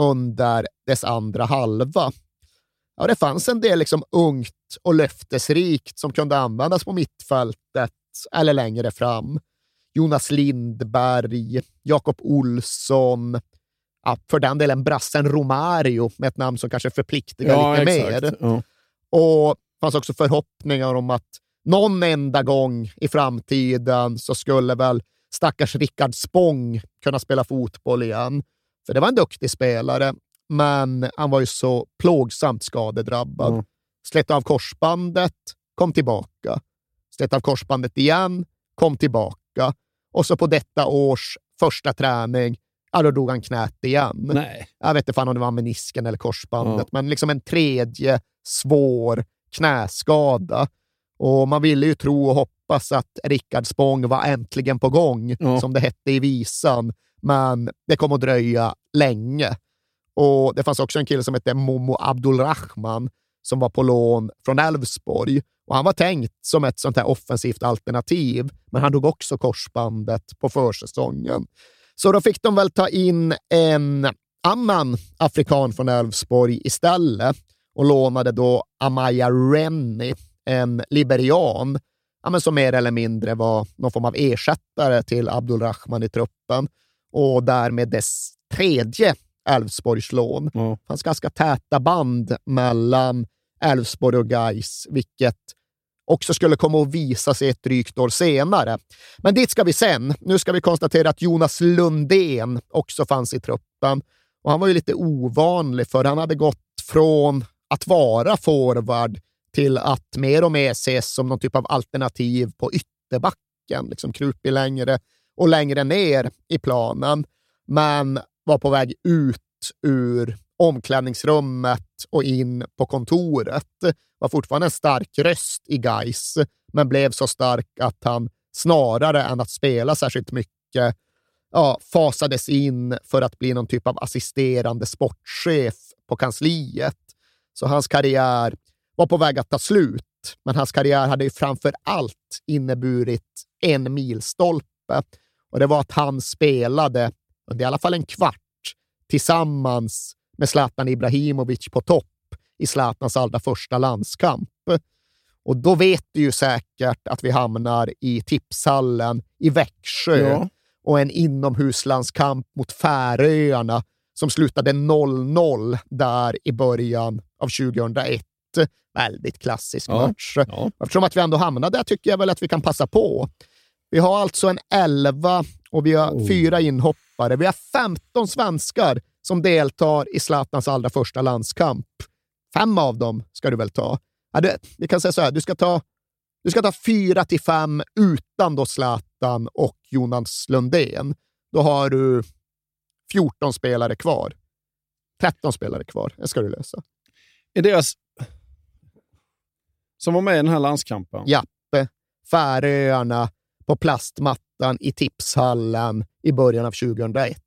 under dess andra halva. Ja, det fanns en del liksom ungt och löftesrikt som kunde användas på mittfältet eller längre fram. Jonas Lindberg, Jakob Olsson, ja, för den delen brassen Romario med ett namn som kanske förpliktigar Ja, lite exakt. mer. Ja. Och fanns också förhoppningar om att någon enda gång i framtiden så skulle väl stackars Rickard Spång kunna spela fotboll igen. För det var en duktig spelare, men han var ju så plågsamt skadedrabbad. Mm. Slet av korsbandet, kom tillbaka. Slet av korsbandet igen, kom tillbaka. Och så på detta års första träning, ja, då drog han knät igen. Nej. Jag vet inte fan om det var menisken eller korsbandet, Ja. men liksom en tredje svår knäskada. Och man ville ju tro och hoppas att Rickard Spång var äntligen på gång, Ja. som det hette i visan. Men det kom att dröja länge. Och Det fanns också en kille som hette Momo Abdulrahman som var på lån från Elfsborg. Och Han var tänkt som ett sånt här offensivt alternativ, men han drog också korsbandet på försäsongen. Så då fick de väl ta in en annan afrikan från Elfsborg istället och lånade då Amaya Rennie, en liberian. ja, som mer eller mindre var någon form av ersättare till Abdulrahman i truppen och därmed dess tredje Elfsborgslån. Ja. Det fanns ganska täta band mellan Elfsborg och Gais, vilket också skulle komma att visa sig ett drygt år senare. Men dit ska vi sen. Nu ska vi konstatera att Jonas Lundén också fanns i truppen. Och han var ju lite ovanlig, för han hade gått från att vara forward till att mer och mer ses som någon typ av alternativ på ytterbacken, liksom krupig längre och längre ner i planen, men var på väg ut ur omklädningsrummet och in på kontoret. Var fortfarande en stark röst i Gais, men blev så stark att han snarare än att spela särskilt mycket ja, fasades in för att bli någon typ av assisterande sportchef på kansliet. Så hans karriär var på väg att ta slut, men hans karriär hade ju framför allt inneburit en milstolpe och det var att han spelade under i alla fall en kvart tillsammans med Zlatan Ibrahimovic på topp i Zlatans allra första landskamp. Och då vet du ju säkert att vi hamnar i tipshallen i Växjö Ja. och en inomhuslandskamp mot Färöarna som slutade 0-0 där i början av 2001. Väldigt klassisk Ja. match. Ja. Eftersom att vi ändå hamnade där tycker jag väl att vi kan passa på. Vi har alltså en 11 och vi har Oh. fyra inhoppare. Vi har 15 svenskar som deltar i Zlatans allra första landskamp. Fem av dem ska du väl ta? Ja, du, vi kan säga så här, du ska ta, du ska ta fyra till fem utan då Zlatan och Jonas Lundén. Då har du 14 spelare kvar. 13 spelare kvar. Det ska du lösa. Är deras... Som var med i den här landskampen? Jappe, Färöarna på plastmattan i tipshallen i början av 2001.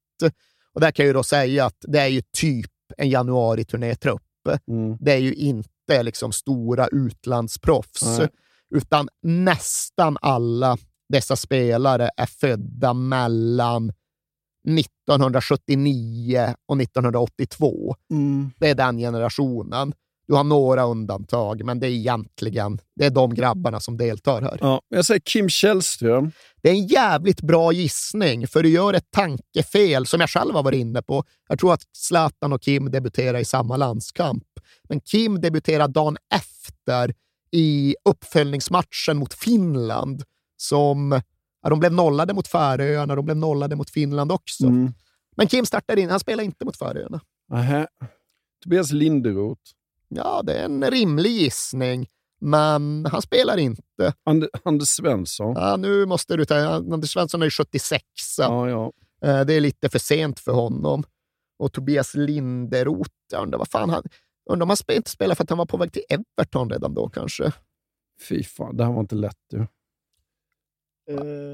Och där kan jag ju då säga att det är ju typ en januari-turnétrupp. Mm. Det är ju inte liksom stora utlandsproffs, Nej. utan nästan alla dessa spelare är födda mellan 1979 och 1982. Mm. Det är den generationen. Du har några undantag, men det är egentligen det är de grabbarna som deltar här. Ja, jag säger Kim Källström. Det är en jävligt bra gissning, för du gör ett tankefel som jag själv har varit inne på. Jag tror att Zlatan och Kim debuterar i samma landskamp, men Kim debuterar dagen efter i uppföljningsmatchen mot Finland som ja, de blev nollade mot Färöarna, de blev nollade mot Finland också. Mm. Men Kim startar in, han spelar inte mot Färöarna. Nähä. Tobias Linderoth. Ja, det är en rimlig gissning, men han spelar inte. And Anders Svensson. Ja, nu måste du ta... Anders Svensson är ju 76. Ja, ja. Eh, Det är lite för sent för honom. Och Tobias Linderoth, jag undrar vad fan han... Undrar om han inte spelar för att han var på väg till Everton redan då kanske. Fy fan, det här var inte lätt du.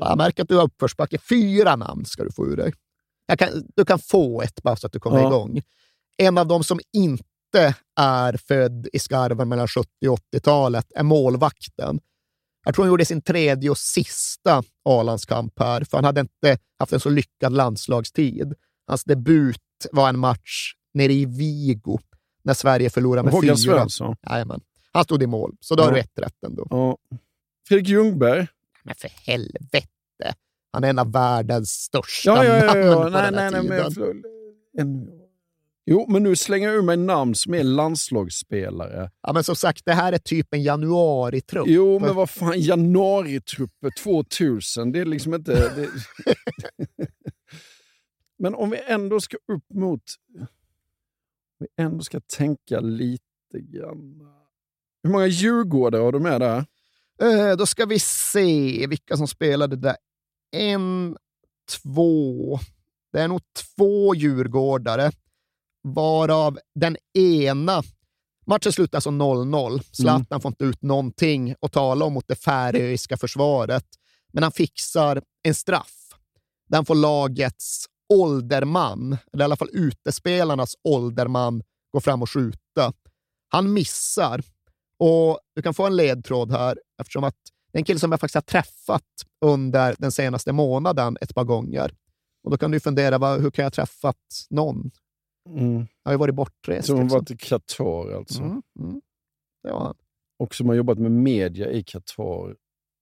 Jag märker att du har uppförsbacke. Fyra namn ska du få ur dig. Jag kan, du kan få ett bara så att du kommer Ja. igång. En av dem som inte är född i skarven mellan 70 och 80-talet är målvakten. Jag tror han gjorde sin tredje och sista A-landskamp här, för han hade inte haft en så lyckad landslagstid. Hans debut var en match nere i Vigo när Sverige förlorade med Håkan fyra. Svensson. Jajamän. Han stod i mål, så då har Ja. du ett rätt ändå. Ja. Fredrik Ljungberg. Men för helvete. Han är en av världens största Ja, ja, ja. namn ja. på Nej, den nej, här nej, men tiden. förlåt. en... Jo, men nu slänger jag ur mig namn som är landslagsspelare. Ja, men som sagt, det här är typ en januari-trupp. Jo, men vad fan, januaritrupper 2000, det är liksom inte... Det... men om vi ändå ska upp mot... Om vi ändå ska tänka lite grann... Hur många Djurgårdare har du med där? Eh, då ska vi se vilka som spelade där. En, två. Det är nog två djurgårdare, varav den ena... Matchen slutar alltså 0-0. Zlatan får inte ut någonting att tala om mot det färöiska försvaret, men han fixar en straff han får lagets ålderman, eller i alla fall utespelarnas ålderman, gå fram och skjuta. Han missar och du kan få en ledtråd här eftersom att det är en kille som jag faktiskt har träffat under den senaste månaden ett par gånger. Och Då kan du fundera, hur kan jag ha träffat någon? Mm. Jag har ju varit bortrest. Som har liksom. varit i Qatar alltså. Mm, mm. Han. Och som har jobbat med media i Qatar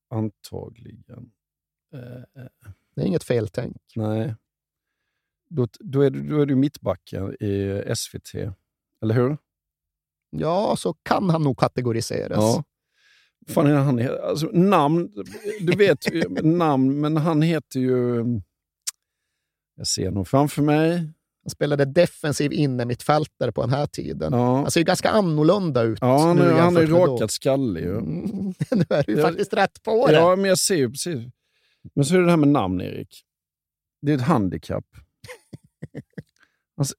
antagligen... Eh, Det är inget feltänk. nej. Då, då, är du, då är du mittbacken i SVT, eller hur? Ja, så kan han nog kategoriseras. Ja. Fan han alltså, namn, du vet namn, men han heter ju... Jag ser nog framför mig. Han spelade defensiv innermittfältare på den här tiden. Ja. Han ser ju ganska annorlunda ut Ja, nu är, han med då. rakat skallig. Ju. Mm, nu är du ju Ja. faktiskt rätt på det. Ja, men jag ser ju precis. Men så är det det här med namn, Erik. Det är ett handikapp. Alltså,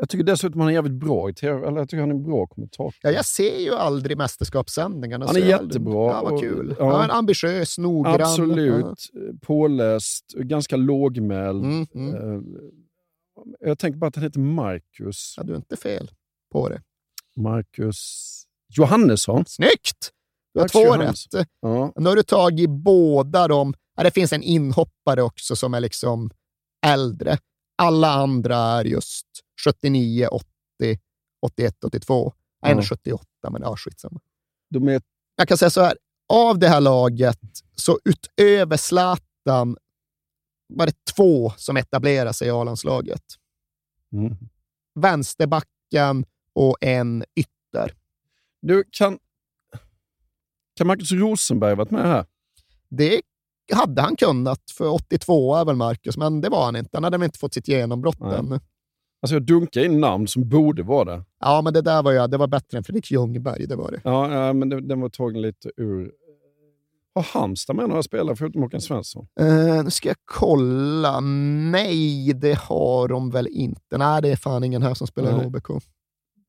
jag tycker dessutom han är jävligt bra i tv. Eller jag tycker han är en bra kommentator. Ja, jag ser ju aldrig mästerskapssändningarna. Han är jättebra Ja, vad och- kul. ja. Ja. ambitiös, noggrann. Absolut. Påläst, ganska lågmäld. Mm, mm. Eh, Jag tänker bara att han heter Marcus. Ja, du är inte fel på det. Marcus Johannesson. Snyggt! Du har Marcus två Johansson. rätt. Ja. Nu har du tagit båda de... Ja, det finns en inhoppare också som är liksom äldre. Alla andra är just 79, 80, 81, 82. En är Ja. 78, men ja, skitsamma. De är, Jag kan säga så här, av det här laget, så utöver Zlatan var det två som etablerade sig i A-landslaget. mm. Vänsterbacken och en ytter. Du, kan, kan Marcus Rosenberg varit med här? Det hade han kunnat, för 82 är väl Marcus, men det var han inte. Han hade väl inte fått sitt genombrott Nej. än. Alltså jag dunkar in namn som borde vara där. Ja, men det där var, ju, det var bättre än Fredrik Ljungberg, det var det. Ja, ja men det, den var tagen lite ur... Har Halmstad med några spelare förutom Håkan Svensson? Uh, nu ska jag kolla. Nej, det har de väl inte. Nej, det är fan ingen här som spelar i. HBK.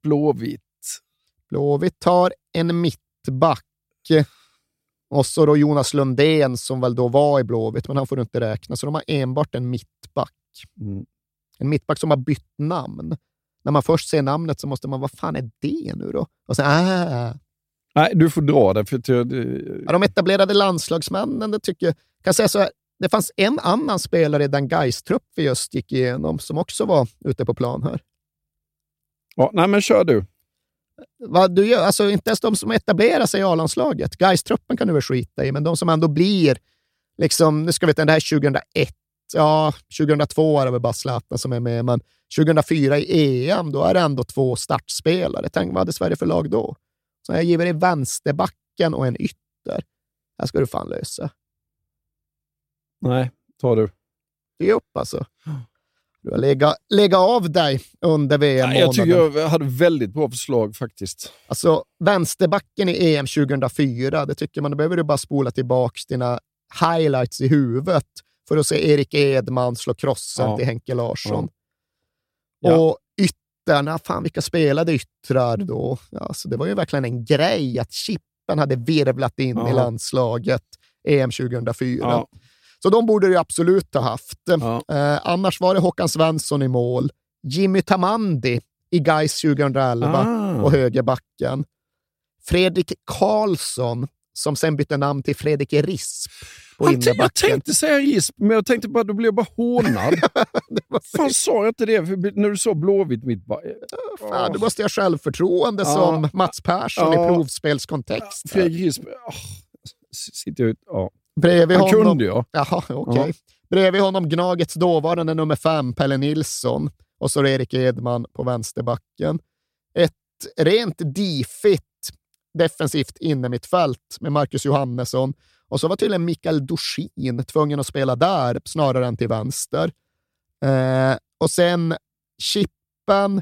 Blåvitt. Blåvitt tar en mittback. Och så då Jonas Lundén som väl då var i Blåvitt, men han får du inte räkna. Så de har enbart en mittback. Mm. En mittback som har bytt namn. När man först ser namnet så måste man, vad fan är det nu då? Och sen, ah. Nej, du får dra det. För jag, Ja, de etablerade landslagsmännen, det tycker jag. Kan säga så här, det fanns en annan spelare i den Gais-trupp vi just gick igenom som också var ute på plan här. ja, nej, men kör du. Vad du gör, alltså inte ens de som etablerar sig i A-landslaget. Gais-truppen kan du väl skita i, men de som ändå blir, liksom, nu ska vi veta, det här är 2001, ja, 2002 är det väl bara Zlatan som är med, men 2004 i EM, då är det ändå två startspelare. Tänk, vad hade Sverige för lag då? Så jag ger dig vänsterbacken och en ytter. Det här ska du fan lösa. Nej, ta du. Ge upp alltså. Du har legat, legat av dig under VM-månaden. jag tycker jag hade väldigt bra förslag faktiskt. Alltså, vänsterbacken i EM 2004, det tycker man, då behöver du bara spola tillbaka dina highlights i huvudet för att se Erik Edman slå krossen Ja. till Henke Larsson. Ja. Och ytterna, fan vilka spelade yttrar då? Alltså, det var ju verkligen en grej att Chippen hade virvlat in Ja. i landslaget EM 2004. Ja. Så de borde du ju absolut ha haft. Ja. Eh, annars var det Håkan Svensson i mål. Jimmy Tamandi i Gais 2011 Ah. på högerbacken. Fredrik Karlsson, som sen bytte namn till Fredrik Risp Han jag tänkte säga Risp, men jag tänkte bara, då blev jag bara hånad. Fan sa jag inte det när du sa Blåvitt mitt bara, Fan, du måste ha självförtroende Ja. som Mats Persson Ja. i provspelskontext. Fredrik Risp, oh, sitter jag ut, ja. Bredvid Han honom, kunde jag. Jaha, okej. Ja. Bredvid honom Gnagets dåvarande nummer fem, Pelle Nilsson. Och så Erik Edman på vänsterbacken. Ett rent difigt defensivt innermittfält med Marcus Johannesson. Och så var tydligen Mikael Dorsin tvungen att spela där snarare än till vänster. Eh, och sen Chippen,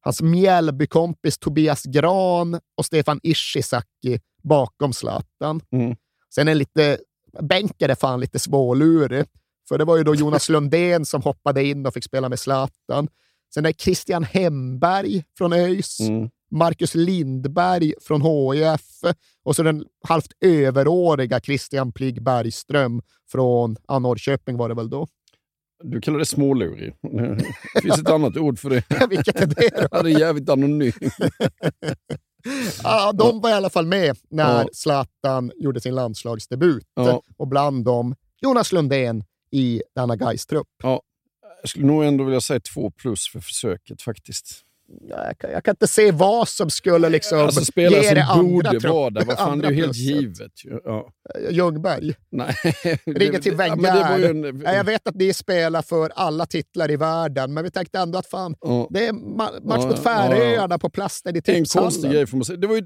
hans Mjällbykompis Tobias Gran och Stefan Ishizaki bakom Zlatan. Mm. Sen är lite, bänken är fan lite svårlurig. För det var ju då Jonas Lundén som hoppade in och fick spela med Zlatan. Sen är Christian Hemberg från ÖIS, Mm. Marcus Lindberg från HIF och så den halvt överåriga Christian Pligg Bergström från Norrköping var det väl då. Du kallar det smålurig. Det finns ett annat ord för det. Vilket är det då? Det är jävligt anonymt. Ja, de var i alla fall med när Ja. Zlatan gjorde sin landslagsdebut. Ja. Och bland dem Jonas Lundén i denna Gais-trupp. Ja, jag skulle nog ändå vilja säga två plus för försöket faktiskt. Jag, kan, jag kan inte se vad som skulle liksom Alltså spelare ge det som andra borde vara där. Vad fan, det är ju helt givet. Ja. Ljungberg. Nej. Ringer till Ja, det Wenger. en- Ja, Jag vet att ni spelar för alla titlar i världen, men vi tänkte ändå att fan, Ja. det är ma- match mot Färöarna på plasten i En tipshallen. konstig grej får man säga. Det var ju,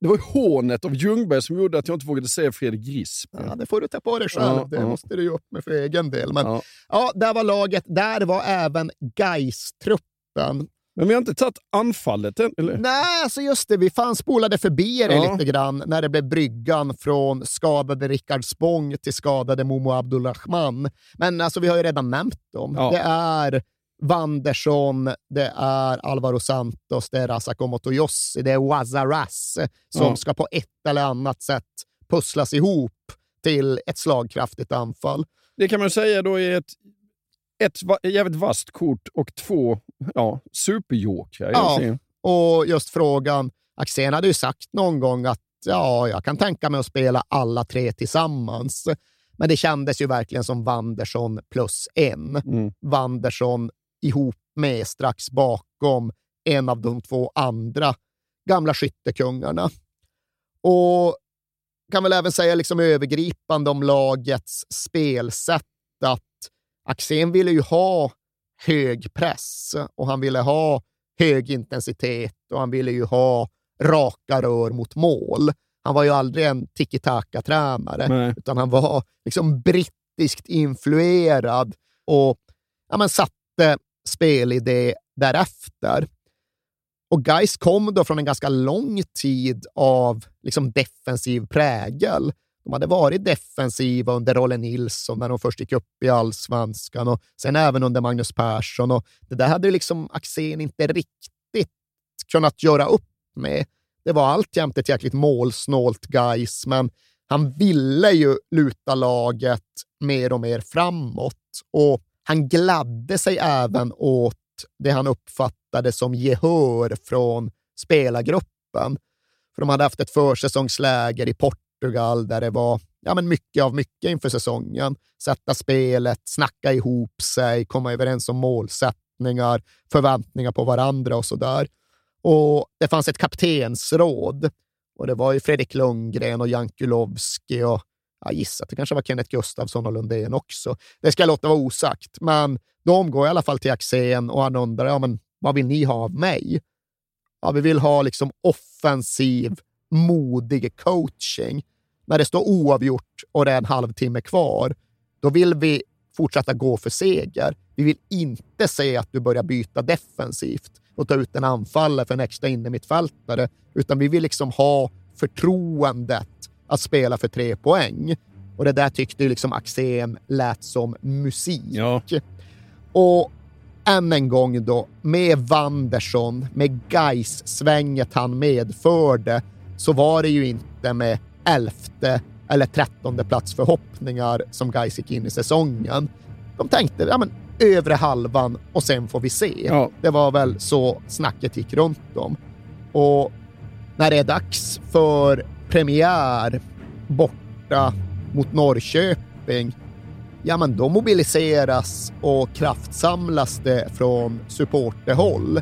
det var ju hånet av Ljungberg som gjorde att jag inte vågade säga Fredrik Grisp. Ja, det får du ta på dig själv. Det måste du ju upp med för egen del. Men, ja. Ja. där var laget. Där var även Gais-truppen. Men vi har inte tagit anfallet än, eller? Nej, alltså just det. Vi fan spolade förbi det Ja. lite grann när det blev bryggan från skadade Rickard Spång till skadade Momo Abdulrahman. Men alltså, vi har ju redan nämnt dem. Ja. Det är Wanderson, det är Alvaro Santos, det är Razak Omotoyossi, det är Wazaras som Ja. ska på ett eller annat sätt pusslas ihop till ett slagkraftigt anfall. Det kan man säga då är ett, ett jävligt vasst kort och två ja, superjokrar Ja, och just frågan, Axén hade ju sagt någon gång att ja, jag kan tänka mig att spela alla tre tillsammans. Men det kändes ju verkligen som Wanderson plus en. Mm. Wanderson ihop med strax bakom en av de två andra gamla skyttekungarna. Och kan väl även säga liksom övergripande om lagets spelsätt att Axén ville ju ha hög press och han ville ha hög intensitet och han ville ju ha raka rör mot mål. Han var ju aldrig en tiki-taka-tränare, utan han var liksom brittiskt influerad och ja, men satte spelidé därefter. Och Guys kom då från en ganska lång tid av liksom defensiv prägel. De hade varit defensiva under Rolle Nilsson när de först gick upp i allsvenskan och sen även under Magnus Persson. Och det där hade liksom Axén inte riktigt kunnat göra upp med. Det var alltjämt ett jäkligt målsnålt Guys, men han ville ju luta laget mer och mer framåt och han gladde sig även åt det han uppfattade som gehör från spelargruppen. För de hade haft ett försäsongsläger i Portugal Portugal, där det var ja, men mycket av mycket inför säsongen. Sätta spelet, snacka ihop sig, komma överens om målsättningar, förväntningar på varandra och sådär. Och det fanns ett kaptensråd och det var ju Fredrik Lundgren och Jankulovski och jag gissar att det kanske var Kenneth Gustafsson och Lundén också. Det ska jag låta vara osagt, men de går i alla fall till Axén och han undrar, ja, men vad vill ni ha av mig? Ja, vi vill ha liksom offensiv, modig coaching. När det står oavgjort och det är en halvtimme kvar, då vill vi fortsätta gå för seger. Vi vill inte se att du börjar byta defensivt och ta ut en anfallare för en extra innermittfältare, utan vi vill liksom ha förtroendet att spela för tre poäng. Och det där tyckte ju liksom Axén lät som musik. Ja. Och än en gång då, med Wanderson, med Gais svänget han medförde, så var det ju inte med elfte eller trettonde plats förhoppningar som Gais gick in i säsongen. De tänkte, ja men övre halvan och sen får vi se. Ja. Det var väl så snacket gick runt dem. Och när det är dags för premiär borta mot Norrköping, ja men då mobiliseras och kraftsamlas det från supporterhåll.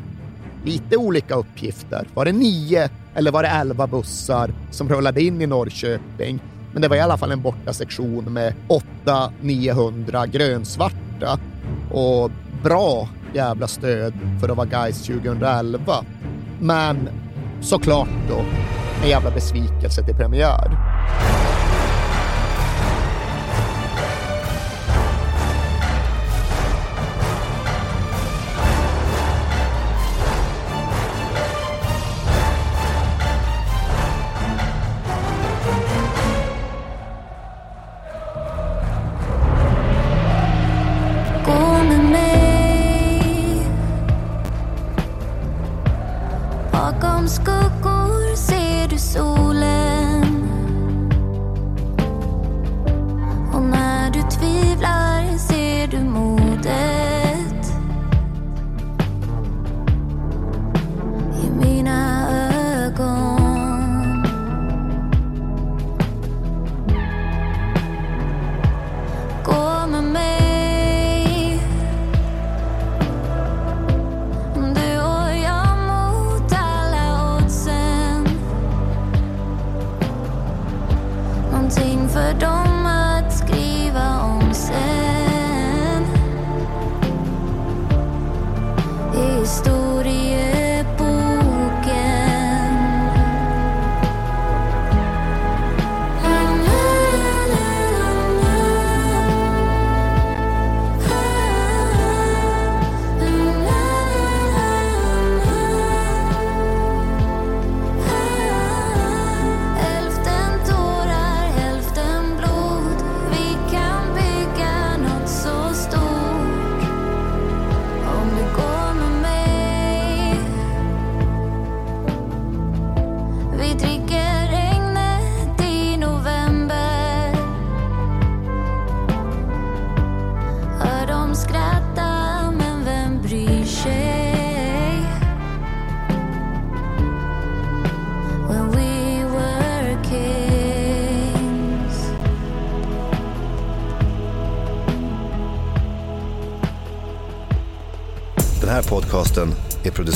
Lite olika uppgifter. Var det nio eller var det elva bussar som rullade in i Norrköping? Men det var i alla fall en borta sektion med 800-900 grönsvarta och bra jävla stöd för att vara guys 2011. Men såklart då en jävla besvikelse till premiär.